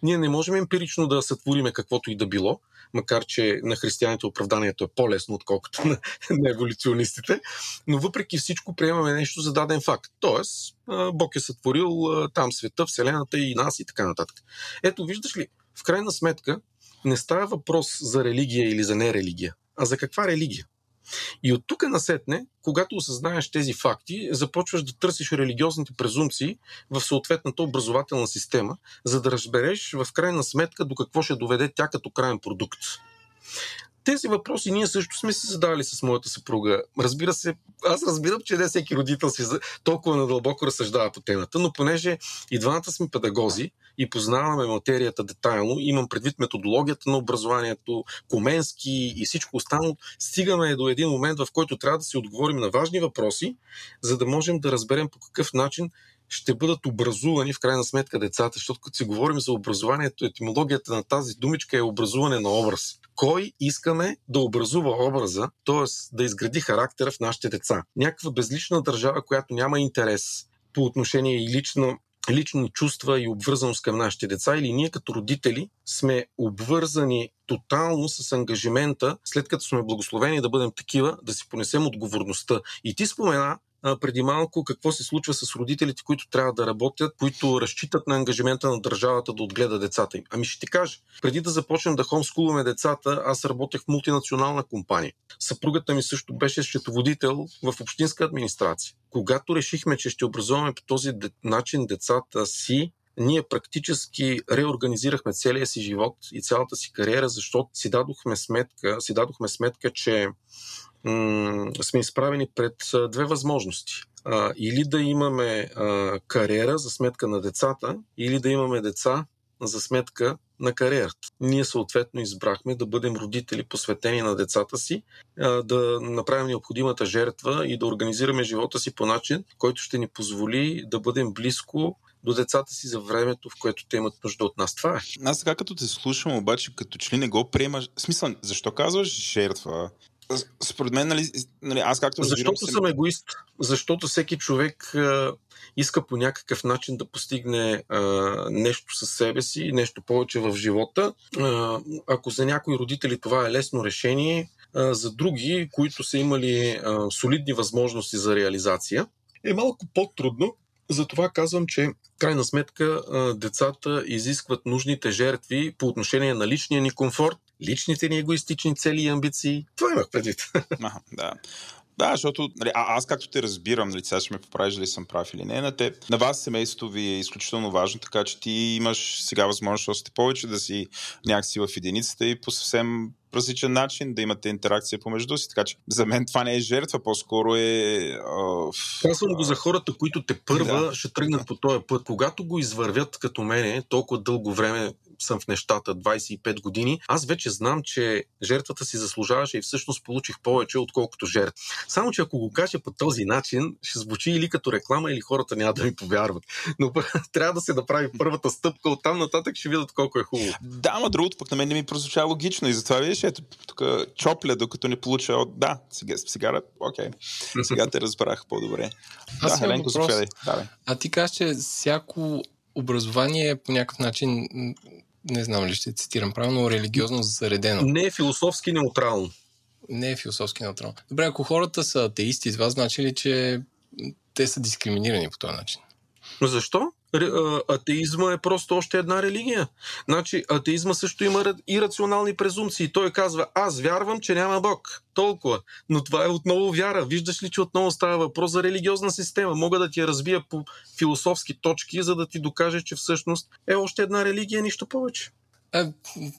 Ние не можем емпирично да сътвориме каквото и да било, макар че на християните оправданието е по-лесно, отколкото на, на еволюционистите, но въпреки всичко приемаме нещо за даден факт. Тоест, Бог е сътворил там света, Вселената и нас и така нататък. Ето, виждаш ли, в крайна сметка, не става въпрос за религия или за нерелигия, а за каква религия. И от тук насетне, когато осъзнаеш тези факти, започваш да търсиш религиозните презумпции в съответната образователна система, за да разбереш в крайна сметка до какво ще доведе тя като крайен продукт. Тези въпроси ние също сме си задали с моята съпруга. Разбира се, аз разбирам, че не всеки родител си толкова надълбоко разсъждава по темата, но понеже и двамата сме педагози и познаваме материята детайлно, имам предвид методологията на образованието, Коменски и всичко останало, стигаме до един момент, в който трябва да си отговорим на важни въпроси, за да можем да разберем по какъв начин ще бъдат образувани в крайна сметка децата, защото като си говорим за образованието, етимологията на тази думичка е образуване на образ. Кой искаме да образува образа, т.е. да изгради характера в нашите деца? Някаква безлична държава, която няма интерес по отношение и лично лични чувства и обвързаност към нашите деца или ние като родители сме обвързани тотално с ангажимента, след като сме благословени да бъдем такива, да си понесем отговорността. И ти спомена а, преди малко какво се случва с родителите, които трябва да работят, които разчитат на ангажимента на държавата да отгледа децата им. Ами ще ти кажа, преди да започнем да хомскулваме децата, аз работех в мултинационална компания. Съпругата ми също беше счетоводител в общинска администрация. Когато решихме, че ще образуваме по този начин децата си, ние практически реорганизирахме целия си живот и цялата си кариера, защото си дадохме сметка, си дадохме сметка че м- сме изправени пред две възможности. А, или да имаме а, кариера за сметка на децата, или да имаме деца за сметка на кариерата. Ние съответно избрахме да бъдем родители посветени на децата си, да направим необходимата жертва и да организираме живота си по начин, който ще ни позволи да бъдем близко до децата си за времето, в което те имат нужда от нас. Това е. Аз така като те слушам, обаче като че ли не го приемаш. Смисъл, защо казваш жертва? Според мен, нали, нали аз както Защото съм егоист. Защото всеки човек а, иска по някакъв начин да постигне а, нещо със себе си, нещо повече в живота. А, ако за някои родители това е лесно решение, а, за други, които са имали а, солидни възможности за реализация, е малко по-трудно. Затова казвам, че крайна сметка децата изискват нужните жертви по отношение на личния ни комфорт, личните ни егоистични цели и амбиции. Това имах предвид. А, да. Да, защото нали, а, аз както те разбирам, нали, сега ще ме поправиш дали съм прав или не, на, те, на вас семейството ви е изключително важно, така че ти имаш сега възможност още повече да си някакси в единицата и по съвсем различен начин да имате интеракция помежду си. Така че за мен това не е жертва, по-скоро е. Казвам го за хората, които те първа да. ще тръгнат по този път. Когато го извървят като мене, толкова дълго време съм в нещата 25 години, аз вече знам, че жертвата си заслужаваше и всъщност получих повече, отколкото жертва. Само, че ако го кажа по този начин, ще звучи или като реклама, или хората няма да ми повярват. Но трябва да се направи първата стъпка, оттам нататък ще видят колко е хубаво. Да, но другото пък на мен не ми прозвуча логично и затова виж, ето, тук чопля, докато не получа от... Да, сега, сега, окей. Сега те разбрах по-добре. Аз да, Еленко, заповядай. А ти кажеш, че всяко образование по някакъв начин не знам ли ще цитирам правилно, религиозно заредено. Не е философски неутрално. Не е философски неутрално. Добре, ако хората са атеисти, това значи ли, че те са дискриминирани по този начин? Защо? Атеизма е просто още една религия. Значи, атеизма също има и рационални презумпции. Той казва, аз вярвам, че няма Бог. Толкова. Но това е отново вяра. Виждаш ли, че отново става въпрос за религиозна система. Мога да ти я разбия по философски точки, за да ти докаже, че всъщност е още една религия, нищо повече. А,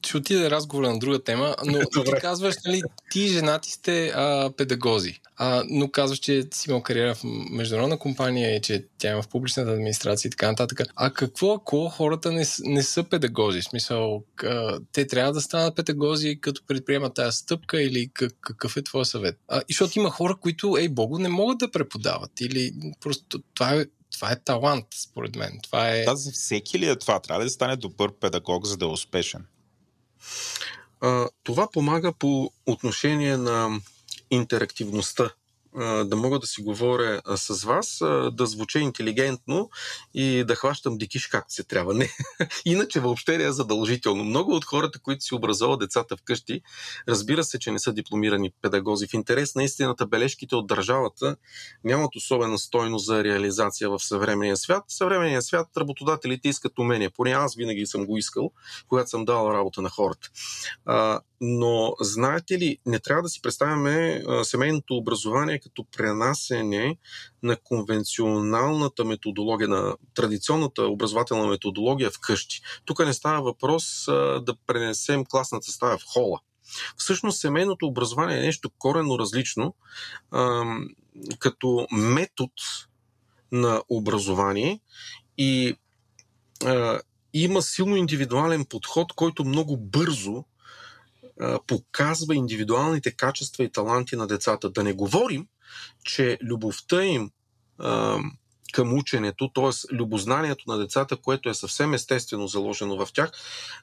ще отиде разговора на друга тема, но ти казваш, нали, ти женати сте а, педагози, а, но казваш, че си имал кариера в международна компания и че тя има в публичната администрация и така нататък. А какво ако хората не, не са педагози? В смисъл, а, те трябва да станат педагози, като предприемат тази стъпка или как, какъв е твой съвет? А, и защото има хора, които, ей, Богу, не могат да преподават или просто това е това е талант, според мен. Това е... Да, за всеки ли е това? Трябва ли да стане добър педагог, за да е успешен? А, това помага по отношение на интерактивността да мога да си говоря с вас, да звуча интелигентно и да хващам дикиш както се трябва. Не. Иначе въобще не е задължително. Много от хората, които си образуват децата вкъщи, разбира се, че не са дипломирани педагози. В интерес на истината бележките от държавата нямат особена стойност за реализация в съвременния свят. В съвременния свят работодателите искат умения. Поне аз винаги съм го искал, когато съм дал работа на хората. Но знаете ли, не трябва да си представяме семейното образование като пренасене на конвенционалната методология, на традиционната образователна методология вкъщи. Тук не става въпрос да пренесем класната стая в хола. Всъщност семейното образование е нещо коренно различно, като метод на образование и има силно индивидуален подход, който много бързо показва индивидуалните качества и таланти на децата. Да не говорим, че любовта им към ученето, т.е. любознанието на децата, което е съвсем естествено заложено в тях,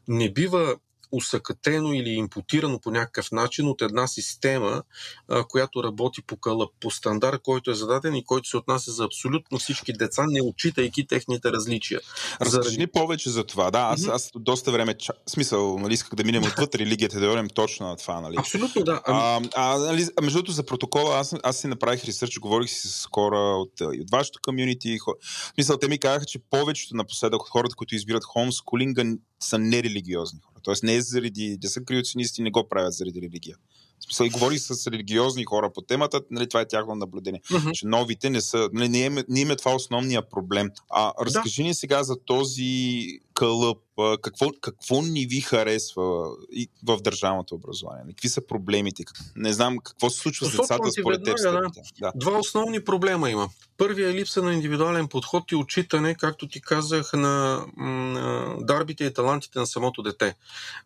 не бива усъкътено или импутирано по някакъв начин от една система, а, която работи по кълъп, по стандарт, който е зададен и който се отнася за абсолютно всички деца, не отчитайки техните различия. Разкажи Заради... повече за това. Да, аз, аз доста време, ча... смисъл, нали, исках да минем отвъд религията, да говорим точно на това. Нали. Абсолютно, да. Ами... А, а, нали, а между другото, за протокола, аз, аз си направих ресърч, говорих си с хора от, от вашето комюнити. Хор... Смисъл, те ми казаха, че повечето напоследък от хората, които избират хомскулинга, са нерелигиозни хора. Тоест не е заради, да са криоционисти, не го правят заради религия. В смисъл, и говори с религиозни хора по темата, нали, това е тяхно наблюдение. Uh-huh. Че новите не са, нали, не, е, не е това основния проблем. А разкажи да. ни сега за този кълъп, какво, какво ни ви харесва и в държавното образование? Какви са проблемите? Не знам какво се случва с децата според теб. Да. Да. Два основни проблема има. Първия е липса на индивидуален подход и отчитане, както ти казах, на, на дарбите и талантите на самото дете.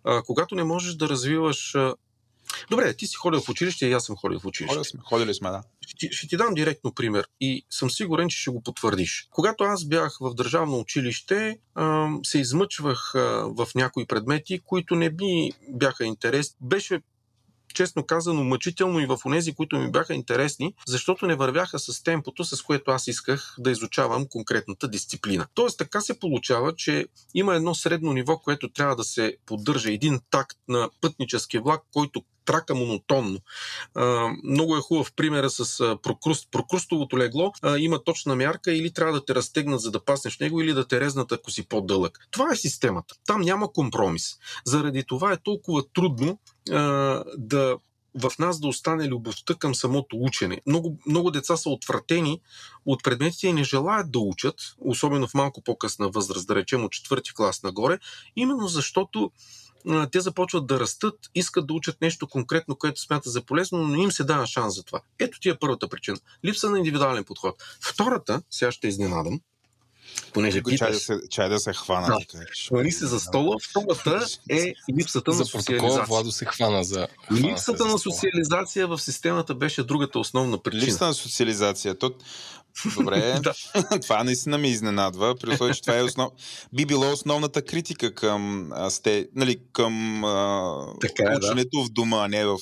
А, когато не можеш да развиваш Добре, ти си ходил в училище и аз съм ходил в училище. Ходили сме, ходили сме да. Ще ти, ще ти дам директно пример и съм сигурен, че ще го потвърдиш. Когато аз бях в държавно училище, се измъчвах в някои предмети, които не би бяха интересни. Беше честно казано, мъчително и в онези, които ми бяха интересни, защото не вървяха с темпото, с което аз исках да изучавам конкретната дисциплина. Тоест така се получава, че има едно средно ниво, което трябва да се поддържа, един такт на пътнически влак, който трака монотонно. Много е хубав примера с прокруст. Прокрустовото легло има точна мярка или трябва да те разтегнат за да паснеш него или да те резнат ако си по-дълъг. Това е системата. Там няма компромис. Заради това е толкова трудно да в нас да остане любовта към самото учене. Много, много деца са отвратени от предметите и не желаят да учат, особено в малко по-късна възраст, да речем от четвърти клас нагоре, именно защото те започват да растат, искат да учат нещо конкретно, което смята за полезно, но им се дава шанс за това. Ето ти е първата причина. Липса на индивидуален подход. Втората, сега ще изненадам, понеже питаш... Чай да се, чай да се хвана. Да. Хвани се за стола. Втората е липсата за на социализация. Владо се хвана за... Хвана липсата на социализация в системата беше другата основна причина. Липсата на социализация. То, Добре, това наистина ме изненадва, при условие, че това е основ... би било основната критика към, а, сте, нали, към а, така е, ученето да. в дома, а не в...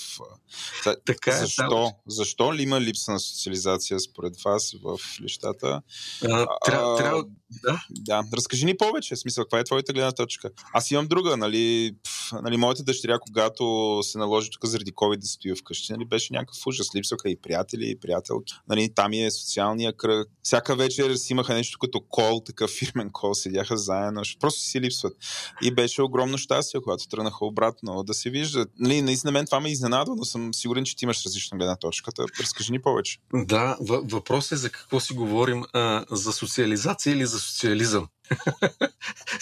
Така е, Защо? Да. Защо ли има липса на социализация според вас в лещата? Трябва, трябва, да. да. Разкажи ни повече, смисъл, каква е твоята гледна точка? Аз имам друга, нали, пф, нали моята дъщеря, когато се наложи тук заради COVID да стои вкъщи, нали, беше някакъв ужас, липсваха и приятели, и приятелки. Нали, там е социалния кръг. Всяка вечер си имаха нещо като кол, такъв фирмен кол, седяха заедно, просто си липсват. И беше огромно щастие, когато тръгнаха обратно да се виждат. Нали, наистина мен това ме изненадва, но съм сигурен, че ти имаш различна гледна точка. Разкажи ни повече. Да, въпрос е за какво си говорим, а, за социализация или за социализъм.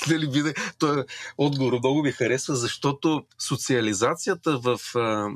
Дали биде, той отговор много ми харесва, защото социализацията в а,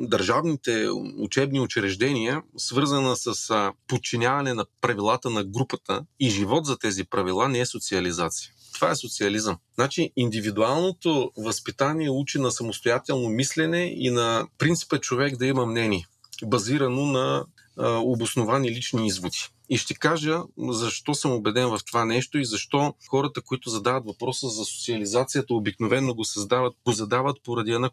държавните учебни учреждения, свързана с а, подчиняване на правилата на групата и живот за тези правила, не е социализация. Това е социализъм. Значи, индивидуалното възпитание учи на самостоятелно мислене и на принципа човек да има мнение, базирано на обосновани лични изводи. И ще кажа защо съм убеден в това нещо и защо хората, които задават въпроса за социализацията, обикновено го, създават, го задават поради една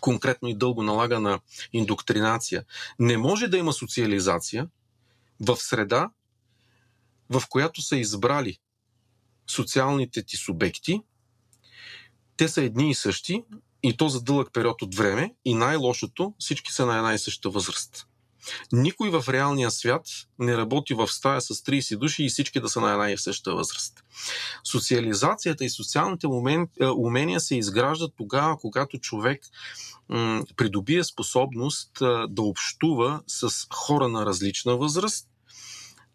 конкретно и дълго налагана индоктринация. Не може да има социализация в среда, в която са избрали социалните ти субекти, те са едни и същи, и то за дълъг период от време, и най-лошото, всички са на една и съща възраст. Никой в реалния свят не работи в стая с 30 души и всички да са на една и съща възраст. Социализацията и социалните е, умения се изграждат тогава, когато човек придобие способност а, да общува с хора на различна възраст,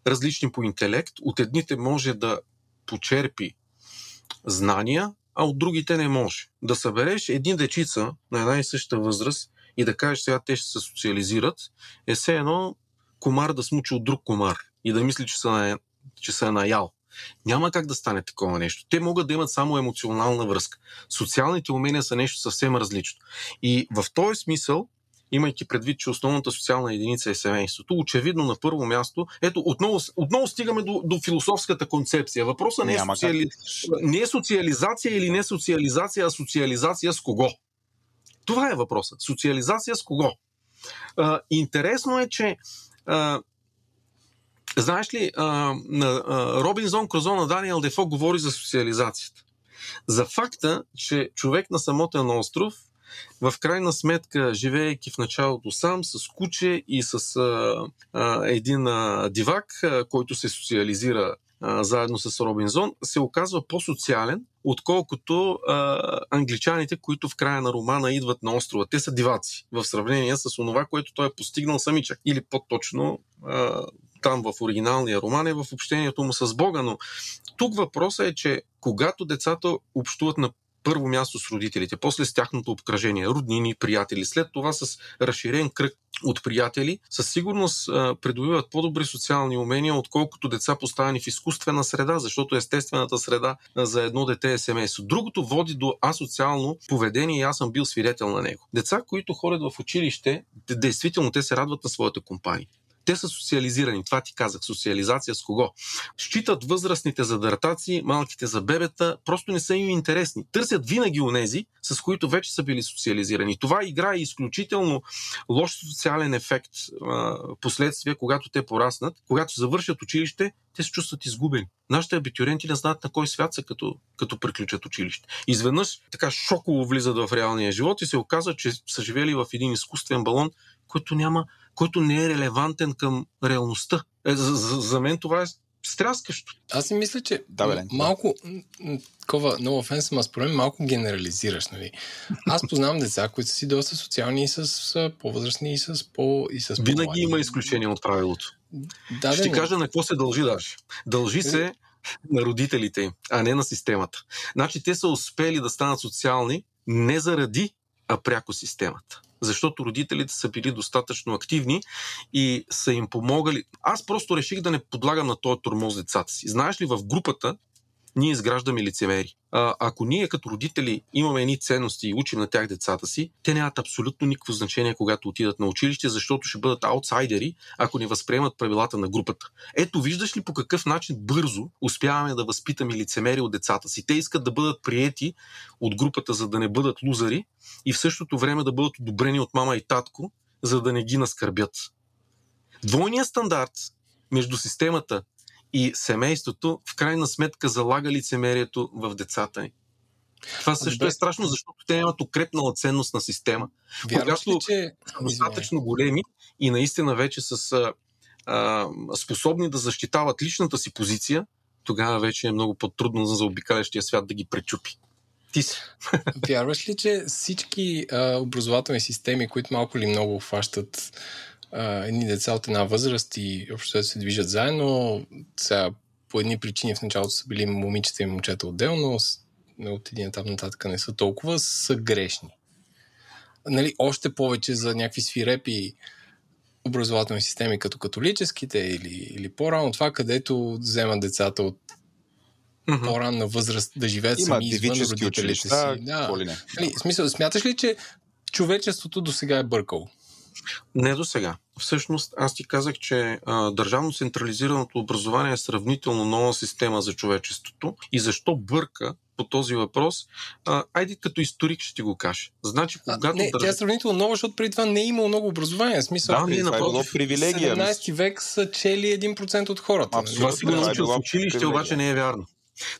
различни по интелект. От едните може да почерпи знания, а от другите не може. Да събереш един дечица на една и съща възраст и да кажеш сега те ще се социализират, е все едно комар да смучи от друг комар и да мисли, че са, на, че са наял. Няма как да стане такова нещо. Те могат да имат само емоционална връзка. Социалните умения са нещо съвсем различно. И в този смисъл имайки предвид, че основната социална единица е семейството, очевидно на първо място, ето, отново, отново стигаме до, до философската концепция. Въпросът не е, социали... не е социализация или не социализация, а социализация с кого? Това е въпросът. Социализация с кого? А, интересно е, че а, знаеш ли, а, а, Робинзон Крозо на Даниел Дефо говори за социализацията. За факта, че човек на самотен остров в крайна сметка, живеейки в началото сам, с куче и с а, а, един а, дивак, а, който се социализира а, заедно с Робинзон, се оказва по-социален, отколкото а, англичаните, които в края на романа идват на острова. Те са диваци в сравнение с онова, което той е постигнал самичък. Или по-точно а, там в оригиналния роман е в общението му с Бога, но тук въпросът е, че когато децата общуват на първо място с родителите, после с тяхното обкръжение, роднини, приятели, след това с разширен кръг от приятели, със сигурност придобиват по-добри социални умения, отколкото деца поставени в изкуствена среда, защото естествената среда за едно дете е семейство. Другото води до асоциално поведение и аз съм бил свидетел на него. Деца, които ходят в училище, действително те се радват на своята компания. Те са социализирани. Това ти казах. Социализация с кого? Считат възрастните за дъртаци, малките за бебета, просто не са им интересни. Търсят винаги онези, с които вече са били социализирани. Това играе изключително лош социален ефект последствия, когато те пораснат. Когато завършат училище, те се чувстват изгубени. Нашите абитюренти не знаят на кой свят са, като, като приключат училище. Изведнъж така шоково влизат в реалния живот и се оказва, че са живели в един изкуствен балон, който няма който не е релевантен към реалността. Е, за, за, за мен това е стряскащо. Аз си мисля, че да, бе, малко, такова, no offense, според мен малко генерализираш, нали? Аз познавам деца, които са си доста социални и с по-възрастни и с по... И с Винаги има изключение от правилото. Да, Ще ти кажа на какво се дължи даже. Дължи се на родителите им, а не на системата. Значи те са успели да станат социални не заради, а пряко системата защото родителите са били достатъчно активни и са им помогали. Аз просто реших да не подлагам на този тормоз децата си. Знаеш ли, в групата ние изграждаме лицемери. А, ако ние като родители имаме едни ценности и учим на тях децата си, те нямат абсолютно никакво значение, когато отидат на училище, защото ще бъдат аутсайдери, ако не възприемат правилата на групата. Ето, виждаш ли по какъв начин бързо успяваме да възпитаме лицемери от децата си. Те искат да бъдат приети от групата, за да не бъдат лузари и в същото време да бъдат одобрени от мама и татко, за да не ги наскърбят. Двойният стандарт между системата и семейството в крайна сметка залага лицемерието в децата ни. Това също е страшно, защото те имат укрепнала ценност на система. Вярваш когато ли, че... са достатъчно големи и наистина вече с а, способни да защитават личната си позиция, тогава вече е много по-трудно за заобикалящия свят да ги пречупи. Ти си. Вярваш ли, че всички а, образователни системи, които малко или много хващат а, едни деца от една възраст и общо се движат заедно, сега по едни причини в началото са били момичета и момчета отделно, от един етап нататък не са толкова, са грешни. Нали, още повече за някакви свирепи образователни системи, като католическите или, или по-рано това, където вземат децата от mm-hmm. по-ранна възраст да живеят Има сами извън родителите училища, си. Да. Нали, смисъл, смяташ ли, че човечеството до сега е бъркало? Не до сега. Всъщност, аз ти казах, че а, държавно централизираното образование е сравнително нова система за човечеството. И защо бърка по този въпрос? А, айде като историк ще ти го кажа. Значи, когато. А, не, държ... тя е сравнително нова, защото преди това не е имало много образование. В смисъл, да, не, е било привилегия. 17 век са чели 1% от хората. Абсолютно. Това си го научил в училище, обаче не е вярно.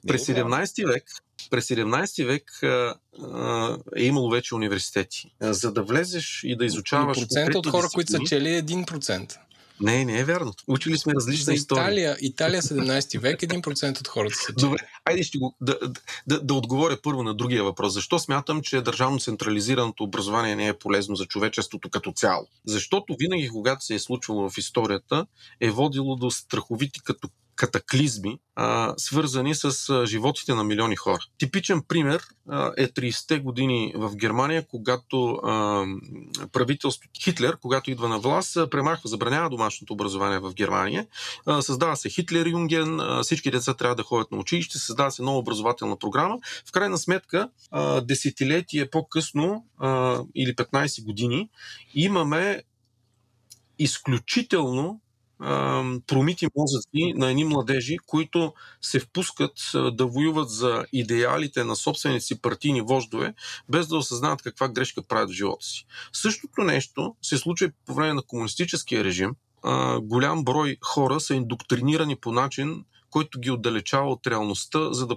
През 17 век през 17 век а, а, е имало вече университети. За да влезеш и да изучаваш. Процент от хора, които са чели, е 1%. Не, не е вярно. Учили сме различна За история. Италия, Италия 17 век 1% от хората са чели. Добре, айде ще го, да, да, да отговоря първо на другия въпрос. Защо смятам, че държавно централизираното образование не е полезно за човечеството като цяло? Защото винаги, когато се е случвало в историята, е водило до страховити като катаклизми, а, свързани с а, животите на милиони хора. Типичен пример а, е 30-те години в Германия, когато а, правителството Хитлер, когато идва на власт, премахва, забранява домашното образование в Германия. А, създава се Хитлер Юнген, а, всички деца трябва да ходят на училище, създава се нова образователна програма. В крайна сметка, а, десетилетие по-късно а, или 15 години, имаме изключително промити мозъци на едни младежи, които се впускат да воюват за идеалите на собствените си партийни вождове, без да осъзнават каква грешка правят в живота си. Същото нещо се случва и по време на комунистическия режим. Голям брой хора са индоктринирани по начин, който ги отдалечава от реалността, за да...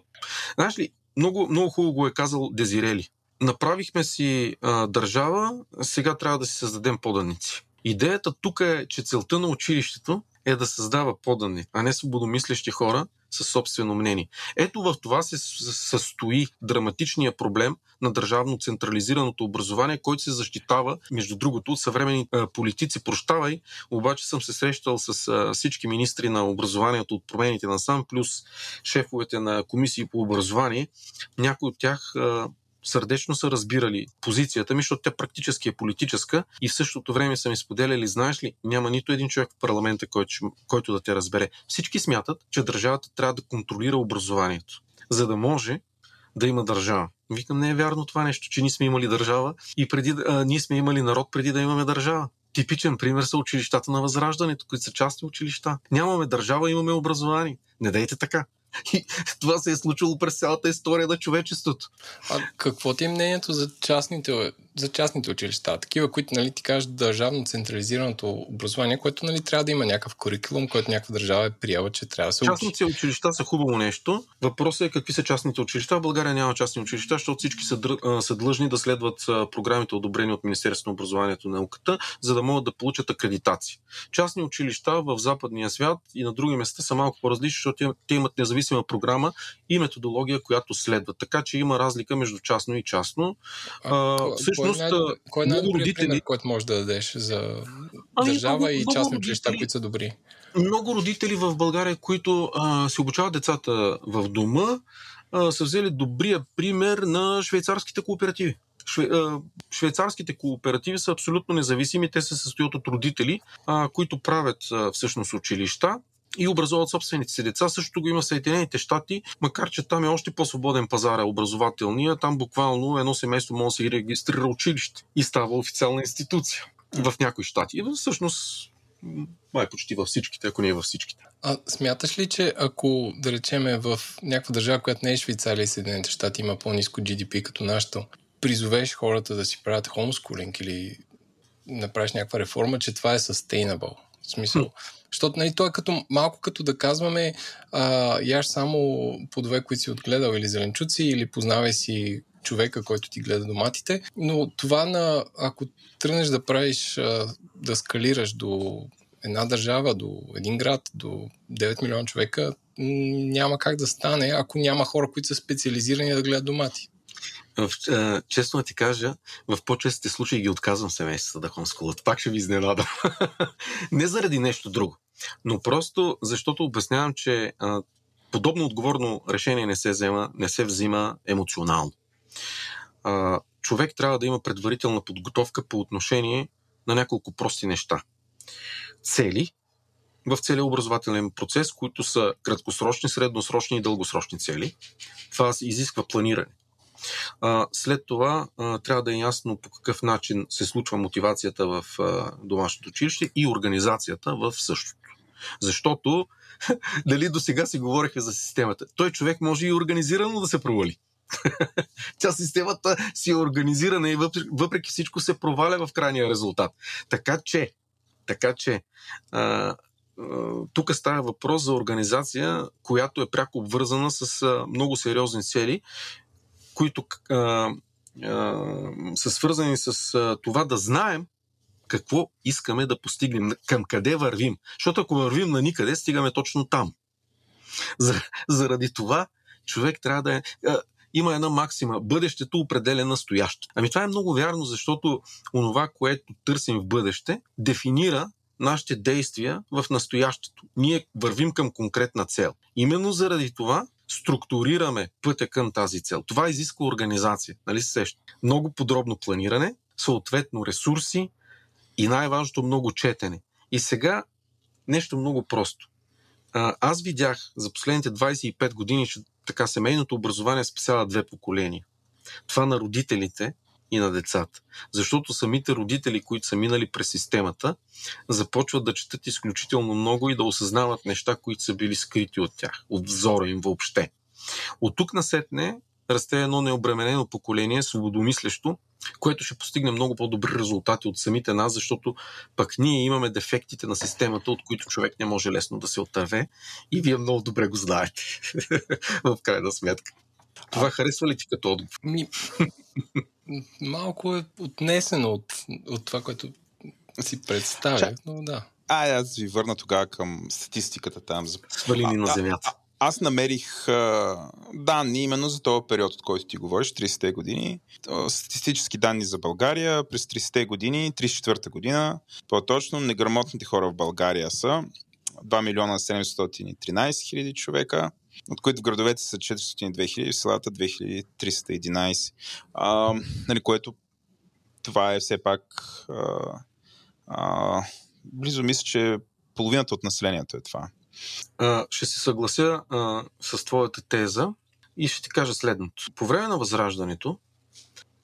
Знаеш ли, много, много хубаво го е казал Дезирели. Направихме си а, държава, сега трябва да си създадем поданици. Идеята тук е, че целта на училището е да създава подани, а не свободомислещи хора със собствено мнение. Ето в това се състои драматичния проблем на държавно централизираното образование, който се защитава, между другото, от съвремени политици. Прощавай, обаче съм се срещал с всички министри на образованието от промените на сам, плюс шефовете на комисии по образование. Някои от тях сърдечно са разбирали позицията ми, защото тя практически е политическа и в същото време са ми споделяли, знаеш ли, няма нито един човек в парламента, който, който да те разбере. Всички смятат, че държавата трябва да контролира образованието, за да може да има държава. Викам, не е вярно това нещо, че ние сме имали държава и преди, а, ние сме имали народ преди да имаме държава. Типичен пример са училищата на Възраждането, които са частни училища. Нямаме държава, имаме образование. Не дайте така. И това се е случило през цялата история на човечеството. А какво ти е мнението за частните, за частните училища? Такива, които нали, ти кажат държавно централизираното образование, което нали, трябва да има някакъв курикулум, който някаква държава е приела, че трябва да се учи. Частните училища са хубаво нещо. Въпросът е какви са частните училища. В България няма частни училища, защото всички са, са длъжни да следват програмите, одобрени от Министерството на образованието и науката, за да могат да получат акредитация. Частни училища в западния свят и на други места са малко по-различни, защото те имат независима програма и методология, която следва. Така че има разлика между частно и частно. А, а, всъщност, кой е, най- кой е много родители... пример, който може да дадеш за ами, държава много, и частни училища, които са добри? Много родители в България, които а, се обучават децата в дома, а, са взели добрия пример на швейцарските кооперативи. Шве, швейцарските кооперативи са абсолютно независими. Те се състоят от родители, а, които правят а, всъщност училища и образуват собствените си деца. Също го има Съединените щати, макар че там е още по-свободен пазар, е образователния. Там буквално едно семейство може да се регистрира училище и става официална институция в някои щати. И всъщност май почти във всичките, ако не е във всичките. А смяташ ли, че ако, да речеме, в някаква държава, която не е Швейцария и Съединените щати, има по-низко GDP като нашето, призовеш хората да си правят хомскулинг или направиш някаква реформа, че това е sustainable? В смисъл, защото нали, то е като, малко като да казваме а, яш само плодове, които си отгледал или зеленчуци, или познавай си човека, който ти гледа доматите. Но това на, ако тръгнеш да правиш, да скалираш до една държава, до един град, до 9 милиона човека няма как да стане, ако няма хора, които са специализирани да гледат домати. В, а, честно да ти кажа, в по-честите случаи ги отказвам семействата да хомскулат. Пак ще ви изненадам. Не заради нещо друго, но просто защото обяснявам, че а, подобно отговорно решение не се взема, не се взима емоционално. А, човек трябва да има предварителна подготовка по отношение на няколко прости неща. Цели в целия образователен процес, които са краткосрочни, средносрочни и дългосрочни цели. Това изисква планиране. След това трябва да е ясно по какъв начин се случва мотивацията в домашното училище и организацията в същото. Защото, дали до сега си говореха за системата, той човек може и организирано да се провали. Тя системата си е организирана и въпреки, всичко се проваля в крайния резултат. Така че, така че а, тук става въпрос за организация, която е пряко обвързана с много сериозни цели, които а, а, са свързани с а, това да знаем какво искаме да постигнем, към къде вървим. Защото ако вървим на никъде, стигаме точно там. Заради това човек трябва да е има една максима. Бъдещето определя настоящето. Ами това е много вярно, защото онова, което търсим в бъдеще, дефинира нашите действия в настоящето. Ние вървим към конкретна цел. Именно заради това структурираме пътя към тази цел. Това изисква организация. Нали се сеща? Много подробно планиране, съответно ресурси и най-важното много четене. И сега нещо много просто. Аз видях за последните 25 години, че така семейното образование спасява две поколения. Това на родителите и на децата. Защото самите родители, които са минали през системата, започват да четат изключително много и да осъзнават неща, които са били скрити от тях, от взора им въобще. От тук насетне расте едно необременено поколение, свободомислещо, което ще постигне много по-добри резултати от самите нас, защото пък ние имаме дефектите на системата, от които човек не може лесно да се отърве и вие много добре го знаете в крайна сметка. Това а... харесва ли ти като отговор? Ми... Малко е отнесено от, от това, което си представях, но да. А, аз ви върна тогава към статистиката там. За... Свалини на земята. Аз намерих данни именно за този период, от който ти говориш, 30-те години. Статистически данни за България през 30-те години, 34-та година. По-точно, неграмотните хора в България са 2 милиона 713 хиляди човека, от които в градовете са 402 хиляди, в селата 2311. А, нали, което това е все пак а, а, близо мисля, че половината от населението е това. Ще се съглася с твоята теза и ще ти кажа следното. По време на Възраждането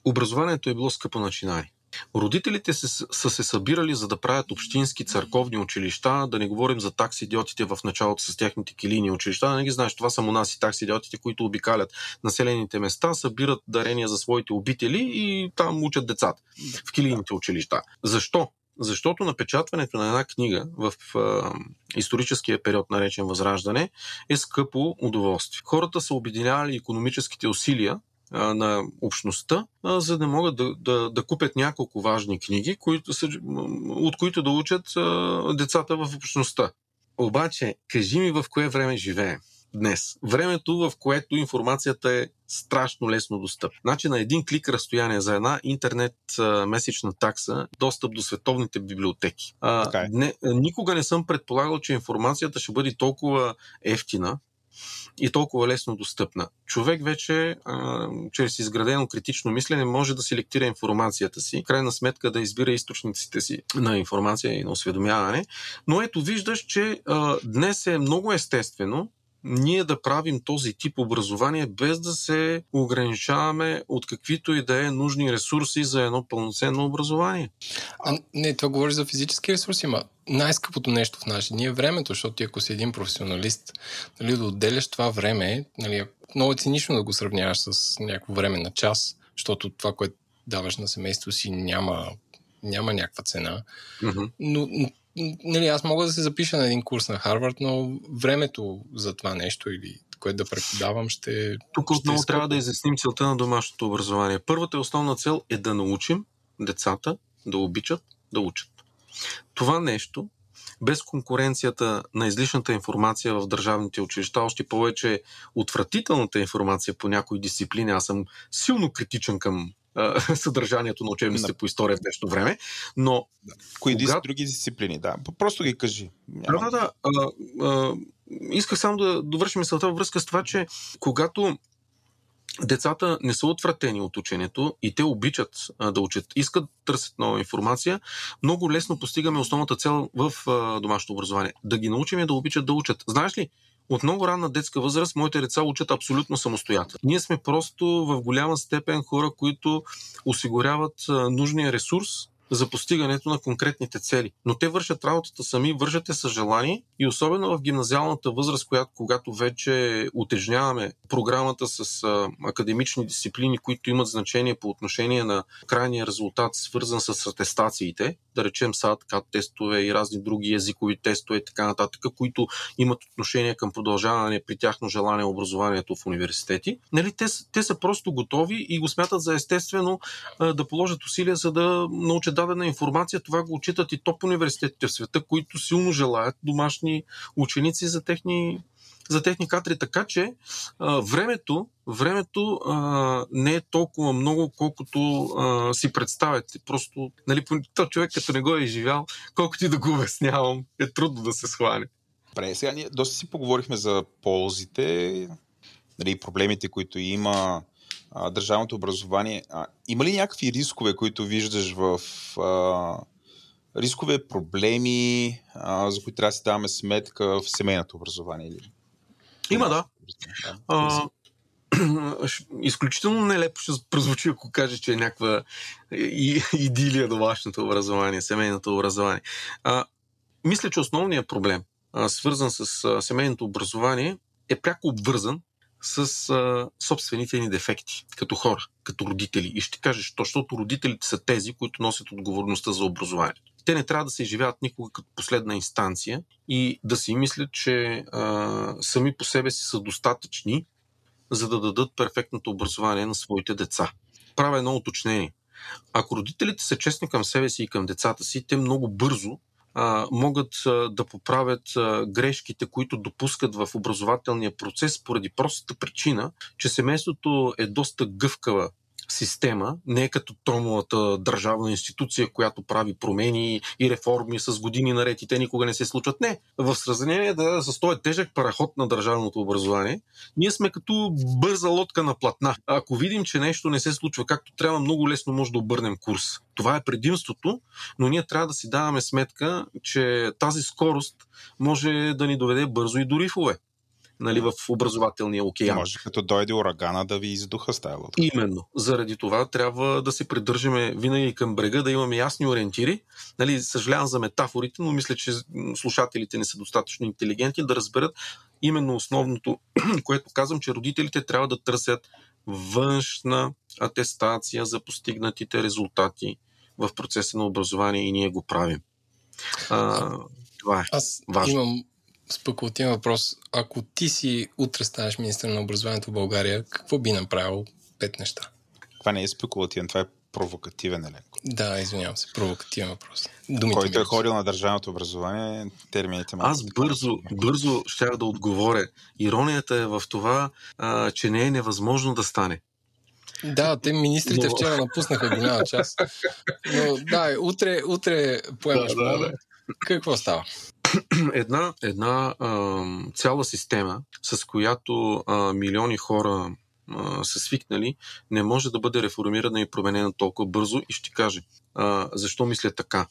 образованието е било скъпо начинание. Родителите се, са се събирали за да правят общински църковни училища, да не говорим за такси идиотите в началото с техните килийни училища. Да не ги знаеш, това са монаси такси идиотите, които обикалят населените места, събират дарения за своите обители и там учат децата в килийните училища. Защо? Защото напечатването на една книга в а, историческия период, наречен Възраждане, е скъпо удоволствие. Хората са обединявали економическите усилия а, на общността, а, за да могат да, да, да купят няколко важни книги, които са, от които да учат а, децата в общността. Обаче, кажи ми в кое време живеем днес. Времето, в което информацията е страшно лесно достъпна. Значи на един клик разстояние за една интернет а, месечна такса достъп до световните библиотеки. А, okay. Е. не, никога не съм предполагал, че информацията ще бъде толкова ефтина, и толкова лесно достъпна. Човек вече, а, чрез изградено критично мислене, може да селектира информацията си, крайна сметка да избира източниците си на информация и на осведомяване. Но ето виждаш, че а, днес е много естествено ние да правим този тип образование без да се ограничаваме от каквито и да е нужни ресурси за едно пълноценно образование. А, не, това говори за физически ресурси, ма най-скъпото нещо в наши дни е времето, защото ти ако си един професионалист, нали, да отделяш това време, нали, много е цинично да го сравняваш с някакво време на час, защото това, което даваш на семейството си, няма, няма някаква цена. Mm-hmm. Но нали, аз мога да се запиша на един курс на Харвард, но времето за това нещо или което да преподавам ще. Тук ще отново трябва да изясним целта на домашното образование. Първата и основна цел е да научим децата да обичат да учат. Това нещо без конкуренцията на излишната информация в държавните училища, още повече отвратителната информация по някои дисциплини. Аз съм силно критичен към съдържанието на учебниците по история в днешно време. Но. Кои когато... други дисциплини, да. Просто ги кажи. Няма... Да, да, да. А, а, исках само да довършим мисълта във връзка с това, че когато децата не са отвратени от ученето и те обичат а, да учат, искат да търсят нова информация, много лесно постигаме основната цел в а, домашното образование. Да ги научим да обичат да учат. Знаеш ли, от много ранна детска възраст моите деца учат абсолютно самостоятелно. Ние сме просто в голяма степен хора, които осигуряват нужния ресурс за постигането на конкретните цели. Но те вършат работата сами, вършат я с желание и особено в гимназиалната възраст, която, когато вече утежняваме програмата с а, академични дисциплини, които имат значение по отношение на крайния резултат, свързан с атестациите, да речем САД, КАТ тестове и разни други езикови тестове и така нататък, които имат отношение към продължаване при тяхно желание образованието в университети, нали, те, те са просто готови и го смятат за естествено а, да положат усилия, за да научат дадена информация. Това го отчитат и топ университетите в света, които силно желаят домашни ученици за техни за техни кадри, така че а, времето, времето а, не е толкова много, колкото а, си представяте. Просто, нали, то човек като не го е изживял, колкото и да го обяснявам, е трудно да се схване. Добре, сега ние доста си поговорихме за ползите, нали, проблемите, които има а, държавното образование. А, има ли някакви рискове, които виждаш в а, рискове, проблеми, а, за които трябва да си даваме сметка в семейното образование? Или? Има, да. А, изключително нелепо ще прозвучи, ако кажа, че е някаква идилия домашното образование, семейното образование. А, мисля, че основният проблем, а, свързан с а, семейното образование, е пряко обвързан с а, собствените ни дефекти, като хора, като родители. И ще кажеш, защото родителите са тези, които носят отговорността за образованието. Те не трябва да се изживяват никога като последна инстанция и да си мислят, че а, сами по себе си са достатъчни, за да дадат перфектното образование на своите деца. Правя едно уточнение. Ако родителите са честни към себе си и към децата си, те много бързо а, могат а, да поправят а, грешките, които допускат в образователния процес, поради простата причина, че семейството е доста гъвкава система, не е като тромовата държавна институция, която прави промени и реформи с години наред и те никога не се случват. Не. В сравнение да, с този тежък параход на държавното образование, ние сме като бърза лодка на платна. Ако видим, че нещо не се случва както трябва, много лесно може да обърнем курс. Това е предимството, но ние трябва да си даваме сметка, че тази скорост може да ни доведе бързо и до рифове нали, в образователния океан. Може като дойде урагана да ви издуха с лодка. Именно. Заради това трябва да се придържаме винаги към брега, да имаме ясни ориентири. Нали, съжалявам за метафорите, но мисля, че слушателите не са достатъчно интелигентни да разберат именно основното, което казвам, че родителите трябва да търсят външна атестация за постигнатите резултати в процеса на образование и ние го правим. А, това е Аз важно. имам спекулативен въпрос. Ако ти си утре станеш министър на образованието в България, какво би направил пет неща? Това не е спекулативен, това е провокативен еленко. Да, извинявам се, провокативен въпрос. Думите Който е ходил на държавното образование, термините му. Аз бързо, бързо щях да отговоря. Иронията е в това, а, че не е невъзможно да стане. Да, те министрите Но... вчера напуснаха голяма част. Но да, утре, утре поемаш да, да, да. Какво става? една, една цяла система, с която милиони хора са свикнали, не може да бъде реформирана и променена толкова бързо и ще кажа а, защо мисля така.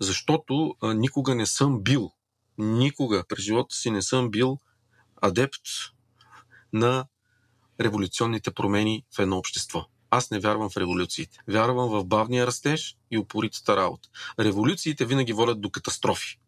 Защото никога не съм бил, никога през живота си не съм бил адепт на революционните промени в едно общество. Аз не вярвам в революциите. Вярвам в бавния растеж и упоритата работа. Революциите винаги водят до катастрофи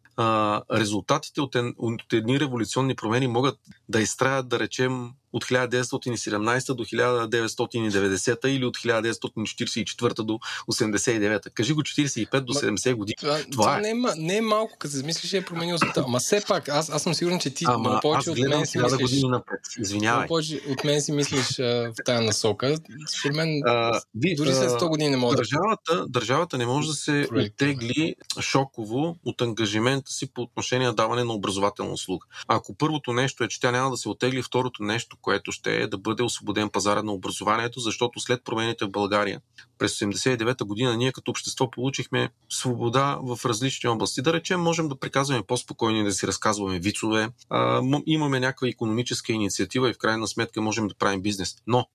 резултатите от, ен, от едни революционни промени могат да изтраят, да речем, от 1917 до 1990 или от 1944 до 89. Кажи го 45 до 70 години. Това, това, това е. Не, е, не е малко, като се замислиш, че е променил света. Ама все пак, аз, аз съм сигурен, че ти Ама, много повече от мен си мислиш... години напред. Извинявай. Много повече от мен си мислиш а, в тази насока. Според мен, а, ви, дори след 100 години не може държавата, да... Държавата не може да се оттегли шоково от ангажимента си по отношение на даване на образователна услуга. Ако първото нещо е, че тя няма да се оттегли, второто нещо, което ще е да бъде освободен пазара на образованието, защото след промените в България през 1989 година ние като общество получихме свобода в различни области. Да речем, можем да приказваме по-спокойни, да си разказваме вицове, а, имаме някаква економическа инициатива и в крайна сметка можем да правим бизнес. Но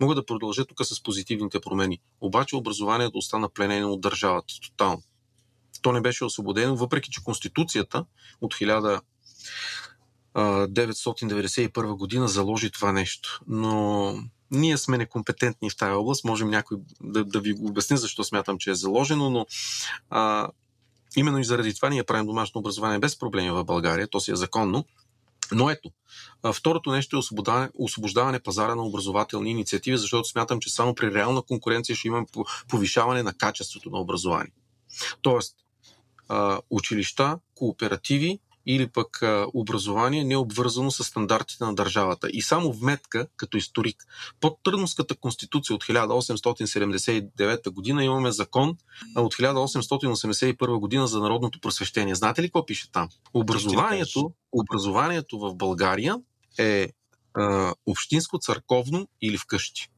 Мога да продължа тук с позитивните промени. Обаче образованието остана пленено от държавата тотално. То не беше освободено, въпреки че Конституцията от 1991 година заложи това нещо. Но ние сме некомпетентни в тази област. Можем някой да, да ви обясни защо смятам, че е заложено, но а, именно и заради това ние правим домашно образование без проблеми в България. То си е законно. Но ето, второто нещо е освобождаване, освобождаване пазара на образователни инициативи, защото смятам, че само при реална конкуренция ще имаме повишаване на качеството на образование. Тоест, училища, кооперативи или пък образование не е обвързано с стандартите на държавата. И само вметка, като историк, под Търновската конституция от 1879 година имаме закон от 1881 година за народното просвещение. Знаете ли какво пише там? Образованието, образованието в България е а, общинско, църковно или вкъщи.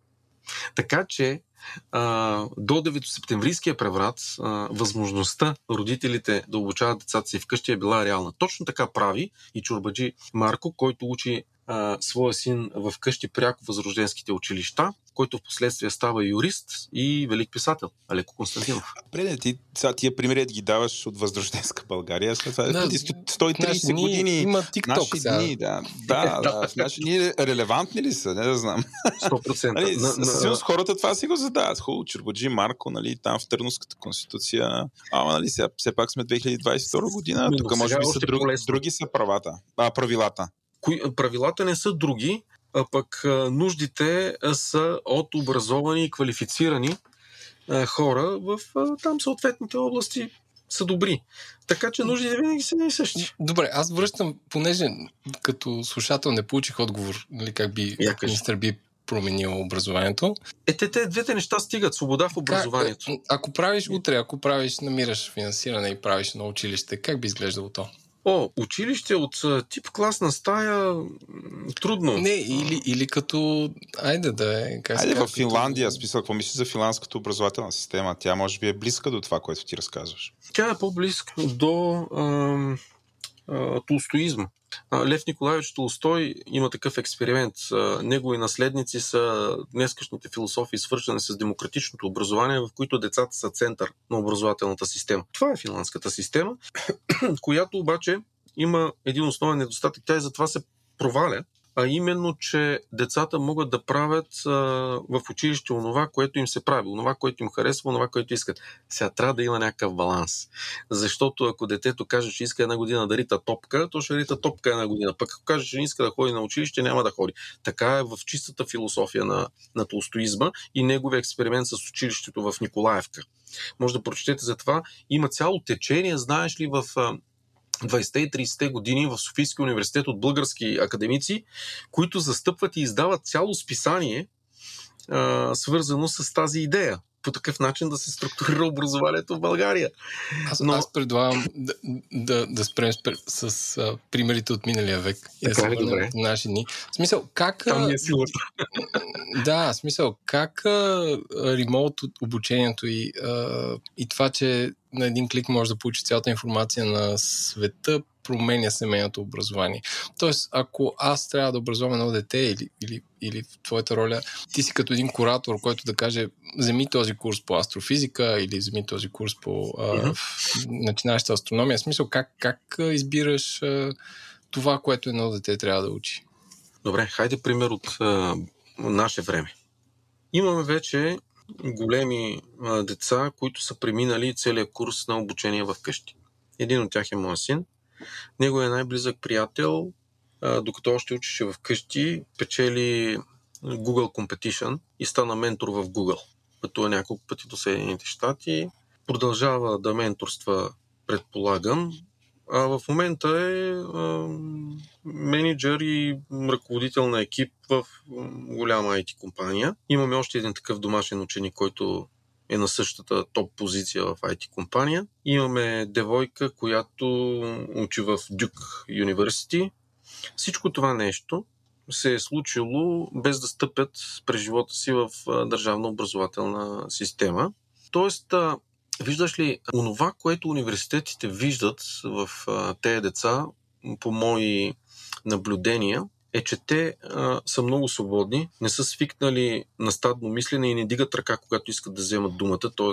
Така че до 9 септемврийския преврат възможността родителите да обучават децата си вкъщи е била реална. Точно така прави и Чурбаджи Марко, който учи а, своя син в къщи пряко възрожденските училища, който в последствие става юрист и велик писател, Алеко Константинов. Преди ти, сега тия примери ги даваш от възрожденска България, след това да, 130 наши години. Има TikTok наши сега. дни, да. Да, да. Наши дни релевантни ли са? Не да знам. 100%. нали, на, със хората това си го задават. Хубаво, Чурбаджи Марко, нали, там в Търновската конституция. Ама, нали, сега, все пак сме 2022 година. Тук може би са други, други са правата, а, правилата кои, правилата не са други, а пък нуждите са от образовани и квалифицирани хора в там съответните области са добри. Така че нуждите винаги са и същи. Добре, аз връщам, понеже като слушател не получих отговор, нали, как би министър би променил образованието. Е, те, те двете неща стигат. Свобода в образованието. Как, ако правиш утре, ако правиш, намираш финансиране и правиш на училище, как би изглеждало то? О, училище от тип класна стая, трудно. Не, или, или като... Айде да е... Как Айде в Финландия, като... смисъл, какво мислиш за финландската образователна система? Тя може би е близка до това, което ти разказваш. Тя е по-близка до ам, а, толстоизма. Лев Николаевич Толстой има такъв експеримент. Негови наследници са днескашните философии, свързани с демократичното образование, в които децата са център на образователната система. Това е финландската система, която обаче има един основен недостатък. Тя и затова се проваля, а именно, че децата могат да правят а, в училище онова, което им се прави, онова, което им харесва, онова, което искат. Сега трябва да има някакъв баланс. Защото ако детето каже, че иска една година да рита топка, то ще рита топка една година. Пък ако каже, че не иска да ходи на училище, няма да ходи. Така е в чистата философия на, на толстоизма и неговия експеримент с училището в Николаевка. Може да прочетете за това. Има цяло течение, знаеш ли, в 20-те и 30-те години в Софийския университет от български академици, които застъпват и издават цяло списание, а, свързано с тази идея по такъв начин да се структурира образованието в България. Аз, Но... аз предлагам да, да, да спрем с, с а, примерите от миналия век и да се върнем наши дни. В смисъл, как... Там е да, в смисъл, как а, ремонт обучението и, а, и това, че на един клик може да получи цялата информация на света, променя семейното образование. Тоест, ако аз трябва да образувам едно дете или, или, или в твоята роля, ти си като един куратор, който да каже, вземи този курс по астрофизика или вземи този курс по uh-huh. начинаеща астрономия. В смисъл, как, как избираш а, това, което едно дете трябва да учи? Добре, хайде пример от а, наше време. Имаме вече големи а, деца, които са преминали целият курс на обучение в къщи. Един от тях е моят син. Неговият най-близък приятел докато още учеше вкъщи, печели Google Competition и стана ментор в Google. Пътува няколко пъти до Съединените щати, продължава да менторства, предполагам, а в момента е а, менеджер и ръководител на екип в голяма IT компания. Имаме още един такъв домашен ученик, който е на същата топ позиция в IT компания. Имаме девойка, която учи в Duke University. Всичко това нещо се е случило без да стъпят през живота си в държавна образователна система. Тоест, виждаш ли, онова, което университетите виждат в тези деца, по мои наблюдения, е, че те а, са много свободни, не са свикнали на стадно мислене и не дигат ръка, когато искат да вземат думата, т.е.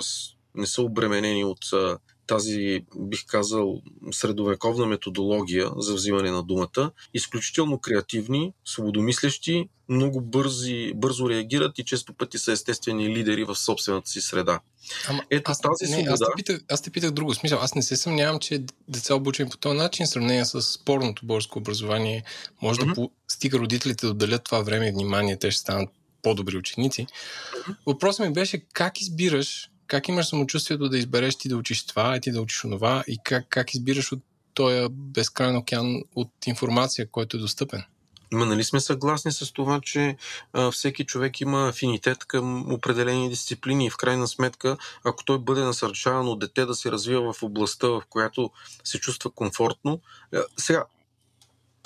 не са обременени от а, тази, бих казал, средовековна методология за взимане на думата. Изключително креативни, свободомислещи, много бързи, бързо реагират и често пъти са естествени лидери в собствената си среда. Ама, Ето аз, тази не, свобода... Аз те, питах, аз те питах друго смисъл. Аз не се съмнявам, че деца обучени по този начин, в сравнение с спорното българско образование, може mm-hmm. да по... стига родителите да отделят това време и внимание, те ще станат по-добри ученици. Mm-hmm. Въпросът ми беше как избираш как имаш самочувствието да избереш ти да учиш това, и ти да учиш онова и как, как избираш от този безкрайен океан от информация, който е достъпен? Ма нали сме съгласни с това, че а, всеки човек има афинитет към определени дисциплини и в крайна сметка, ако той бъде насърчаван от дете да се развива в областта, в която се чувства комфортно. А, сега,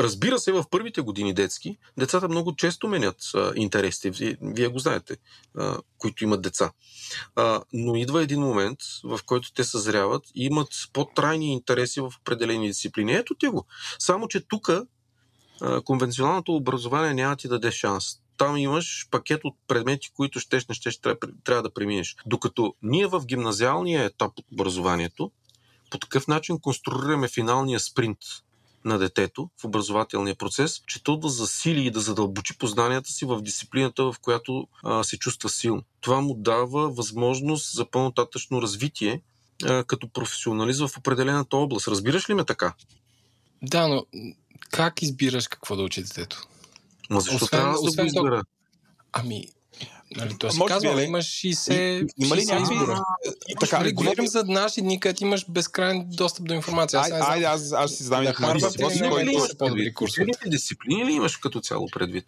Разбира се, в първите години детски, децата много често менят а, интересите. Вие, вие го знаете, а, които имат деца. А, но идва един момент, в който те съзряват и имат по-трайни интереси в определени дисциплини. Ето ти го. Само, че тук конвенционалното образование няма ти даде шанс. Там имаш пакет от предмети, които щеш, не щеш, трябва, трябва да преминеш. Докато ние в гимназиалния етап от образованието, по такъв начин конструираме финалния спринт на детето в образователния процес, че то да засили и да задълбочи познанията си в дисциплината, в която а, се чувства силно. Това му дава възможност за по-нататъчно развитие а, като професионалист в определената област. Разбираш ли ме така? Да, но как избираш какво да учи детето? Ма защо освен, трябва да го избера? Ами, Нали, то си казва, ли, имаш 60, има ли някакви... Така, нали, говорим за наши дни, където имаш безкрайен достъп до информация. Айде, айде аз, аз си задам въпроси, който... По-добри курсове. дисциплини ли имаш като цяло предвид?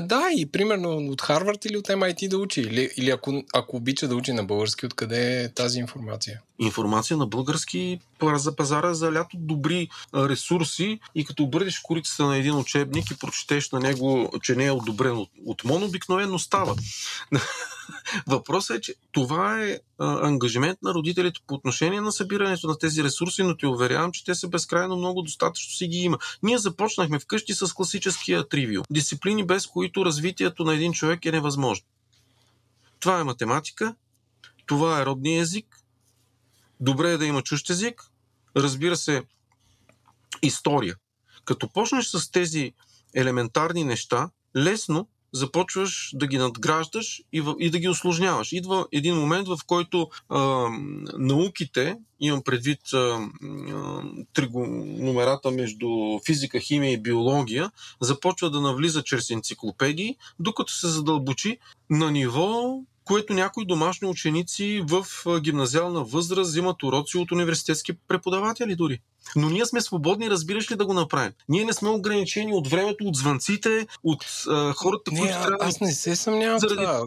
Да, и примерно от Харвард или от MIT да учи. Или, или ако, ако обича да учи на български, откъде е тази информация? Информация на български за пазара за лято добри ресурси и като обърнеш корицата на един учебник и прочетеш на него, че не е одобрен от, от МОН, обикновено става. Въпросът е, че това е ангажимент на родителите по отношение на събирането на тези ресурси, но ти уверявам, че те са безкрайно много, достатъчно си ги има. Ние започнахме вкъщи с класическия тривио. Дисциплини, без които развитието на един човек е невъзможно. Това е математика, това е родния език, добре е да има чущ език, разбира се, история. Като почнеш с тези елементарни неща, лесно започваш да ги надграждаш и, в, и да ги осложняваш. Идва един момент, в който а, науките, имам предвид а, а, тригономерата между физика, химия и биология, започва да навлиза чрез енциклопедии, докато се задълбочи на ниво което някои домашни ученици в гимназиална възраст взимат уроци от университетски преподаватели дори. Но ние сме свободни, разбираш ли, да го направим. Ние не сме ограничени от времето, от звънците, от а, хората, не, които трябва Аз не се съмнявам заради това.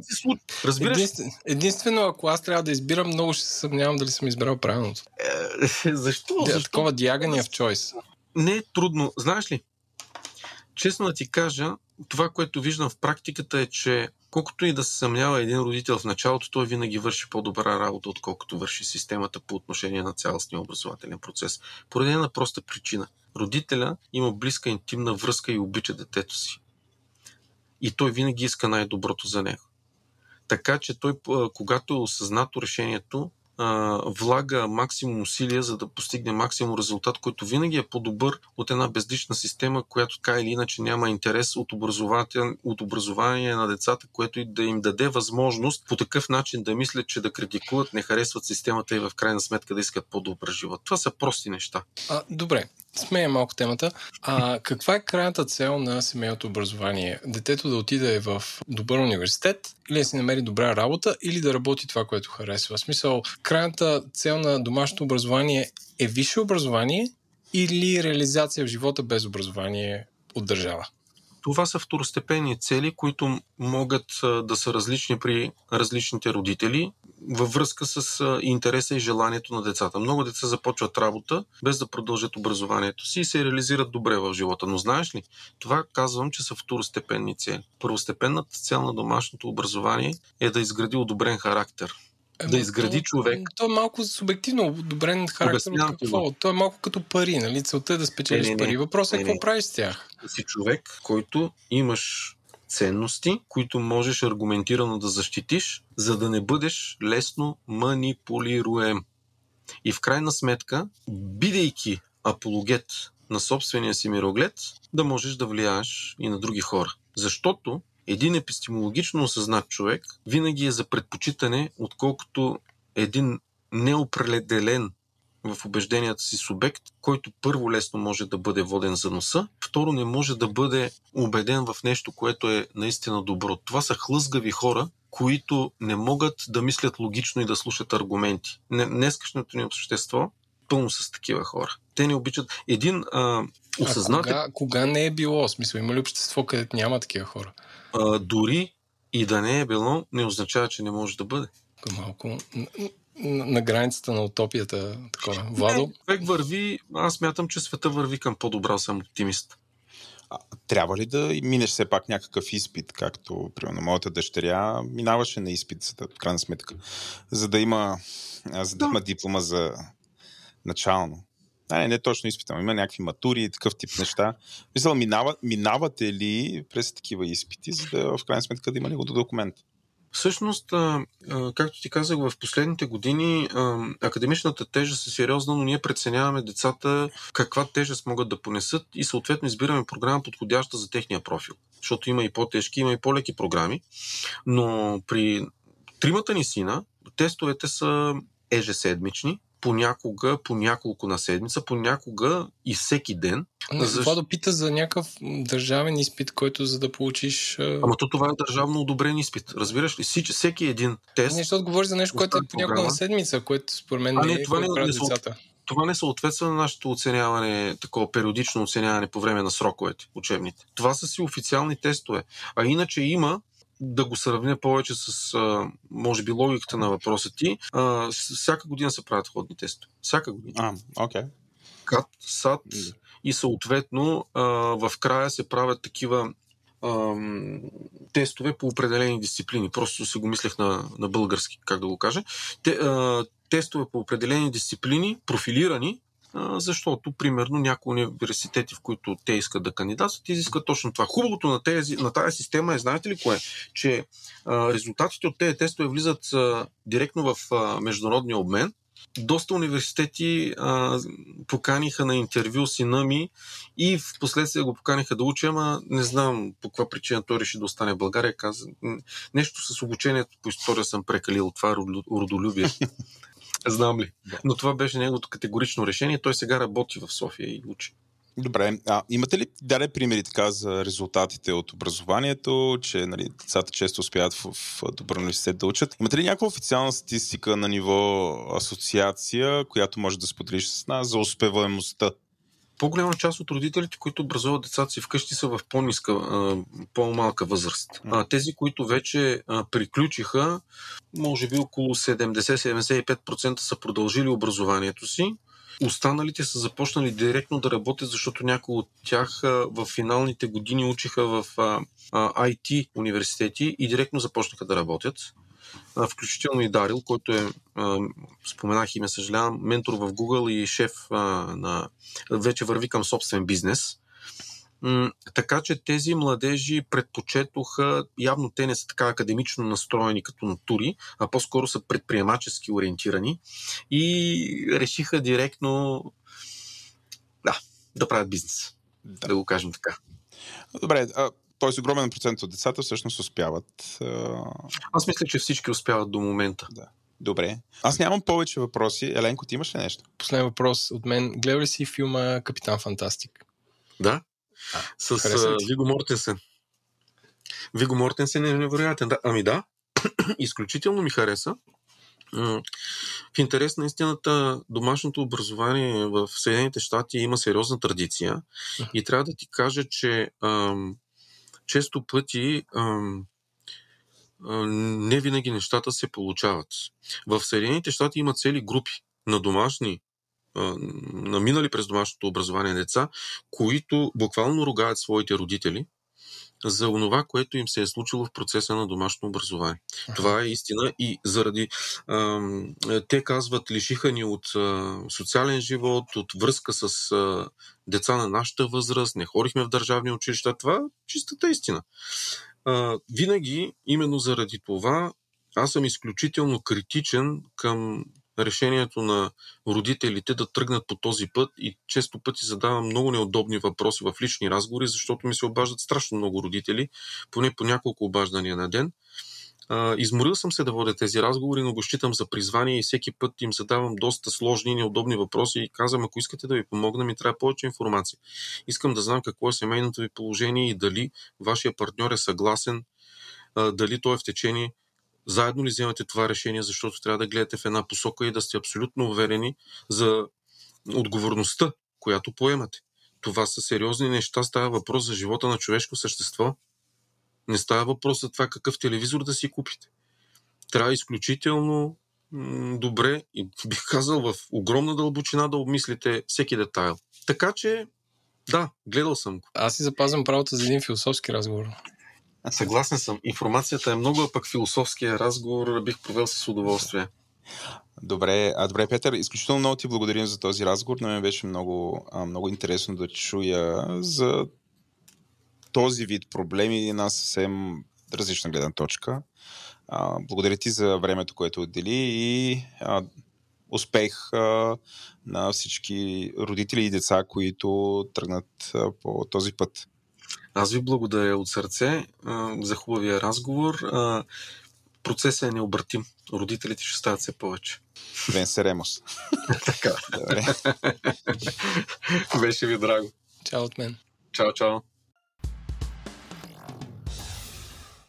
Разбираш? Единствено, единствено, ако аз трябва да избирам, много ще се съмнявам дали съм избрал правилното. Е, защо? Да, защо? Такова диагания в чойс. Не е трудно. Знаеш ли, честно да ти кажа, това, което виждам в практиката е, че колкото и да се съмнява един родител в началото, той винаги върши по-добра работа, отколкото върши системата по отношение на цялостния образователен процес. Поради една проста причина. Родителя има близка интимна връзка и обича детето си. И той винаги иска най-доброто за него. Така че той, когато е осъзнато решението, а, влага максимум усилия, за да постигне максимум резултат, който винаги е по-добър от една безлична система, която така или иначе няма интерес от, от образование на децата, което и да им даде възможност по такъв начин да мислят, че да критикуват, не харесват системата и в крайна сметка да искат по-добър живот. Това са прости неща. А, добре. Сменя малко темата. А каква е крайната цел на семейното образование? Детето да отиде в добър университет или да си намери добра работа или да работи това, което харесва? В смисъл, крайната цел на домашното образование е висше образование или реализация в живота без образование от държава? Това са второстепенни цели, които могат да са различни при различните родители във връзка с интереса и желанието на децата. Много деца започват работа без да продължат образованието си и се реализират добре в живота. Но знаеш ли, това казвам, че са второстепенни цели. Първостепенната цел на домашното образование е да изгради одобрен характер Ами, да изгради то, човек. То е малко субективно, одобрен характер от какво? То е малко като пари, нали? Целта е да спечелиш не, не, не. пари. Въпросът е какво правиш с тях. Си човек, който имаш ценности, които можеш аргументирано да защитиш, за да не бъдеш лесно манипулируем. И в крайна сметка, бидейки апологет на собствения си мироглед, да можеш да влияеш и на други хора. Защото един епистемологично осъзнат човек винаги е за предпочитане, отколкото един неопределен в убежденията си субект, който първо лесно може да бъде воден за носа, второ не може да бъде убеден в нещо, което е наистина добро. Това са хлъзгави хора, които не могат да мислят логично и да слушат аргументи. Днескашното ни общество пълно с такива хора. Те не обичат. Един а, осъзнат. А кога, кога не е било? Смисъл, има ли общество, където няма такива хора? А, дори и да не е било, не означава, че не може да бъде. Малко на, на границата на утопията. Такова. Владо? човек върви, аз мятам, че света върви към по-добра, съм оптимист. А, трябва ли да минеш все пак някакъв изпит, както, примерно, моята дъщеря минаваше на изпит, за да, крайна сметка, за да има, за да, да. има диплома за начално. А, не, не точно изпитам. Има някакви матури и такъв тип неща. Мисля, минава, минавате ли през такива изпити, за да в крайна сметка да има него документ? Всъщност, както ти казах, в последните години академичната тежест е сериозна, но ние преценяваме децата каква тежест могат да понесат и съответно избираме програма подходяща за техния профил. Защото има и по-тежки, има и по-леки програми. Но при тримата ни сина тестовете са ежеседмични, понякога по няколко на седмица, понякога и всеки ден. Но за... това да пита за някакъв държавен изпит, който за да получиш... Ама то това е държавно одобрен изпит. Разбираш ли? Всич, всеки един тест... Не, защото говориш за нещо, което е понякога на седмица, което според мен а, не, е това не, не, децата. Това не съответства на нашето оценяване, такова периодично оценяване по време на сроковете, учебните. Това са си официални тестове. А иначе има да го сравня повече с, а, може би, логиката на въпроса ти, а, всяка година се правят ходни тестове. Всяка година. А, окей. Okay. КАТ, САД и съответно а, в края се правят такива тестове по определени дисциплини. Просто си го мислех на, на български, как да го кажа. Те, а, тестове по определени дисциплини, профилирани, защото, примерно, някои университети, в които те искат да кандидатстват, изискват точно това. Хубавото на, тези, на тази система е, знаете ли кое? Че а, резултатите от тези тестове влизат а, директно в а, международния обмен. Доста университети а, поканиха на интервю сина ми и в последствие го поканиха да учи, ама не знам по каква причина той реши да остане в България. Каза, нещо с обучението по история съм прекалил, това родолюбие. Знам ли. Но това беше неговото категорично решение. Той сега работи в София и учи. Добре. А, имате ли даде примери така за резултатите от образованието, че нали, децата често успяват в, в добър университет да учат? Имате ли някаква официална статистика на ниво асоциация, която може да споделиш с нас за успеваемостта по-голяма част от родителите, които образуват децата си вкъщи, са в по-ниска, по-малка възраст. А тези, които вече приключиха, може би около 70-75% са продължили образованието си. Останалите са започнали директно да работят, защото някои от тях в финалните години учиха в IT университети и директно започнаха да работят включително и Дарил, който е, споменах и ме съжалявам, ментор в Google и шеф на... вече върви към собствен бизнес. Така че тези младежи предпочетоха, явно те не са така академично настроени като натури, а по-скоро са предприемачески ориентирани и решиха директно да, да правят бизнес. Да, да го кажем така. Добре, а т.е. огромен процент от децата всъщност успяват. Аз мисля, че всички успяват до момента. Да. Добре. Аз нямам повече въпроси. Еленко, ти имаш ли нещо? Последен въпрос от мен. Гледа ли си филма Капитан Фантастик? Да. А, С? Виго Мортенсен. Виго Мортенсен е невероятен. Да, ами да, изключително ми хареса. В интерес на истината, домашното образование в Съединените щати има сериозна традиция и трябва да ти кажа, че ам, често пъти не винаги нещата се получават. В Съединените щати има цели групи на домашни, наминали през домашното образование деца, които буквално ругаят своите родители за онова, което им се е случило в процеса на домашно образование. Това е истина и заради ам, те казват, лишиха ни от а, социален живот, от връзка с а, деца на нашата възраст, не ходихме в държавни училища. Това е чистата истина. А, винаги, именно заради това, аз съм изключително критичен към решението на родителите да тръгнат по този път и често пъти задавам много неудобни въпроси в лични разговори, защото ми се обаждат страшно много родители, поне по няколко обаждания на ден. Изморил съм се да водя тези разговори, но го считам за призвание и всеки път им задавам доста сложни и неудобни въпроси и казвам, ако искате да ви помогна, ми трябва повече информация. Искам да знам какво е семейното ви положение и дали вашия партньор е съгласен, дали той е в течение. Заедно ли вземате това решение, защото трябва да гледате в една посока и да сте абсолютно уверени за отговорността, която поемате. Това са сериозни неща, става въпрос за живота на човешко същество. Не става въпрос за това какъв телевизор да си купите. Трябва изключително добре и бих казал в огромна дълбочина да обмислите всеки детайл. Така че, да, гледал съм го. Аз си запазвам правото за един философски разговор. Съгласен съм. Информацията е много, а пък философския разговор бих провел с удоволствие. Добре, а добре, Петър, изключително много ти благодарим за този разговор. На мен беше много, много интересно да чуя за този вид проблеми и една съвсем различна гледна точка. Благодаря ти за времето, което отдели и успех на всички родители и деца, които тръгнат по този път. Аз ви благодаря от сърце а, за хубавия разговор. А, процесът е необратим. Родителите ще стават все повече. Венсеремос. така. Добре. Беше ви драго. Чао от мен. Чао, чао.